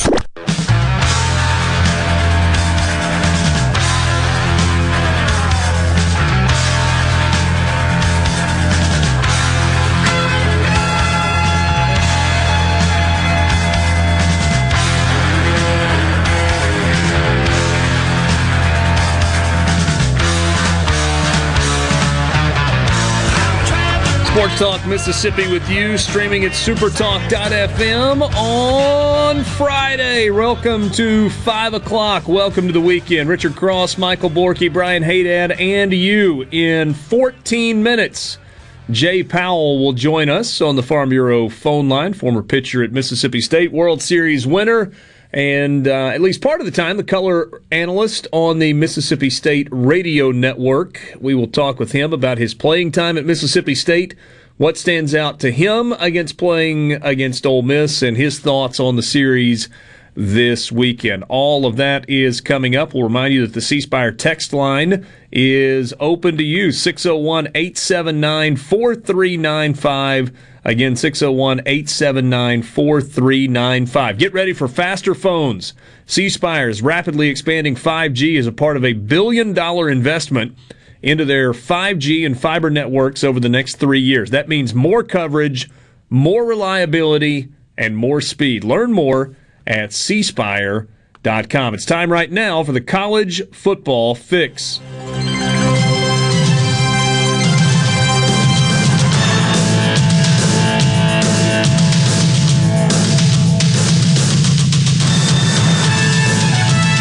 Sports Talk Mississippi with you, streaming at supertalk.fm on Friday. Welcome to 5 o'clock. Welcome to the weekend. Richard Cross, Michael Borky, Brian Haydad, and you in 14 minutes. Jay Powell will join us on the Farm Bureau phone line, former pitcher at Mississippi State, World Series winner and uh, at least part of the time, the color analyst on the Mississippi State radio network. We will talk with him about his playing time at Mississippi State, what stands out to him against playing against Ole Miss, and his thoughts on the series this weekend. All of that is coming up. We'll remind you that the C Spire text line is open to you 601 879 4395. Again, 601 879 4395. Get ready for faster phones. C Spire is rapidly expanding 5G as a part of a billion dollar investment into their 5G and fiber networks over the next three years. That means more coverage, more reliability, and more speed. Learn more at cspire.com. It's time right now for the college football fix.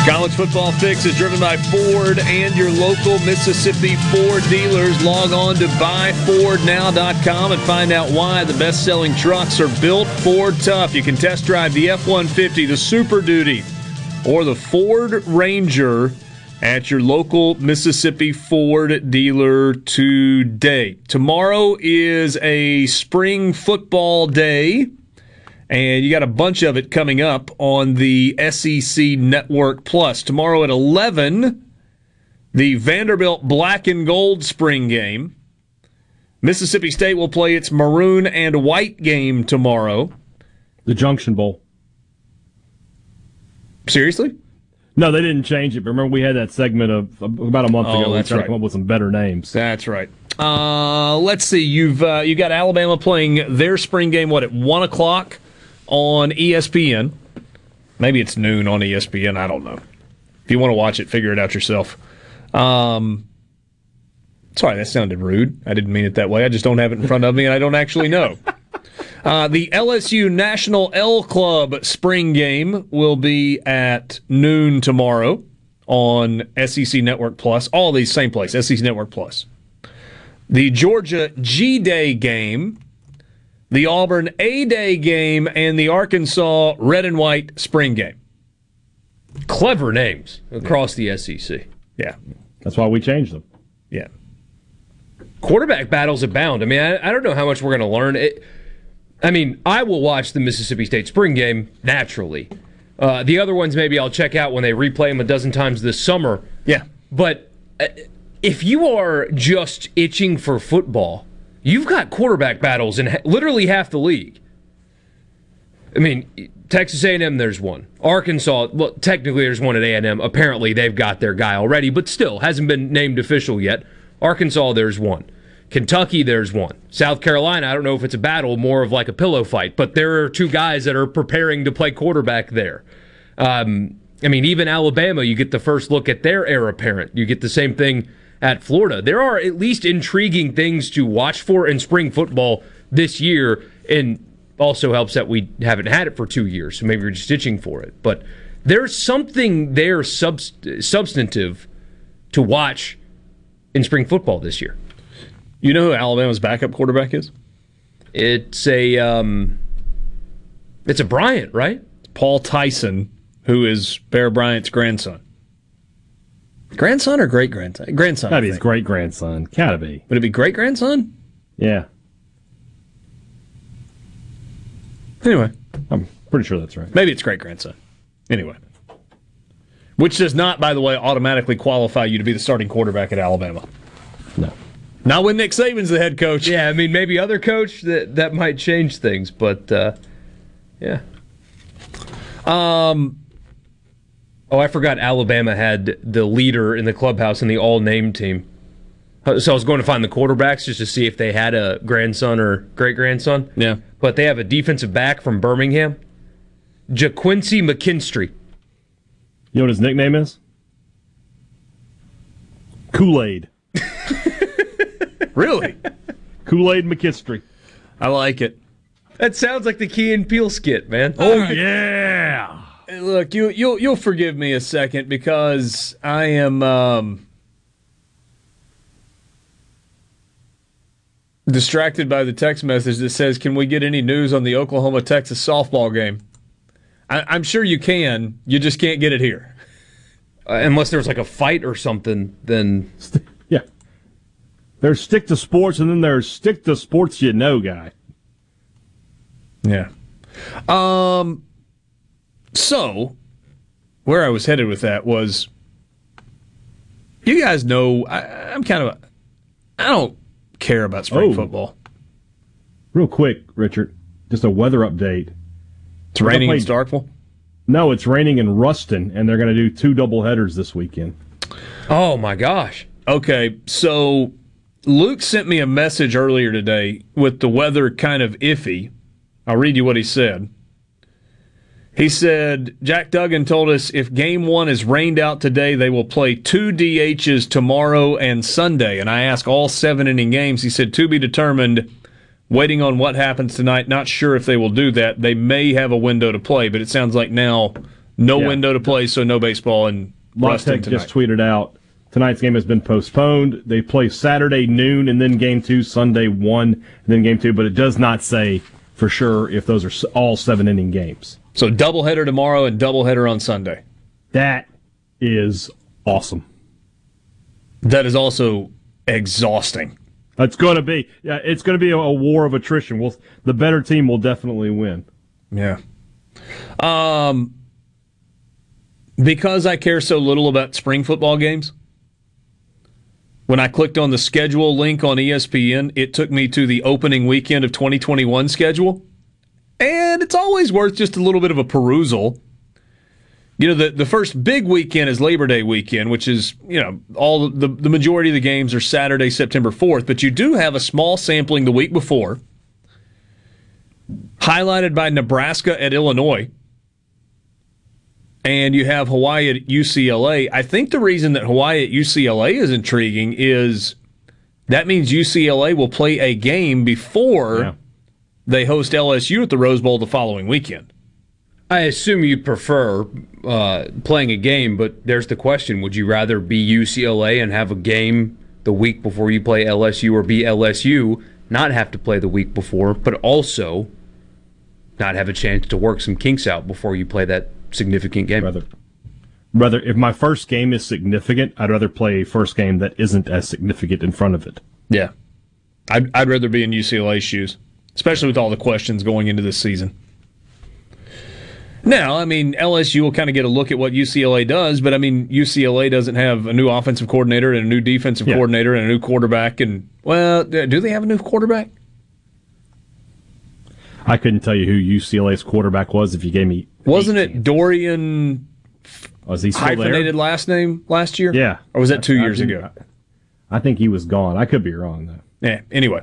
College Football Fix is driven by Ford and your local Mississippi Ford dealers. Log on to buyfordnow.com and find out why the best selling trucks are built Ford tough. You can test drive the F 150, the Super Duty, or the Ford Ranger at your local Mississippi Ford dealer today. Tomorrow is a spring football day. And you got a bunch of it coming up on the SEC Network Plus. Tomorrow at 11, the Vanderbilt Black and Gold spring game. Mississippi State will play its maroon and white game tomorrow. The Junction Bowl. Seriously? No, they didn't change it. But remember, we had that segment of about a month Oh, ago. We that's tried right. to come up with some better names. That's right. Uh, let's see. You've uh, you got Alabama playing their spring game. What at one o'clock on ESPN? Maybe it's noon on ESPN. I don't know. If you want to watch it, figure it out yourself. Um, sorry, that sounded rude. I didn't mean it that way. I just don't have it in front of me, and I don't actually know. *laughs* Uh, the LSU National L Club spring game will be at noon tomorrow on SEC Network Plus. All these same place, SEC Network Plus. The Georgia G Day game, the Auburn A Day game, and the Arkansas Red and White spring game. Clever names across the SEC. Yeah. That's why we changed them. Yeah. Quarterback battles abound. I mean, I, I don't know how much we're going to learn. It, I mean, I will watch the Mississippi State spring game naturally. Uh, the other ones maybe I'll check out when they replay them a dozen times this summer. Yeah. But uh, if you are just itching for football, you've got quarterback battles in literally half the league. I mean, Texas A&M, there's one. Arkansas, well, technically there's one at A&M. Apparently they've got their guy already, but still hasn't been named official yet. Arkansas, there's one. Kentucky, there's one. South Carolina, I don't know if it's a battle, more of like a pillow fight, but there are two guys that are preparing to play quarterback there. Um, I mean, even Alabama, you get the first look at their heir apparent. You get the same thing at Florida. There are at least intriguing things to watch for in spring football this year, and also helps that we haven't had it for two years, so maybe we're just itching for it. But there's something there subst- substantive to watch in spring football this year. You know who Alabama's backup quarterback is? It's a um, it's a Bryant, right? Paul Tyson, who is Bear Bryant's grandson. Grandson or great grandson? Grandson. Gotta be his great grandson. Gotta be. Would it be great grandson? Yeah. Anyway, I'm pretty sure that's right. maybe it's great grandson. Anyway, which does not, by the way, automatically qualify you to be the starting quarterback at Alabama. No. Not when Nick Saban's the head coach. Yeah, I mean maybe other coach that that might change things, but uh, yeah. Um. Oh, I forgot Alabama had the leader in the clubhouse in the all name team. Uh, So I was going to find the quarterbacks just to see if they had a grandson or great grandson. Yeah. But they have a defensive back from Birmingham, Ga'Quincy McKinstry. You know what his nickname is? Kool Aid. *laughs* Really? Kool Aid McKinstry. I like it. That sounds like the Key and Peele skit, man. Oh yeah. Hey, Look, you you'll you'll forgive me a second because I am um, distracted by the text message that says, "Can we get any news on the Oklahoma Texas softball game?" I, I'm sure you can. You just can't get it here. Uh, unless there's like a fight or something, then *laughs* Yeah. There's stick to sports, and then there's stick to sports you know guy. Yeah. Um. So, where I was headed with that was, you guys know I, I'm kind of, a, I don't care about spring Oh. football. Real quick, Richard, just a weather update. It's raining in Starkville. No, it's raining in Ruston, and they're going to do two double headers this weekend. oh my gosh. Okay, so Luke sent me a message earlier today with the weather kind of iffy. I'll read you what he said. He said Jack Dougherty told us if game one is rained out today, they will play two DHs tomorrow and Sunday. And I asked all seven inning games. He said to be determined. Waiting on what happens tonight. Not sure if they will do that. They may have a window to play, but it sounds like now no Yeah. window to play, so no baseball and tonight. just tweeted out tonight's game has been postponed. They play Saturday noon and then game two, Sunday one and then game two, but it does not say for sure if those are all seven inning games. So doubleheader tomorrow and doubleheader on Sunday. That is awesome. That is also exhausting. It's going to be yeah, it's going to be a, a war of attrition. Well, the better team will definitely win. Yeah. Um, because I care so little about spring football games, when I clicked on the schedule link on ESPN, it took me to the opening weekend of 2021 schedule. And it's always worth just a little bit of a perusal. You know, the, the first big weekend is Labor Day weekend, which is, you know, all the, the majority of the games are Saturday, September 4th, but you do have a small sampling the week before highlighted by Nebraska at Illinois. And you have Hawaii at UCLA. I think the reason that Hawaii at UCLA is intriguing is that means UCLA will play a game before they host LSU at the Rose Bowl the following weekend. I assume you prefer uh, playing a game, but there's the question: Would you rather be UCLA and have a game the week before you play LSU, or be LSU not have to play the week before, but also not have a chance to work some kinks out before you play that significant game? Rather, rather if my first game is significant, I'd rather play a first game that isn't as significant in front of it. Yeah. I'd, I'd rather be in UCLA shoes, especially with all the questions going into this season. Now, I mean, LSU will kind of get a look at what UCLA does, but I mean, UCLA doesn't have a new offensive coordinator and a new defensive Yeah. coordinator and a new quarterback. And, well, do they have a new quarterback? I couldn't tell you who UCLA's quarterback was if you gave me. Wasn't it Dorian Was he still hyphenated there? last name last year? Yeah. Or was that two I- I years think- ago? I think he was gone. I could be wrong though. Yeah. Anyway,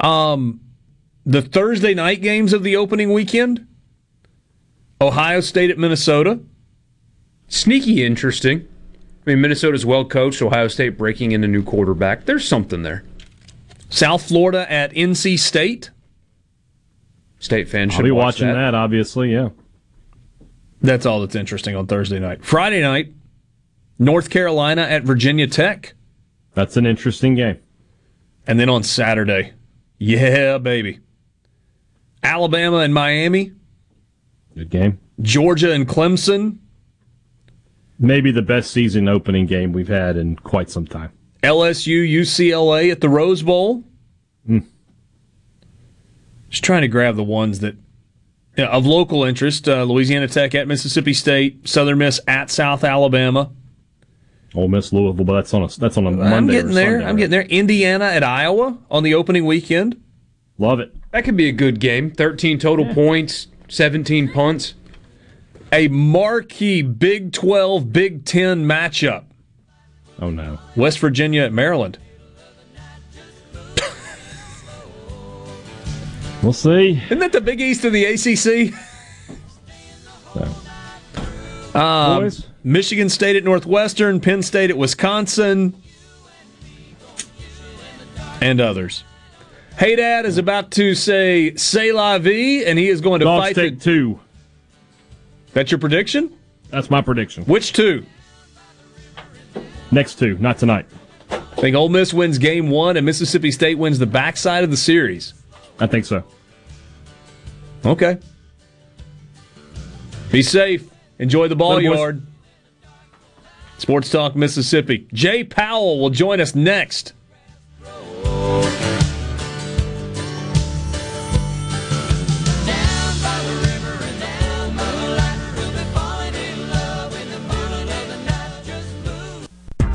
um, the Thursday night games of the opening weekend: Ohio State at Minnesota. Sneaky interesting. I mean, Minnesota's well coached. Ohio State breaking in a new quarterback. There's something there. South Florida at NC State. State fans should I'll be watch watching that. obviously. Yeah. That's all that's interesting on Thursday night. Friday night, North Carolina at Virginia Tech. That's an interesting game. And then on Saturday, yeah, baby. Alabama and Miami. Good game. Georgia and Clemson. Maybe the best season opening game we've had in quite some time. LSU UCLA at the Rose Bowl. Hmm. Just trying to grab the ones that yeah, of local interest. Uh, Louisiana Tech at Mississippi State, Southern Miss at South Alabama. Ole Miss Louisville, but that's on a that's on a Monday. I'm getting there. Sunday, I'm right? getting there. Indiana at Iowa on the opening weekend. Love it. That could be a good game. 13 total points, 17 punts. A marquee Big 12 Big 10 matchup. Oh no. West Virginia at Maryland. We'll see. Isn't that the Big East of the ACC? *laughs* Um, Boys? Michigan State at Northwestern, Penn State at Wisconsin, and others. Hey Dad is about to say "C'est la vie," and he is going to Dogs fight. take the- two. That's your prediction. That's my prediction. Which two? Next two, not tonight. I think Ole Miss wins Game One, and Mississippi State wins the backside of the series. I think so. Okay. Be safe. Enjoy the ball yard. Sports Talk Mississippi. Jay Powell will join us next.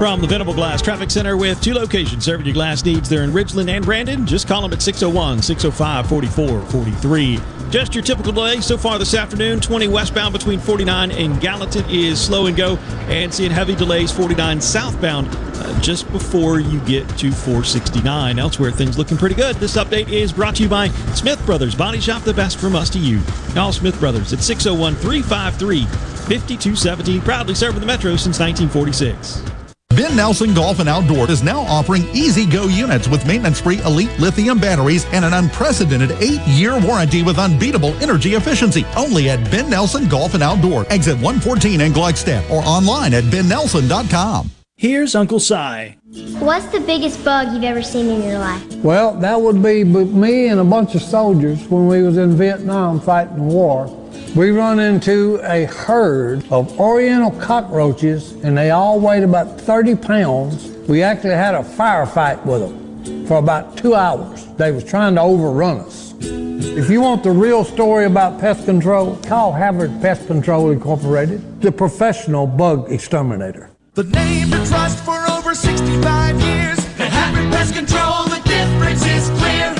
From the Venable Glass Traffic Center with two locations serving your glass needs. They're in Ridgeland and Brandon. Just call them at 601 605 4443. Just your typical delay so far this afternoon. 20 westbound between 49 and Gallatin is slow and go, and seeing heavy delays 49 southbound uh, just before you get to 469. Elsewhere, things looking pretty good. This update is brought to you by Smith Brothers Body Shop, the best from us to you. All Smith Brothers at 601 353 5217, proudly serving the Metro since 1946. Ben Nelson Golf and Outdoor is now offering easy go units with maintenance free elite lithium batteries and an unprecedented eight year warranty with unbeatable energy efficiency. Only at Ben Nelson Golf and Outdoor, exit 114 in Gluckstadt or online at bennelson.com. Here's Uncle Si. What's the biggest bug you've ever seen in your life? Well, that would be me and a bunch of soldiers when we was in Vietnam fighting the war. We run into a herd of oriental cockroaches and they all weighed about 30 pounds. We actually had a firefight with them for about two hours. They was trying to overrun us. If you want the real story about pest control, call Havard Pest Control Incorporated, the professional bug exterminator. The name to trust for over 65 years. Havard Pest Control,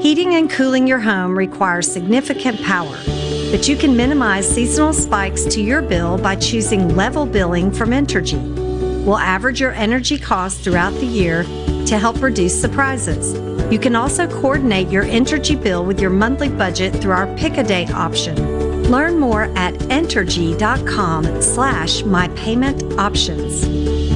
Heating and cooling your home requires significant power, but you can minimize seasonal spikes to your bill by choosing level billing from Entergy. We'll average your energy costs throughout the year to help reduce surprises. You can also coordinate your Entergy bill with your monthly budget through our Pick a Date option. Learn more at entergy.com slash my payment options.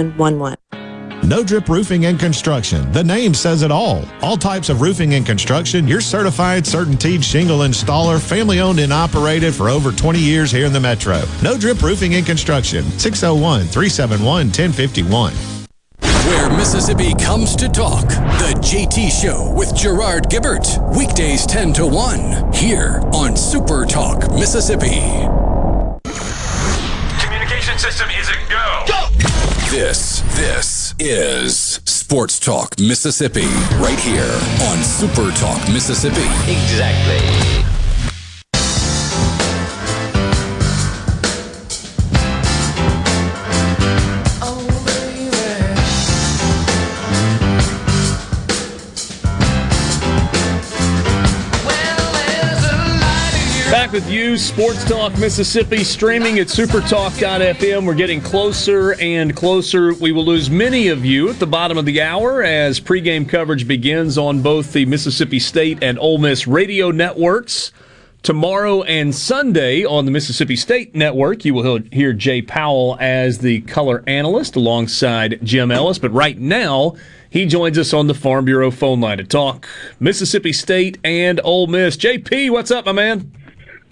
No Drip Roofing and Construction. The name says it all. All types of roofing and construction. Your certified, certainteed shingle installer, family owned and operated for over 20 years here in the Metro. No Drip Roofing and Construction. 601 371 1051. Where Mississippi comes to talk. The JT Show with Gerard Gibert. Weekdays 10 to 1. Here on Super Talk, Mississippi. Communication system is a go. Go! This, this is Sports Talk Mississippi, right here on Super Talk Mississippi. Exactly. Back with you, Sports Talk Mississippi, streaming at supertalk.fm. We're getting closer and closer. We will lose many of you at the bottom of the hour as pregame coverage begins on both the Mississippi State and Ole Miss radio networks. Tomorrow and Sunday on the Mississippi State Network, you will hear Jay Powell as the color analyst alongside Jim Ellis. But right now, he joins us on the Farm Bureau phone line to talk Mississippi State and Ole Miss. JP, what's up, my man?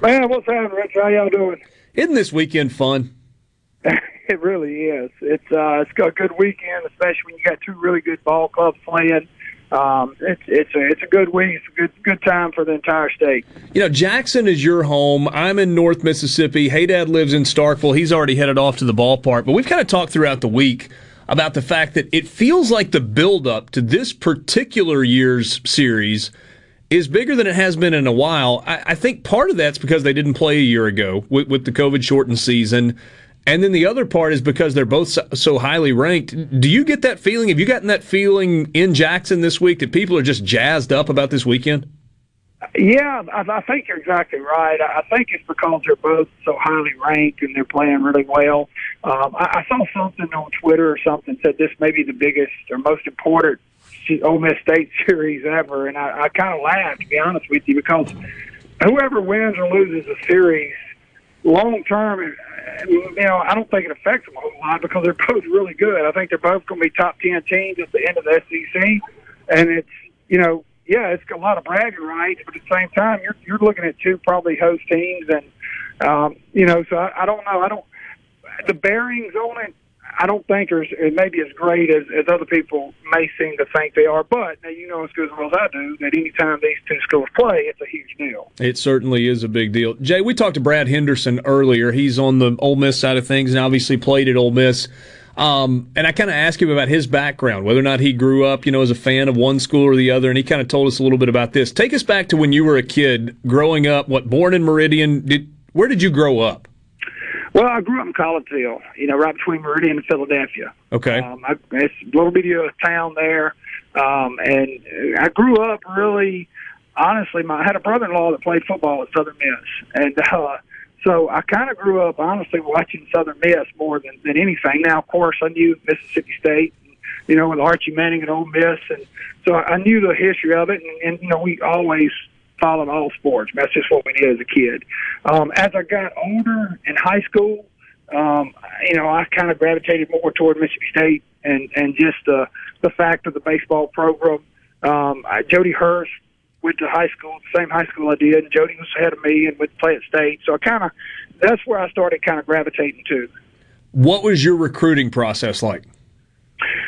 Man, what's happening, Rich? How y'all doing? Isn't this weekend fun? *laughs* it really is. It's uh, it's a good weekend, especially when you got two really good ball clubs playing. Um, it's it's a it's a good week. It's a good good time for the entire state. You know, Jackson is your home. I'm in North Mississippi. Hey, Dad lives in Starkville. He's already headed off to the ballpark. But we've kind of talked throughout the week about the fact that it feels like the buildup to this particular year's series is bigger than it has been in a while. I, I think part of that's because they didn't play a year ago with, with the COVID shortened season. And then the other part is because they're both so, highly ranked. Do you get that feeling? Have you gotten that feeling in Jackson this week that people are just jazzed up about this weekend? Yeah, I, I think you're exactly right. I think it's because they're both so highly ranked and they're playing really well. Um, I, I saw something on Twitter or something said this may be the biggest or most important Ole Miss State *laughs* series ever, and I, I kind of laughed to be honest with you because whoever wins or loses a series, long term, you know, I don't think it affects them a whole lot because they're *laughs* both really good. I think they're both going to be top ten teams at the end of the SEC, and it's you know, yeah, it's a lot of bragging rights, but at the same time, you're you're looking at two probably host teams, and um, you know, so I, I don't know, I don't the bearings on it. I don't think are it may be as great as, as other people may seem to think they are. But now you know as good as well as I do that anytime these two schools play, it's a huge deal. It certainly is a big deal. Jay, we talked to Brad Henderson earlier. He's on the Ole Miss side of things and obviously played at Ole Miss. Um, and I kind of asked him about his background, whether or not he grew up, you know, as a fan of one school or the other. And he kind of told us a little bit about this. Take us back to when you were a kid, growing up. What born in Meridian? Did where did you grow up? Well, I grew up in Collinsville, you know, right between Meridian and Philadelphia. Okay. Um, I, it's a little bitty of a town there, um, and I grew up really. Honestly, my, I had a brother-in-law that played football at Southern Miss, and uh, so I kind of grew up honestly watching Southern Miss more than, than anything. Now, of course, I knew Mississippi State, you know, with Archie Manning and Ole Miss, and so I knew the history of it. And, and you know, we always followed all sports. That's just what we did as a kid. Um, as I got older in high school, um, you know, I kind of gravitated more toward Mississippi State and and just the the fact of the baseball program. Um, I, Jody Hurst went to high school, the same high school I did, and Jody was ahead of me and would play at State. So I kind of that's where I started kind of gravitating to. What was your recruiting process like?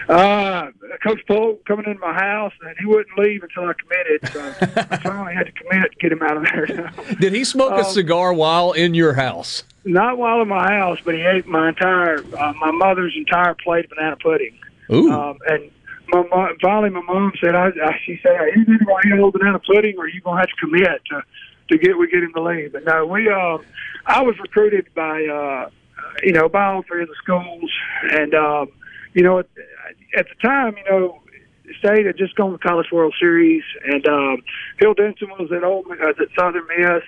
Uh, Coach Polk coming into my house, and he wouldn't leave until I committed. So *laughs* I finally had to commit to get him out of there. *laughs* Did he smoke a Um, cigar while in your house? Not while in my house, but he ate my entire, uh, my mother's entire plate of banana pudding. Ooh. Um, and my mom, finally, my mom said, I, I, she said, "Are you going to eat all banana pudding, or are you going to have to commit to to get we get him to leave?" But no, we. Uh, I was recruited by, uh, you know, by all three of the schools, and um, you know, at, at the time, you know, State had just gone to the College World Series, and um, Hill Denson was at Ole, uh, at Southern Miss,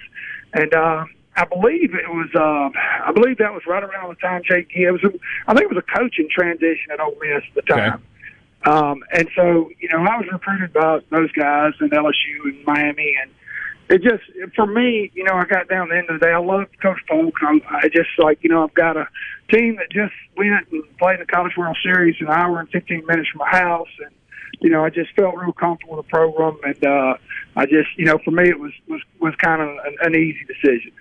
and. Uh, I believe it was. Uh, I believe that was right around the time Jake Gibbs. I think it was a coaching transition at Ole Miss at the time. Um, and so, you know, I was recruited by those guys in LSU and Miami, and it just for me, you know, I got down the end of the day. I love Coach Polk. I'm, I just like, you know, I've got a team that just went and played in the College World Series an hour and 15 minutes from my house, and you know, I just felt real comfortable with the program, and uh, I just, you know, for me, it was was was kind of an, an easy decision.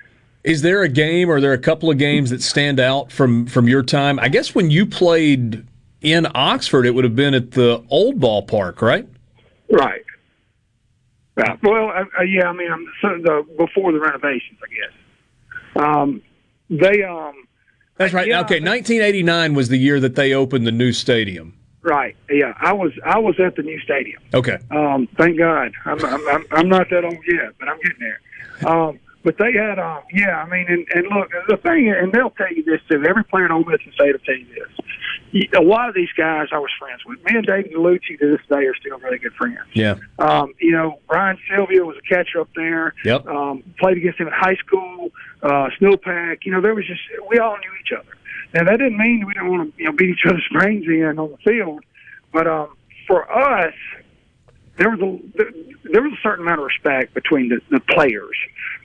Is there a game or are there a couple of games that stand out from from your time? I guess when you played in Oxford, it would have been at the old ballpark, right? Right. Yeah. Well, uh, yeah. I mean, I'm so the before the renovations, I guess. Um, they um. That's right. okay, 1989 was the year that they opened the new stadium. Right. Yeah. I was I was at the new stadium. Okay. Um. Thank God. I'm I'm I'm, I'm not that old yet, but I'm getting there. Um. But they had, um, yeah, I mean, and, and look, the thing, and they'll tell you this too. Every player in Ole Miss and State will tell you this. A lot of these guys I was friends with. Me and David Dellucci to this day are still really good friends. Yeah. Um, you know, Ryan Sylvia was a catcher up there. Yep. Um, played against him in high school. Uh, Snowpack. You know, there was just we all knew each other. Now that didn't mean we didn't want to you know beat each other's brains in on the field, but um, for us, there was a there was a certain amount of respect between the, the players,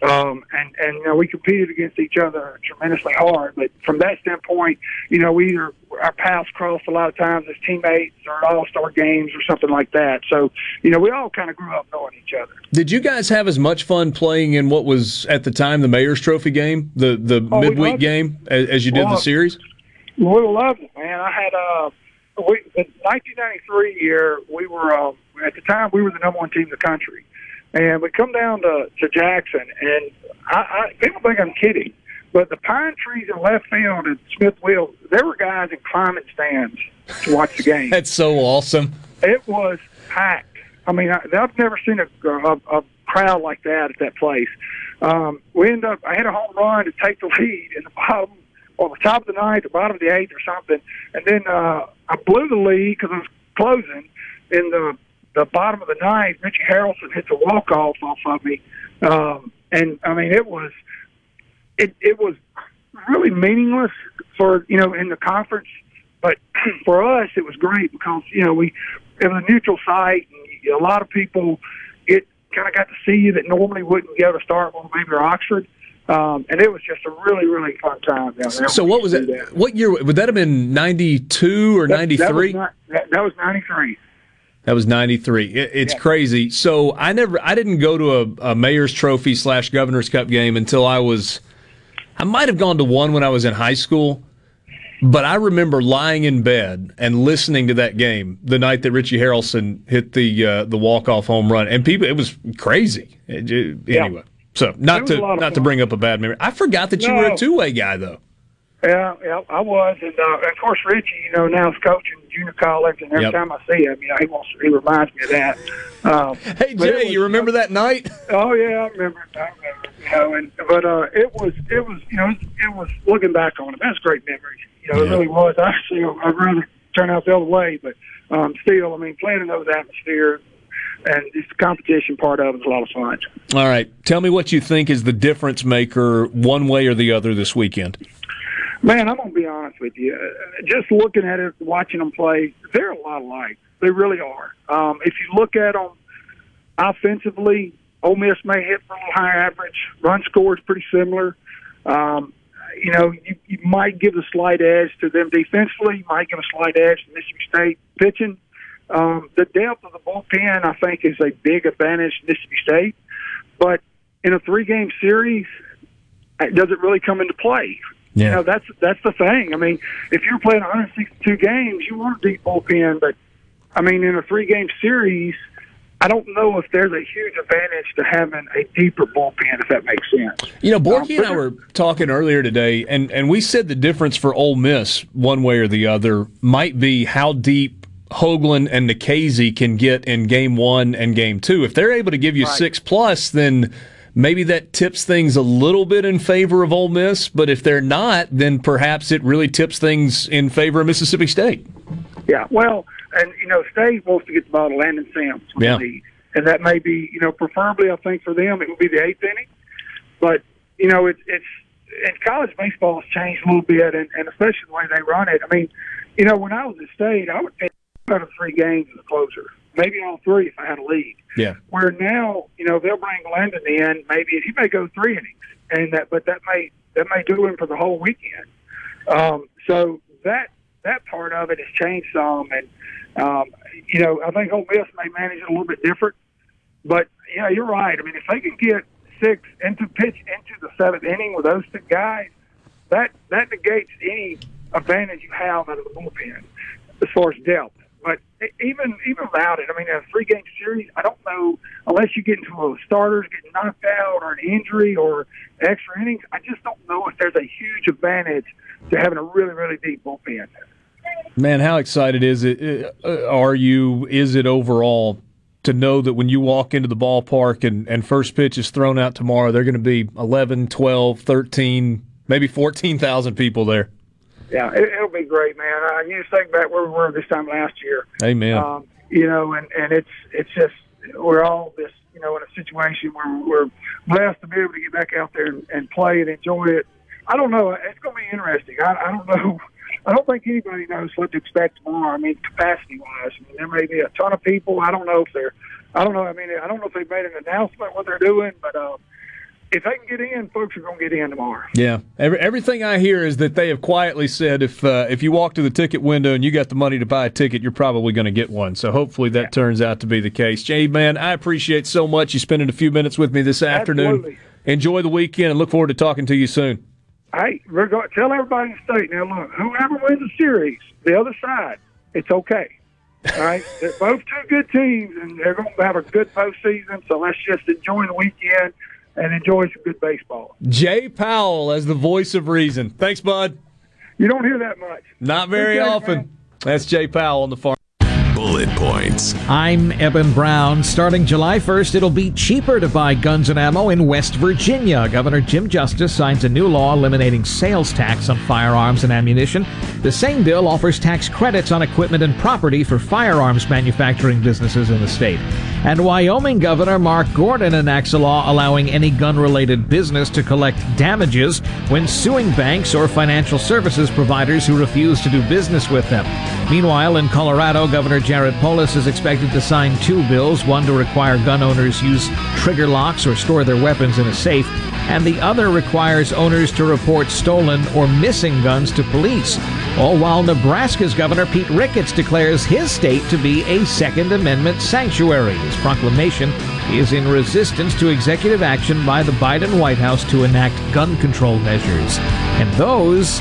um, and and you know we competed against each other tremendously hard. But from that standpoint, you know we either our paths crossed a lot of times as teammates or at all star games or something like that. So you know we all kind of grew up knowing each other. Did you guys have as much fun playing in what was at the time the Mayor's Trophy game, the the Oh, midweek game, as, as you did the Well, series? We loved it, man. I had uh, we, the 1993 year. We were um, at the time we were the number one team in the country, and we come down to to Jackson, and I, I people think I'm kidding, but the pine trees in left field at Smith-Wills, there were guys in climate stands to watch the game. *laughs* That's so awesome. It was packed. I mean, I, I've never seen a, a, a crowd like that at that place. Um, we ended up. I had a home run to take the lead in the bottom, or the top of the ninth, the bottom of the eighth, or something, and then uh, I blew the lead because I was closing. In the the bottom of the ninth, Richie Harrelson hits a walk off off of me, um, and I mean it was it it was really meaningless for you know in the conference, but *clears throat* for us it was great because you know we it was a neutral site and a lot of people it kind of got to see you that normally wouldn't get to start on maybe or Oxford. Um, and it was just a really, really fun time down there. So what was it? What year would that have been? Ninety two or ninety That, three? that, that, that was ninety three. That was ninety three. It, it's Yeah. crazy. So I never, I didn't go to a, a Mayor's Trophy slash Governor's Cup game until I was, I might have gone to one when I was in high school, but I remember lying in bed and listening to that game the night that Richie Harrelson hit the uh, the walk off home run, and people, it was crazy. It ju- Yeah. Anyway, so not to not to bring up a bad memory. I forgot that you were a two way guy though. Yeah, yeah, I was, and uh, of course Richie, you know, now is coaching junior college, and every Yep. time I see him, you know, he wants, he reminds me of that. Um, Hey Jay, was- you remember that night? *laughs* Oh yeah, I remember. I remember. You know, and but uh, it was it was you know it was looking back on it. That's a great memories. You know, it really was. I Actually, I'd rather turn out the other way, but um, still, I mean, playing in those atmospheres and just the competition part of it is a lot of fun. All right, tell me what you think is the difference maker, one way or the other, this weekend. Man, I'm gonna be honest with you. Just looking at it, watching them play, they're a lot alike. They really are. Um, if you look at them offensively, Ole Miss may hit for a little higher average. Run score is pretty similar. Um, you know, you, you might give a slight edge to them defensively. You might give a slight edge to Mississippi State pitching. Um, the depth of the bullpen, I think, is a big advantage to Mississippi State. But in a three-game series, does it really come into play? You know, that's that's the thing. I mean, if you're playing 162 games, you want a deep bullpen, but I mean, in a three-game series, I don't know if there's a huge advantage to having a deeper bullpen, if that makes sense. You know, Um, Borky and I were talking earlier today, and, and we said the difference for Ole Miss, one way or the other, might be how deep Hoglund and Nikhazy can get in game one and game two. If they're able to give you Right. six plus, then maybe that tips things a little bit in favor of Ole Miss. But if they're not, then perhaps it really tips things in favor of Mississippi State. Yeah, well, and you know, State wants to get the ball to Landon Sims Yeah. lead, and that may be, you know, preferably I think for them it would be the eighth inning, but you know, it's it's and college baseball has changed a little bit, and, and especially the way they run it. I mean, you know, when I was at State, I would take two out of three games as a closer, maybe all three if I had a lead. Yeah. Where now, you know, they'll bring Landon in, maybe he may go three innings, and that, but that may that may do him for the whole weekend. Um, so that that part of it has changed some, and um, you know, I think Ole Miss may manage it a little bit different. But yeah, you're right. I mean, if they can get six into pitch into the seventh inning with those two guys, that that negates any advantage you have out of the bullpen as far as depth. But even even without it, I mean, a three game series, I don't know unless you get into a starters getting knocked out or an injury or extra innings. I just don't know if there's a huge advantage to having a really really deep bullpen. Man, how excited is it? uh, Are you? Is it overall to know that when you walk into the ballpark and, and first pitch is thrown out tomorrow, there are going to be 11, 12, 13, maybe 14,000 people there? Yeah, it, it'll be great, man. I you just think back where we were this time last year. Amen. Um, you know, and and it's it's just we're all this you know in a situation where we're blessed to be able to get back out there and, and play and enjoy it. I don't know. It's going to be interesting. I, I don't know. *laughs* I don't think anybody knows what to expect tomorrow. I mean, capacity wise, I mean, there may be a ton of people. I don't know if they're. I don't know. I mean, I don't know if they've made an announcement what they're doing, but uh, if they can get in, folks are going to get in tomorrow. Yeah, Every, everything I hear is that they have quietly said if uh, if you walk to the ticket window and you got the money to buy a ticket, you're probably going to get one. So hopefully that turns out to be the case. Jay, man, I appreciate so much you spending a few minutes with me this afternoon. Absolutely. Enjoy the weekend and look forward to talking to you soon. Hey, we're going to tell everybody in the state now. Look, whoever wins the series, the other side, it's okay. All right, *laughs* they're both two good teams, and they're going to have a good postseason. So let's just enjoy the weekend and enjoy some good baseball. Jay Powell as the voice of reason. Thanks, bud. You don't hear that much. Not very Okay, often. That's Jay Powell on the farm. Bullet points. I'm Eben Brown. Starting July 1st, it'll be cheaper to buy guns and ammo in West Virginia. Governor Jim Justice signs a new law eliminating sales tax on firearms and ammunition. The same bill offers tax credits on equipment and property for firearms manufacturing businesses in the state. And Wyoming Governor Mark Gordon enacts a law allowing any gun related business to collect damages when suing banks or financial services providers who refuse to do business with them. Meanwhile, in Colorado, Governor Jared Polis is expected to sign two bills one to require gun owners use trigger locks or store their weapons in a safe, and the other requires owners to report stolen or missing guns to police. All while Nebraska's Governor Pete Ricketts declares his state to be a Second Amendment sanctuary. His proclamation is in resistance to executive action by the Biden White House to enact gun control measures. And those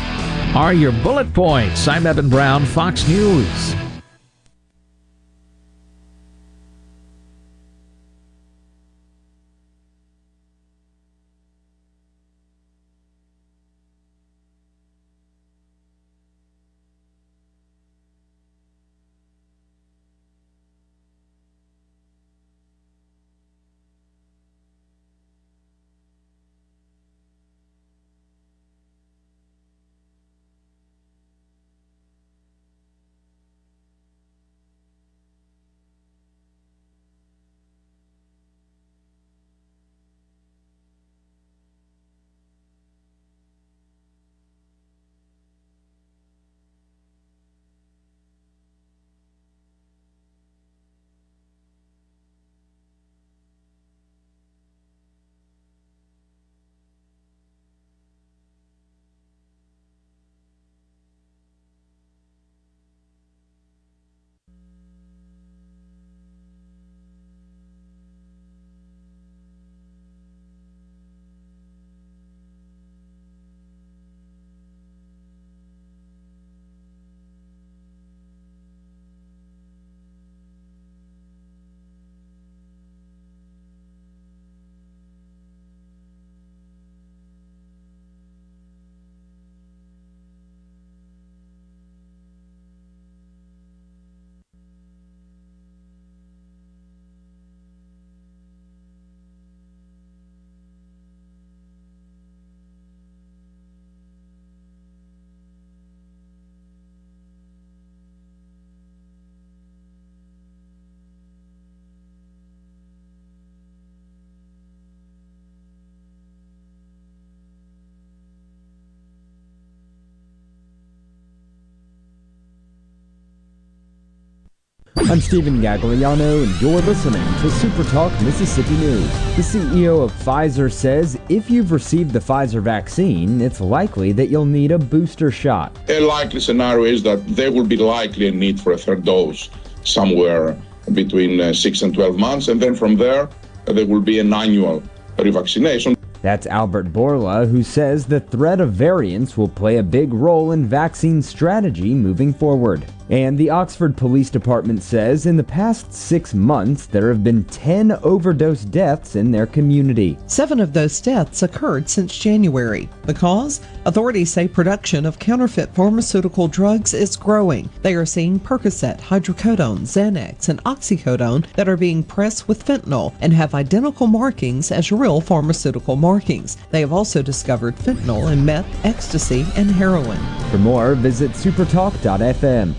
are your bullet points. I'm Eben Brown, Fox News. I'm Stephen Gagliano, and you're listening to Super Talk Mississippi News. The CEO of Pfizer says if you've received the Pfizer vaccine, it's likely that you'll need a booster shot. A likely scenario is that there will be likely a need for a third dose somewhere between uh, 6 and 12 months, and then from there, uh, there will be an annual revaccination. That's Albert Bourla, who says the threat of variants will play a big role in vaccine strategy moving forward. And the Oxford Police Department says in the past six months there have been 10 overdose deaths in their community. Seven of those deaths occurred since January. The cause? Authorities say production of counterfeit pharmaceutical drugs is growing. They are seeing Percocet, hydrocodone, Xanax, and oxycodone that are being pressed with fentanyl and have identical markings as real pharmaceutical markings. They have also discovered fentanyl in meth, ecstasy, and heroin. For more, visit supertalk.fm.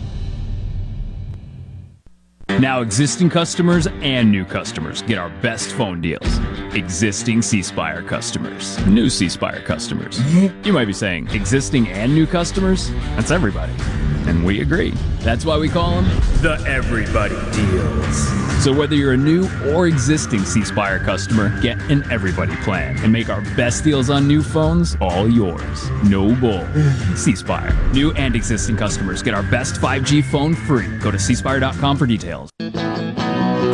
Now, existing customers and new customers get our best phone deals. Existing C Spire customers, new C Spire customers. You might be saying, existing and new customers? That's everybody. And we agree. That's why we call them the Everybody Deals. So whether you're a new or existing C Spire customer, get an Everybody plan and make our best deals on new phones all yours. No bull. *sighs* C Spire. New and existing customers get our best 5G phone free. Go to cspire.com for details.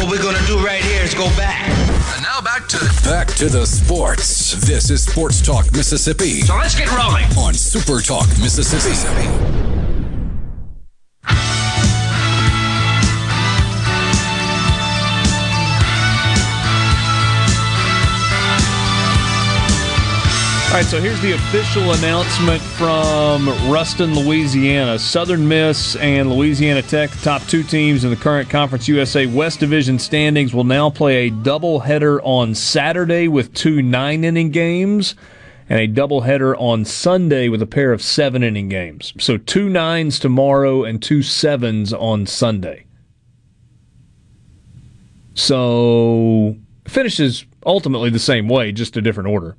What we're gonna do right here is go back. And now back to back to the sports. This is Sports Talk Mississippi. So let's get rolling on Super Talk Mississippi. All right, so here's the official announcement from Ruston, Louisiana. Southern Miss and Louisiana Tech, the top two teams in the current Conference USA West Division standings, will now play a doubleheader on Saturday with two nine inning games and a doubleheader on Sunday with a pair of seven inning games. So two nines tomorrow and two sevens on Sunday. So finishes ultimately the same way, just a different order.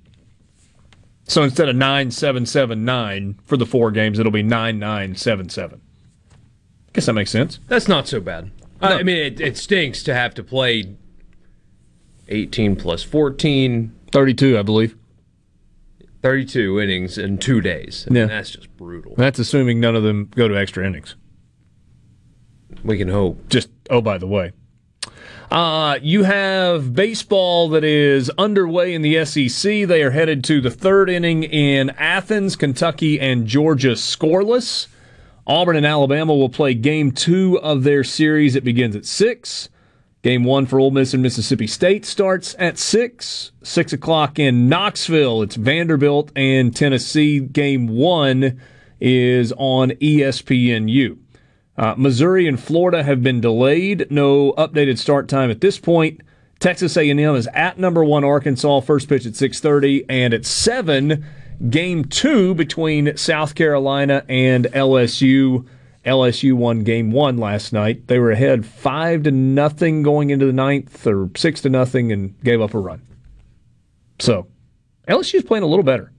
So instead of 9779 for the four games, it'll be 9977. I Guess that makes sense. That's not so bad. No. I mean, it, it stinks to have to play 18 plus 14. 32, I believe. 32 innings in two days. I mean, yeah. That's just brutal. That's assuming none of them go to extra innings. We can hope. Just, oh, by the way, uh, you have baseball that is underway in the SEC. They are headed to the third inning in Athens. Kentucky and Georgia scoreless. Auburn and Alabama will play game two of their series. It begins at 6. Game one for Ole Miss and Mississippi State starts at 6. 6 o'clock in Knoxville. It's Vanderbilt and Tennessee. Game one is on ESPNU. Uh, Missouri and Florida have been delayed. No updated start time at this point. Texas A&M is at number one Arkansas. First pitch at 6:30, and at seven, game two between South Carolina and LSU. LSU won game one last night. They were ahead five to nothing going into the ninth, or six to nothing, and gave up a run. So LSU is playing a little better.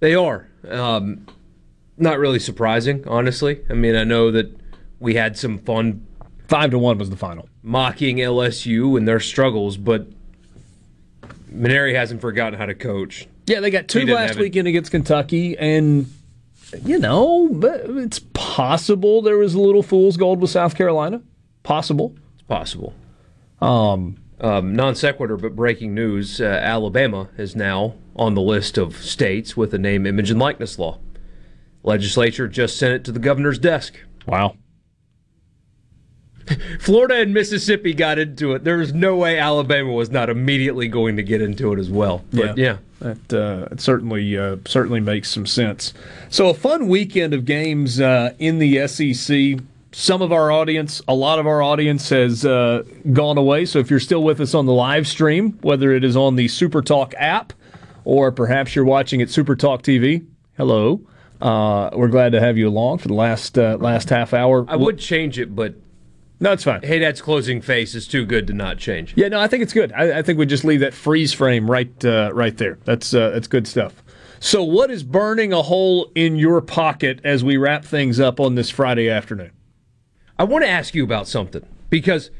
They are. Um, not really surprising, honestly. I mean, I know that we had some fun. Five to one was the final. Mocking LSU and their struggles, but Mainieri hasn't forgotten how to coach. Yeah, they got two last weekend against Kentucky, and you know, it's possible there was a little fool's gold with South Carolina. Possible. It's possible. Um, um, non sequitur, but breaking news: uh, Alabama is now on the list of states with a name, image, and likeness law. Legislature just sent it to the governor's desk. Wow. Florida and Mississippi got into it. There was no way Alabama was not immediately going to get into it as well. But yeah, yeah. that uh, it certainly uh, certainly makes some sense. So a fun weekend of games uh, in the SEC. Some of our audience, a lot of our audience has uh, gone away. So if you're still with us on the live stream, whether it is on the Super Talk app or perhaps you're watching at Super Talk TV, hello. Uh, we're glad to have you along for the last uh, last half hour. I would change it, but no, it's fine. Hey, that's closing face is too good to not change. Yeah, no, I think it's good. I, I think we just leave that freeze frame right, uh, right there. That's uh, that's good stuff. So, what is burning a hole in your pocket as we wrap things up on this Friday afternoon? I want to ask you about something because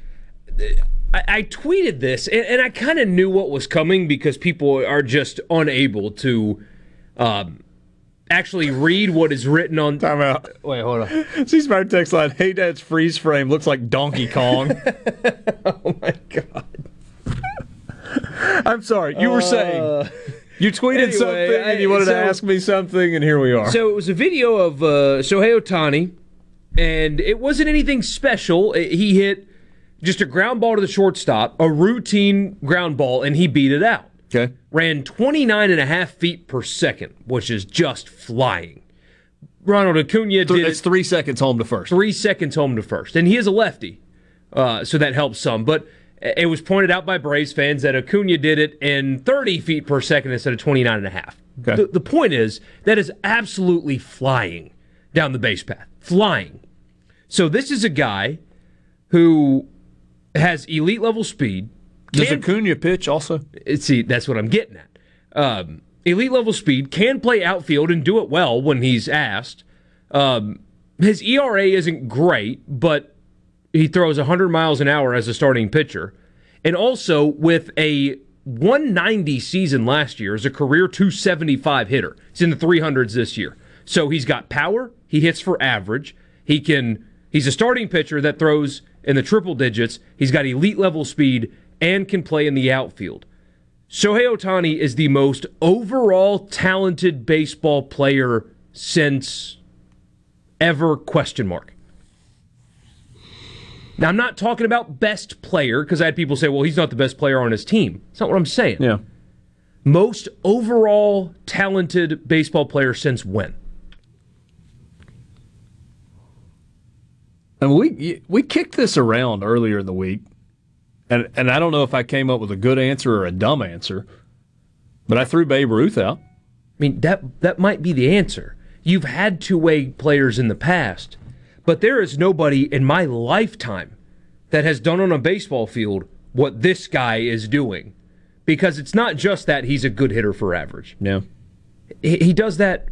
I, I tweeted this and, and I kind of knew what was coming because people are just unable to. Um, actually read what is written on. Time out. Wait, hold on. *laughs* See Smart text line. Hey, Dad's freeze frame looks like Donkey Kong. *laughs* oh my god. *laughs* I'm sorry. You were uh, saying. You tweeted anyway, something and you wanted so, to ask me something, and here we are. So it was a video of uh, Shohei Ohtani, and it wasn't anything special. It, he hit just a ground ball to the shortstop, a routine ground ball, and he beat it out. Okay. Ran 29 and a half feet per second, which is just flying. Ronald Acuna did It's three seconds home to first. Three seconds home to first. And he is a lefty, uh, so that helps some. But it was pointed out by Braves fans that Acuna did it in 30 feet per second instead of 29 and a half. Okay. The, the point is, that is absolutely flying down the base path. Flying. So this is a guy who has elite level speed. Does can- Acuna pitch also? See, that's what I'm getting at. Um, elite level speed can play outfield and do it well when he's asked. Um, his ERA isn't great, but he throws 100 miles an hour as a starting pitcher. And also with a 190 season last year as a career 275 hitter. He's in the 300s this year. So he's got power, he hits for average. He can he's a starting pitcher that throws in the triple digits. He's got elite level speed and can play in the outfield. Shohei Ohtani is the most overall talented baseball player since ever question mark. Now I'm not talking about best player because I had people say, "Well, he's not the best player on his team." That's not what I'm saying. Yeah. Most overall talented baseball player since when? And we we kicked this around earlier in the week, and and I don't know if I came up with a good answer or a dumb answer, but I threw Babe Ruth out. I mean that that might be the answer. You've had two way players in the past, but there is nobody in my lifetime that has done on a baseball field what this guy is doing. Because it's not just that he's a good hitter for average. Yeah. He, he does that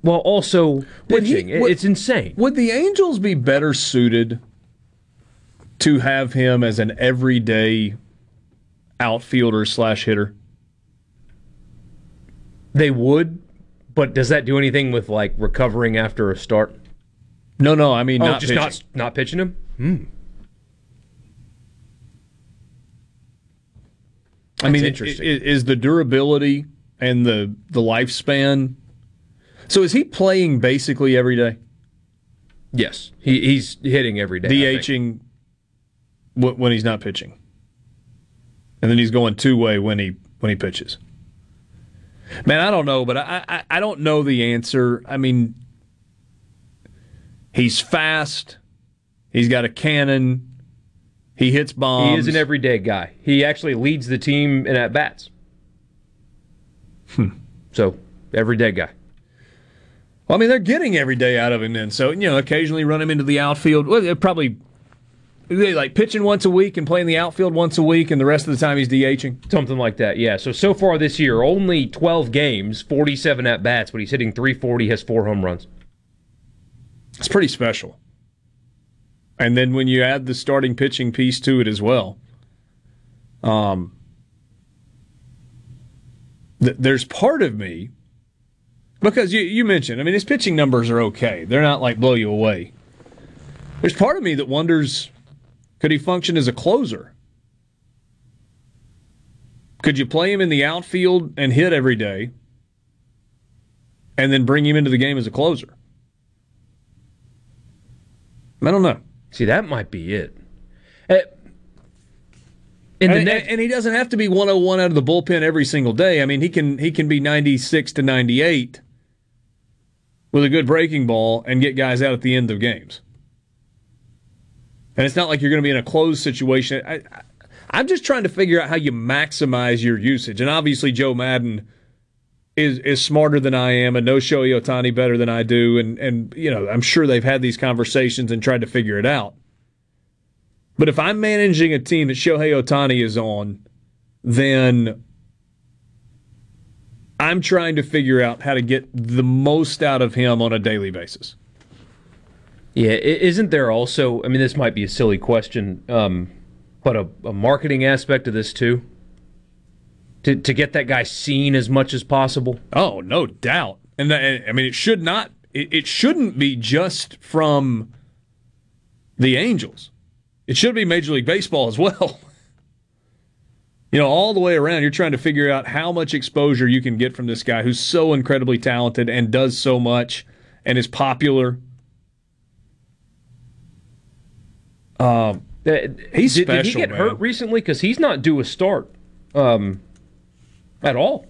while also Would he- pitching. Would- it's insane. Would the Angels be better suited to have him as an everyday outfielder slash hitter? They would, but does that do anything with like recovering after a start? No, no. I mean, oh, not just pitching. not not pitching him. Hmm. I mean, interesting. i- is the durability and the the lifespan? So is he playing basically every day? Yes, he, he's hitting every day. DHing when he's not pitching, and then he's going two way when he when he pitches. Man, I don't know, but I, I I don't know the answer. I mean, he's fast. He's got a cannon. He hits bombs. He is an everyday guy. He actually leads the team in at bats. Hmm. So everyday guy. Well, I mean, they're getting every day out of him then. So, you know, occasionally run him into the outfield. Well, probably they like pitching once a week and playing the outfield once a week, and the rest of the time he's DHing. Something like that, yeah. So so far this year, only 12 games, 47 at bats, but he's hitting 340, has four home runs. It's pretty special. And then when you add the starting pitching piece to it as well, um, th- there's part of me because you you mentioned, I mean, his pitching numbers are okay. They're not like blow you away. There's part of me that wonders, could he function as a closer? Could you play him in the outfield and hit every day, and then bring him into the game as a closer? I don't know. See, that might be it. Uh, in the and, next, and he doesn't have to be 101 out of the bullpen every single day. I mean, he can he can be 96 to 98 with a good breaking ball and get guys out at the end of games. And it's not like you're going to be in a closed situation. I, I, I'm just trying to figure out how you maximize your usage. And obviously, Joe Maddon is is smarter than I am and knows Shohei Ohtani better than I do. And and you know, I'm sure they've had these conversations and tried to figure it out. But if I'm managing a team that Shohei Ohtani is on, then I'm trying to figure out how to get the most out of him on a daily basis. Yeah, isn't there also? I mean, this might be a silly question, um, but a, a marketing aspect of this too. To to get that guy seen as much as possible. Oh, no doubt. And I mean, it should not. It, it shouldn't be just from the Angels. It should be Major League Baseball as well. *laughs* You know, all the way around, you're trying to figure out how much exposure you can get from this guy who's so incredibly talented and does so much and is popular. Um, he's did, special. did he get man. hurt recently? Because he's not due a start um, at all.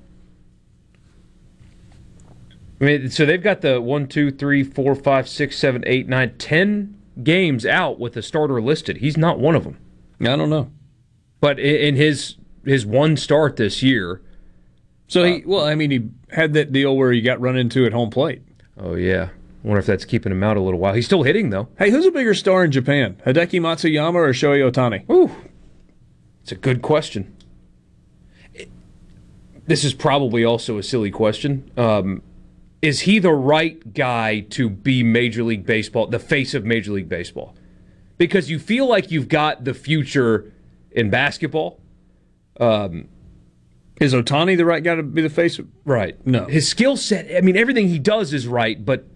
I mean, so they've got the one, two, three, four, five, six, seven, eight, nine, ten games out with a starter listed. He's not one of them. I don't know, but in his his one start this year, So he, well, I mean, he had that deal where he got run into at home plate. Oh yeah, wonder if that's keeping him out a little while. He's still hitting though. Hey, who's a bigger star in Japan, Hideki Matsuyama or Shohei Ohtani? Ooh, it's a good question. This is probably also a silly question. Um, is he the right guy to be Major League Baseball, the face of Major League Baseball? Because you feel like you've got the future in basketball. Um, is Ohtani the right guy to be the face? Of- right. No. His skill set, I mean, everything he does is right, but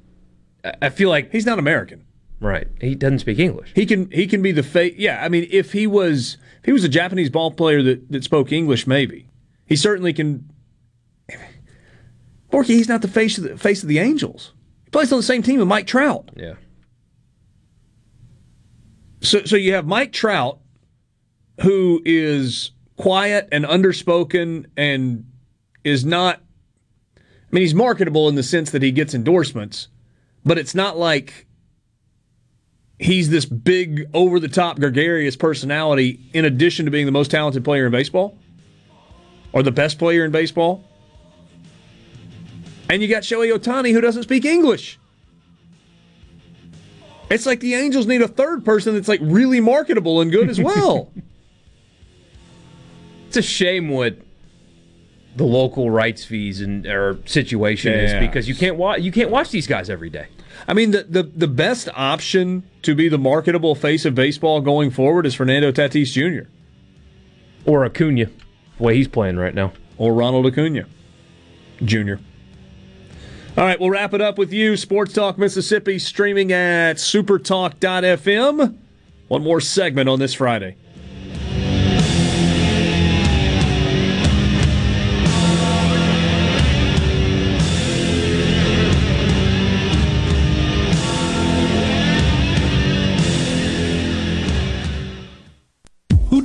I feel like he's not American. Right. He doesn't speak English. He can he can be the face. Yeah, I mean, if he was if he was a Japanese ball player that, that spoke English, maybe he certainly can. Borky, he's not the face of the face of the Angels. He plays on the same team with Mike Trout. Yeah. So so you have Mike Trout, who is quiet and underspoken and is not. I mean, he's marketable in the sense that he gets endorsements, but it's not like he's this big, over the top, gregarious personality in addition to being the most talented player in baseball or the best player in baseball. And you got Shohei Ohtani who doesn't speak English. It's like the Angels need a third person that's like really marketable and good as well. *laughs* it's a shame what the local rights fees and or situation Yeah. is because you can't watch you can't watch these guys every day. I mean, the, the, the best option to be the marketable face of baseball going forward is Fernando Tatis Jr. Or Acuna, the way he's playing right now. Or Ronald Acuna Jr. All right, we'll wrap it up with you. Sports Talk Mississippi streaming at supertalk.fm. One more segment on this Friday.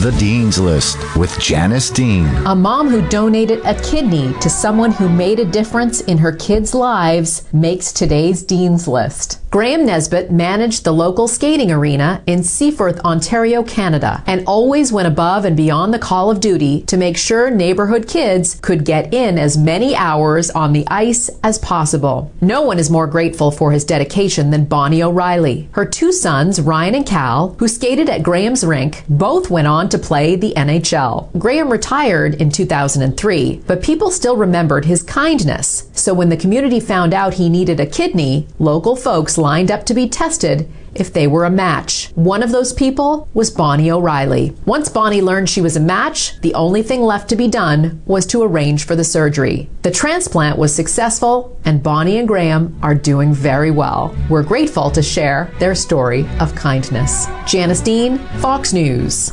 The Dean's List with Janice Dean. A mom who donated a kidney to someone who made a difference in her kids' lives makes today's Dean's List. Graham Nesbitt managed the local skating arena in Seaforth, Ontario, Canada, and always went above and beyond the call of duty to make sure neighborhood kids could get in as many hours on the ice as possible. No one is more grateful for his dedication than Bonnie O'Reilly. Her two sons, Ryan and Cal, who skated at Graham's rink, both went on to play the NHL. Graham retired in 2003, but people still remembered his kindness. So when the community found out he needed a kidney, local folks lined up to be tested if they were a match. One of those people was Bonnie O'Reilly. Once Bonnie learned she was a match, the only thing left to be done was to arrange for the surgery. The transplant was successful, and Bonnie and Graham are doing very well. We're grateful to share their story of kindness. Janice Dean, Fox News.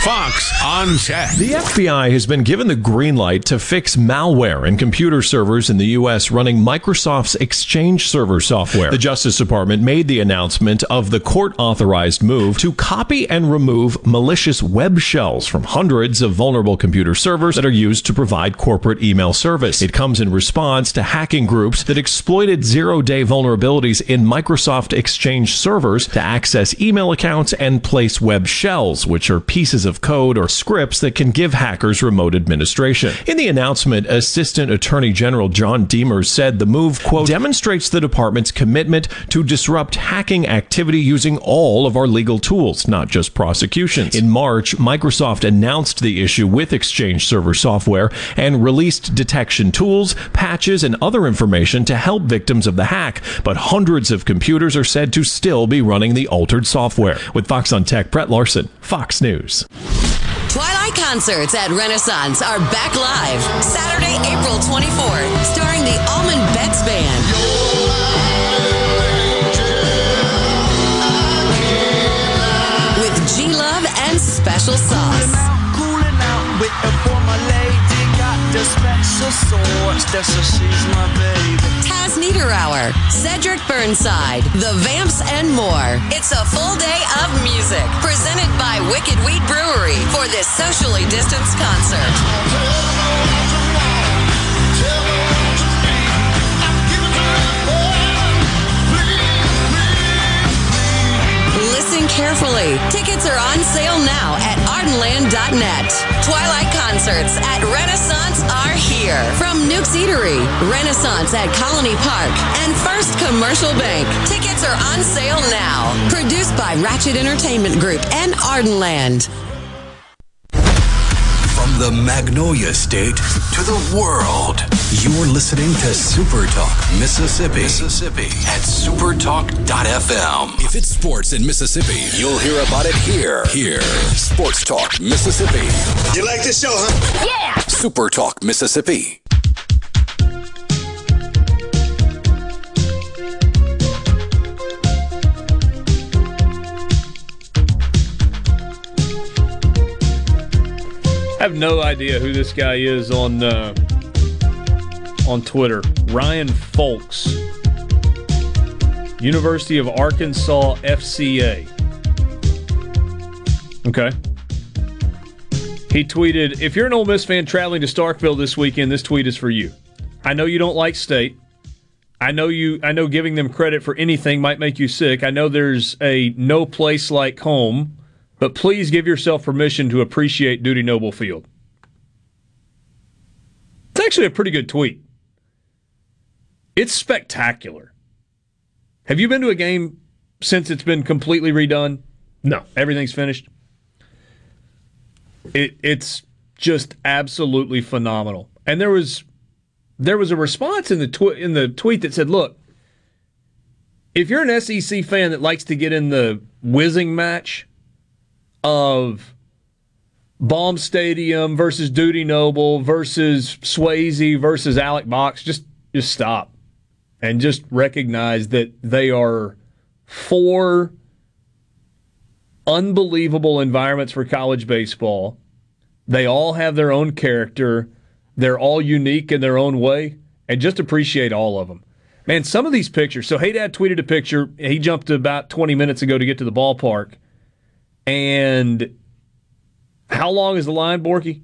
Fox on Tech. The FBI has been given the green light to fix malware in computer servers in the U.S. running Microsoft's Exchange Server software. The Justice Department made the announcement of the court authorized move to copy and remove malicious web shells from hundreds of vulnerable computer servers that are used to provide corporate email service. It comes in response to hacking groups that exploited zero day vulnerabilities in Microsoft Exchange servers to access email accounts and place web shells, which are pieces of code or scripts that can give hackers remote administration. In the announcement, Assistant Attorney General John Demers said the move, quote, demonstrates the department's commitment to disrupt hacking activity using all of our legal tools, not just prosecutions. In March, Microsoft announced the issue with Exchange Server software and released detection tools, patches, and other information to help victims of the hack, but hundreds of computers are said to still be running the altered software. With Fox on Tech, Brett Larson, Fox News. Twilight concerts at Renaissance are back live Saturday, April 24th, starring the Allman Betts Band. With G Love and Special Sauce. Taz Niederauer, Cedric Burnside, The Vamps, and more. It's a full day of music. Presented by Wicked Weed Brewery for this socially distanced concert. Carefully. Tickets are on sale now at ardenland.net. Twilight concerts at Renaissance are here. From Nuke's Eatery, Renaissance at Colony Park, and First Commercial Bank. Tickets are on sale now. Produced by Ratchet Entertainment Group and Ardenland. From the Magnolia State to the world, you're listening to Super Talk Mississippi. Mississippi at supertalk.fm. If it's sports in Mississippi, you'll hear about it here. Here, Sports Talk Mississippi. You like this show, huh? Yeah! Super Talk Mississippi. I have no idea who this guy is on uh, on Twitter. Ryan Folks, University of Arkansas FCA. Okay. He tweeted, "If you're an Ole Miss fan traveling to Starkville this weekend, this tweet is for you. I know you don't like State. I know you. I know giving them credit for anything might make you sick. I know there's a no place like home." but please give yourself permission to appreciate Dudy Noble Field. It's actually a pretty good tweet. It's spectacular. Have you been to a game since it's been completely redone? No, everything's finished. It, it's just absolutely phenomenal. And there was there was a response in the tw- in the tweet that said, "Look, if you're an SEC fan that likes to get in the whizzing match of Baum Stadium versus Dudy Noble versus Swayze versus Alex Box, just just stop and just recognize that they are four unbelievable environments for college baseball. They all have their own character. They're all unique in their own way, and just appreciate all of them. Man, some of these pictures. So, Hey Dad tweeted a picture. He jumped about 20 minutes ago to get to the ballpark. And how long is the line, Borky?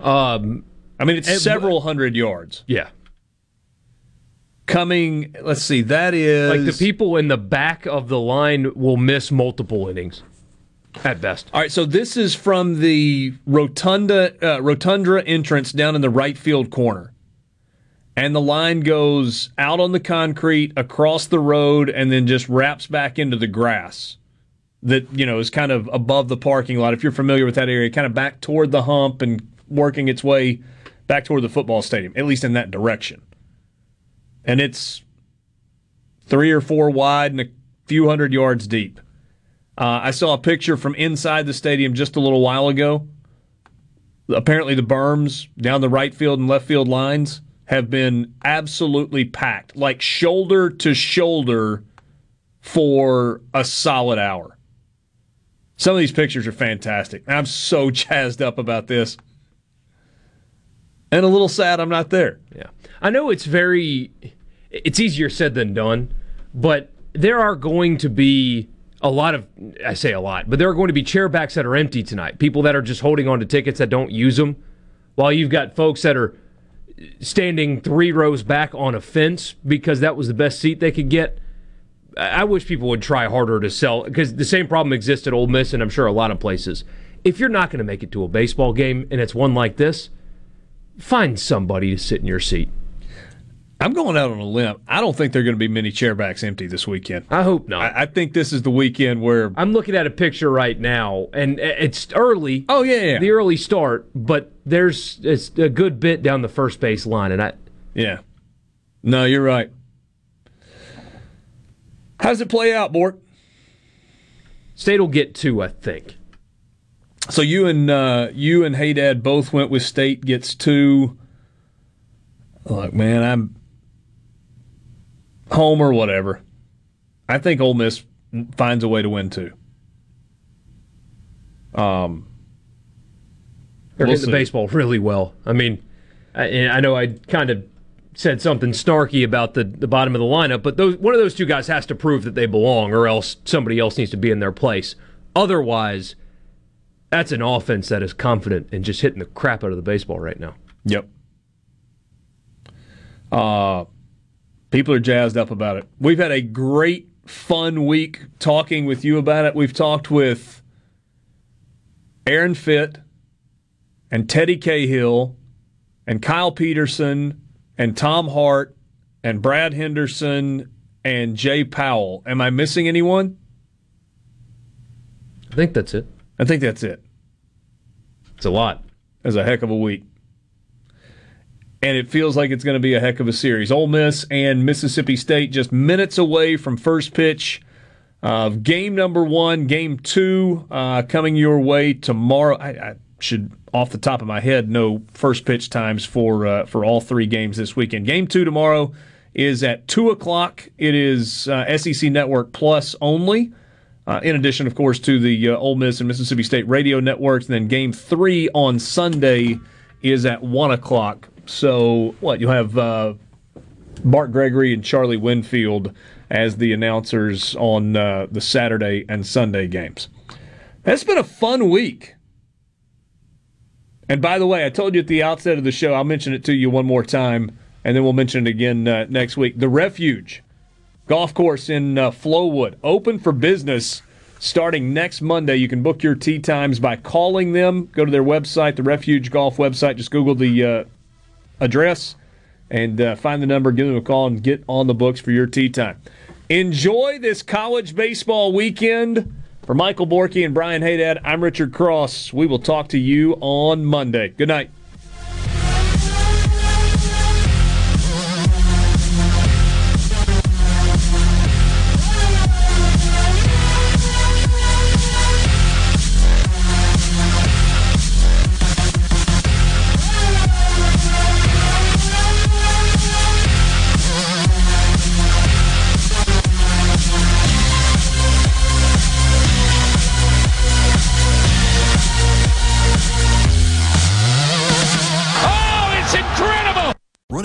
Um, I mean, it's it- several hundred yards. Yeah. Coming, let's see, that is Like the people in the back of the line will miss multiple innings at best. All right, so this is from the rotunda uh, rotundra entrance down in the right field corner, and the line goes out on the concrete across the road and then just wraps back into the grass. That you know is kind of above the parking lot. If you're familiar with that area, kind of back toward the hump and working its way back toward the football stadium, at least in that direction. And it's three or four wide and a few hundred yards deep. Uh, I saw a picture from inside the stadium just a little while ago. Apparently, the berms down the right field and left field lines have been absolutely packed, like shoulder to shoulder for a solid hour. Some of these pictures are fantastic. I'm so *laughs* jazzed up about this. And a little sad I'm not there. Yeah. I know it's very it's easier said than done, but there are going to be a lot of I say a lot, but there are going to be chairbacks that are empty tonight. People that are just holding on to tickets that don't use them, while you've got folks that are standing three rows back on a fence because that was the best seat they could get. I wish people would try harder to sell because the same problem exists at Ole Miss and I'm sure a lot of places. if you're not going to make it to a baseball game and it's one like this, find somebody to sit in your seat. I'm going out on a limb. I don't think there are going to be many chairbacks empty this weekend. I hope not. I, I think this is the weekend where I'm looking at a picture right now, and it's early. Oh yeah, yeah. the early start, but there's it's a good bit down the first base line, and I yeah. No, you're right. How does it play out, Bork? State will get two, I think. So you and uh, you and Hey Dad both went with State gets two. Look, man, I'm home or whatever. I think Ole Miss finds a way to win too. Um, they're we'll hitting the baseball really well. I mean, I, I know I kind of said something snarky about the, the bottom of the lineup, but those one of those two guys has to prove that they belong, or else somebody else needs to be in their place. Otherwise, that's an offense that is confident and just hitting the crap out of the baseball right now. Yep. Uh, people are jazzed up about it. We've had a great, fun week talking with you about it. We've talked with Aaron Fitt and Teddy Cahill and Kyle Peterson and Tom Hart and Brad Henderson and Jay Powell. Am I missing anyone? I think that's it. I think that's it. It's a lot. It's a heck of a week. And it feels like it's going to be a heck of a series. Ole Miss and Mississippi State just minutes away from first pitch of game number one. Game two uh, coming your way tomorrow. I, I, should, off the top of my head, know first pitch times for uh, for all three games this weekend. Game two tomorrow is at two o'clock. It is uh, SEC Network Plus only. Uh, in addition, of course, to the uh, Ole Miss and Mississippi State radio networks. And then game three on Sunday is at 1 o'clock. So, what? You'll have uh, Bart Gregory and Charlie Winfield as the announcers on uh, the Saturday and Sunday games. That's been a fun week. And by the way, I told you at the outset of the show, I'll mention it to you one more time, and then we'll mention it again uh, next week. The Refuge golf course in uh, Flowood, open for business starting next Monday. You can book your tee times by calling them. Go to their website, the Refuge Golf website. Just Google the uh, address and uh, find the number, give them a call, and get on the books for your tee time. Enjoy this college baseball weekend. For Michael Borky and Brian Haydad, I'm Richard Cross. We will talk to you on Monday. Good night.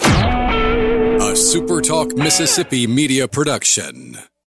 A SuperTalk Mississippi media production.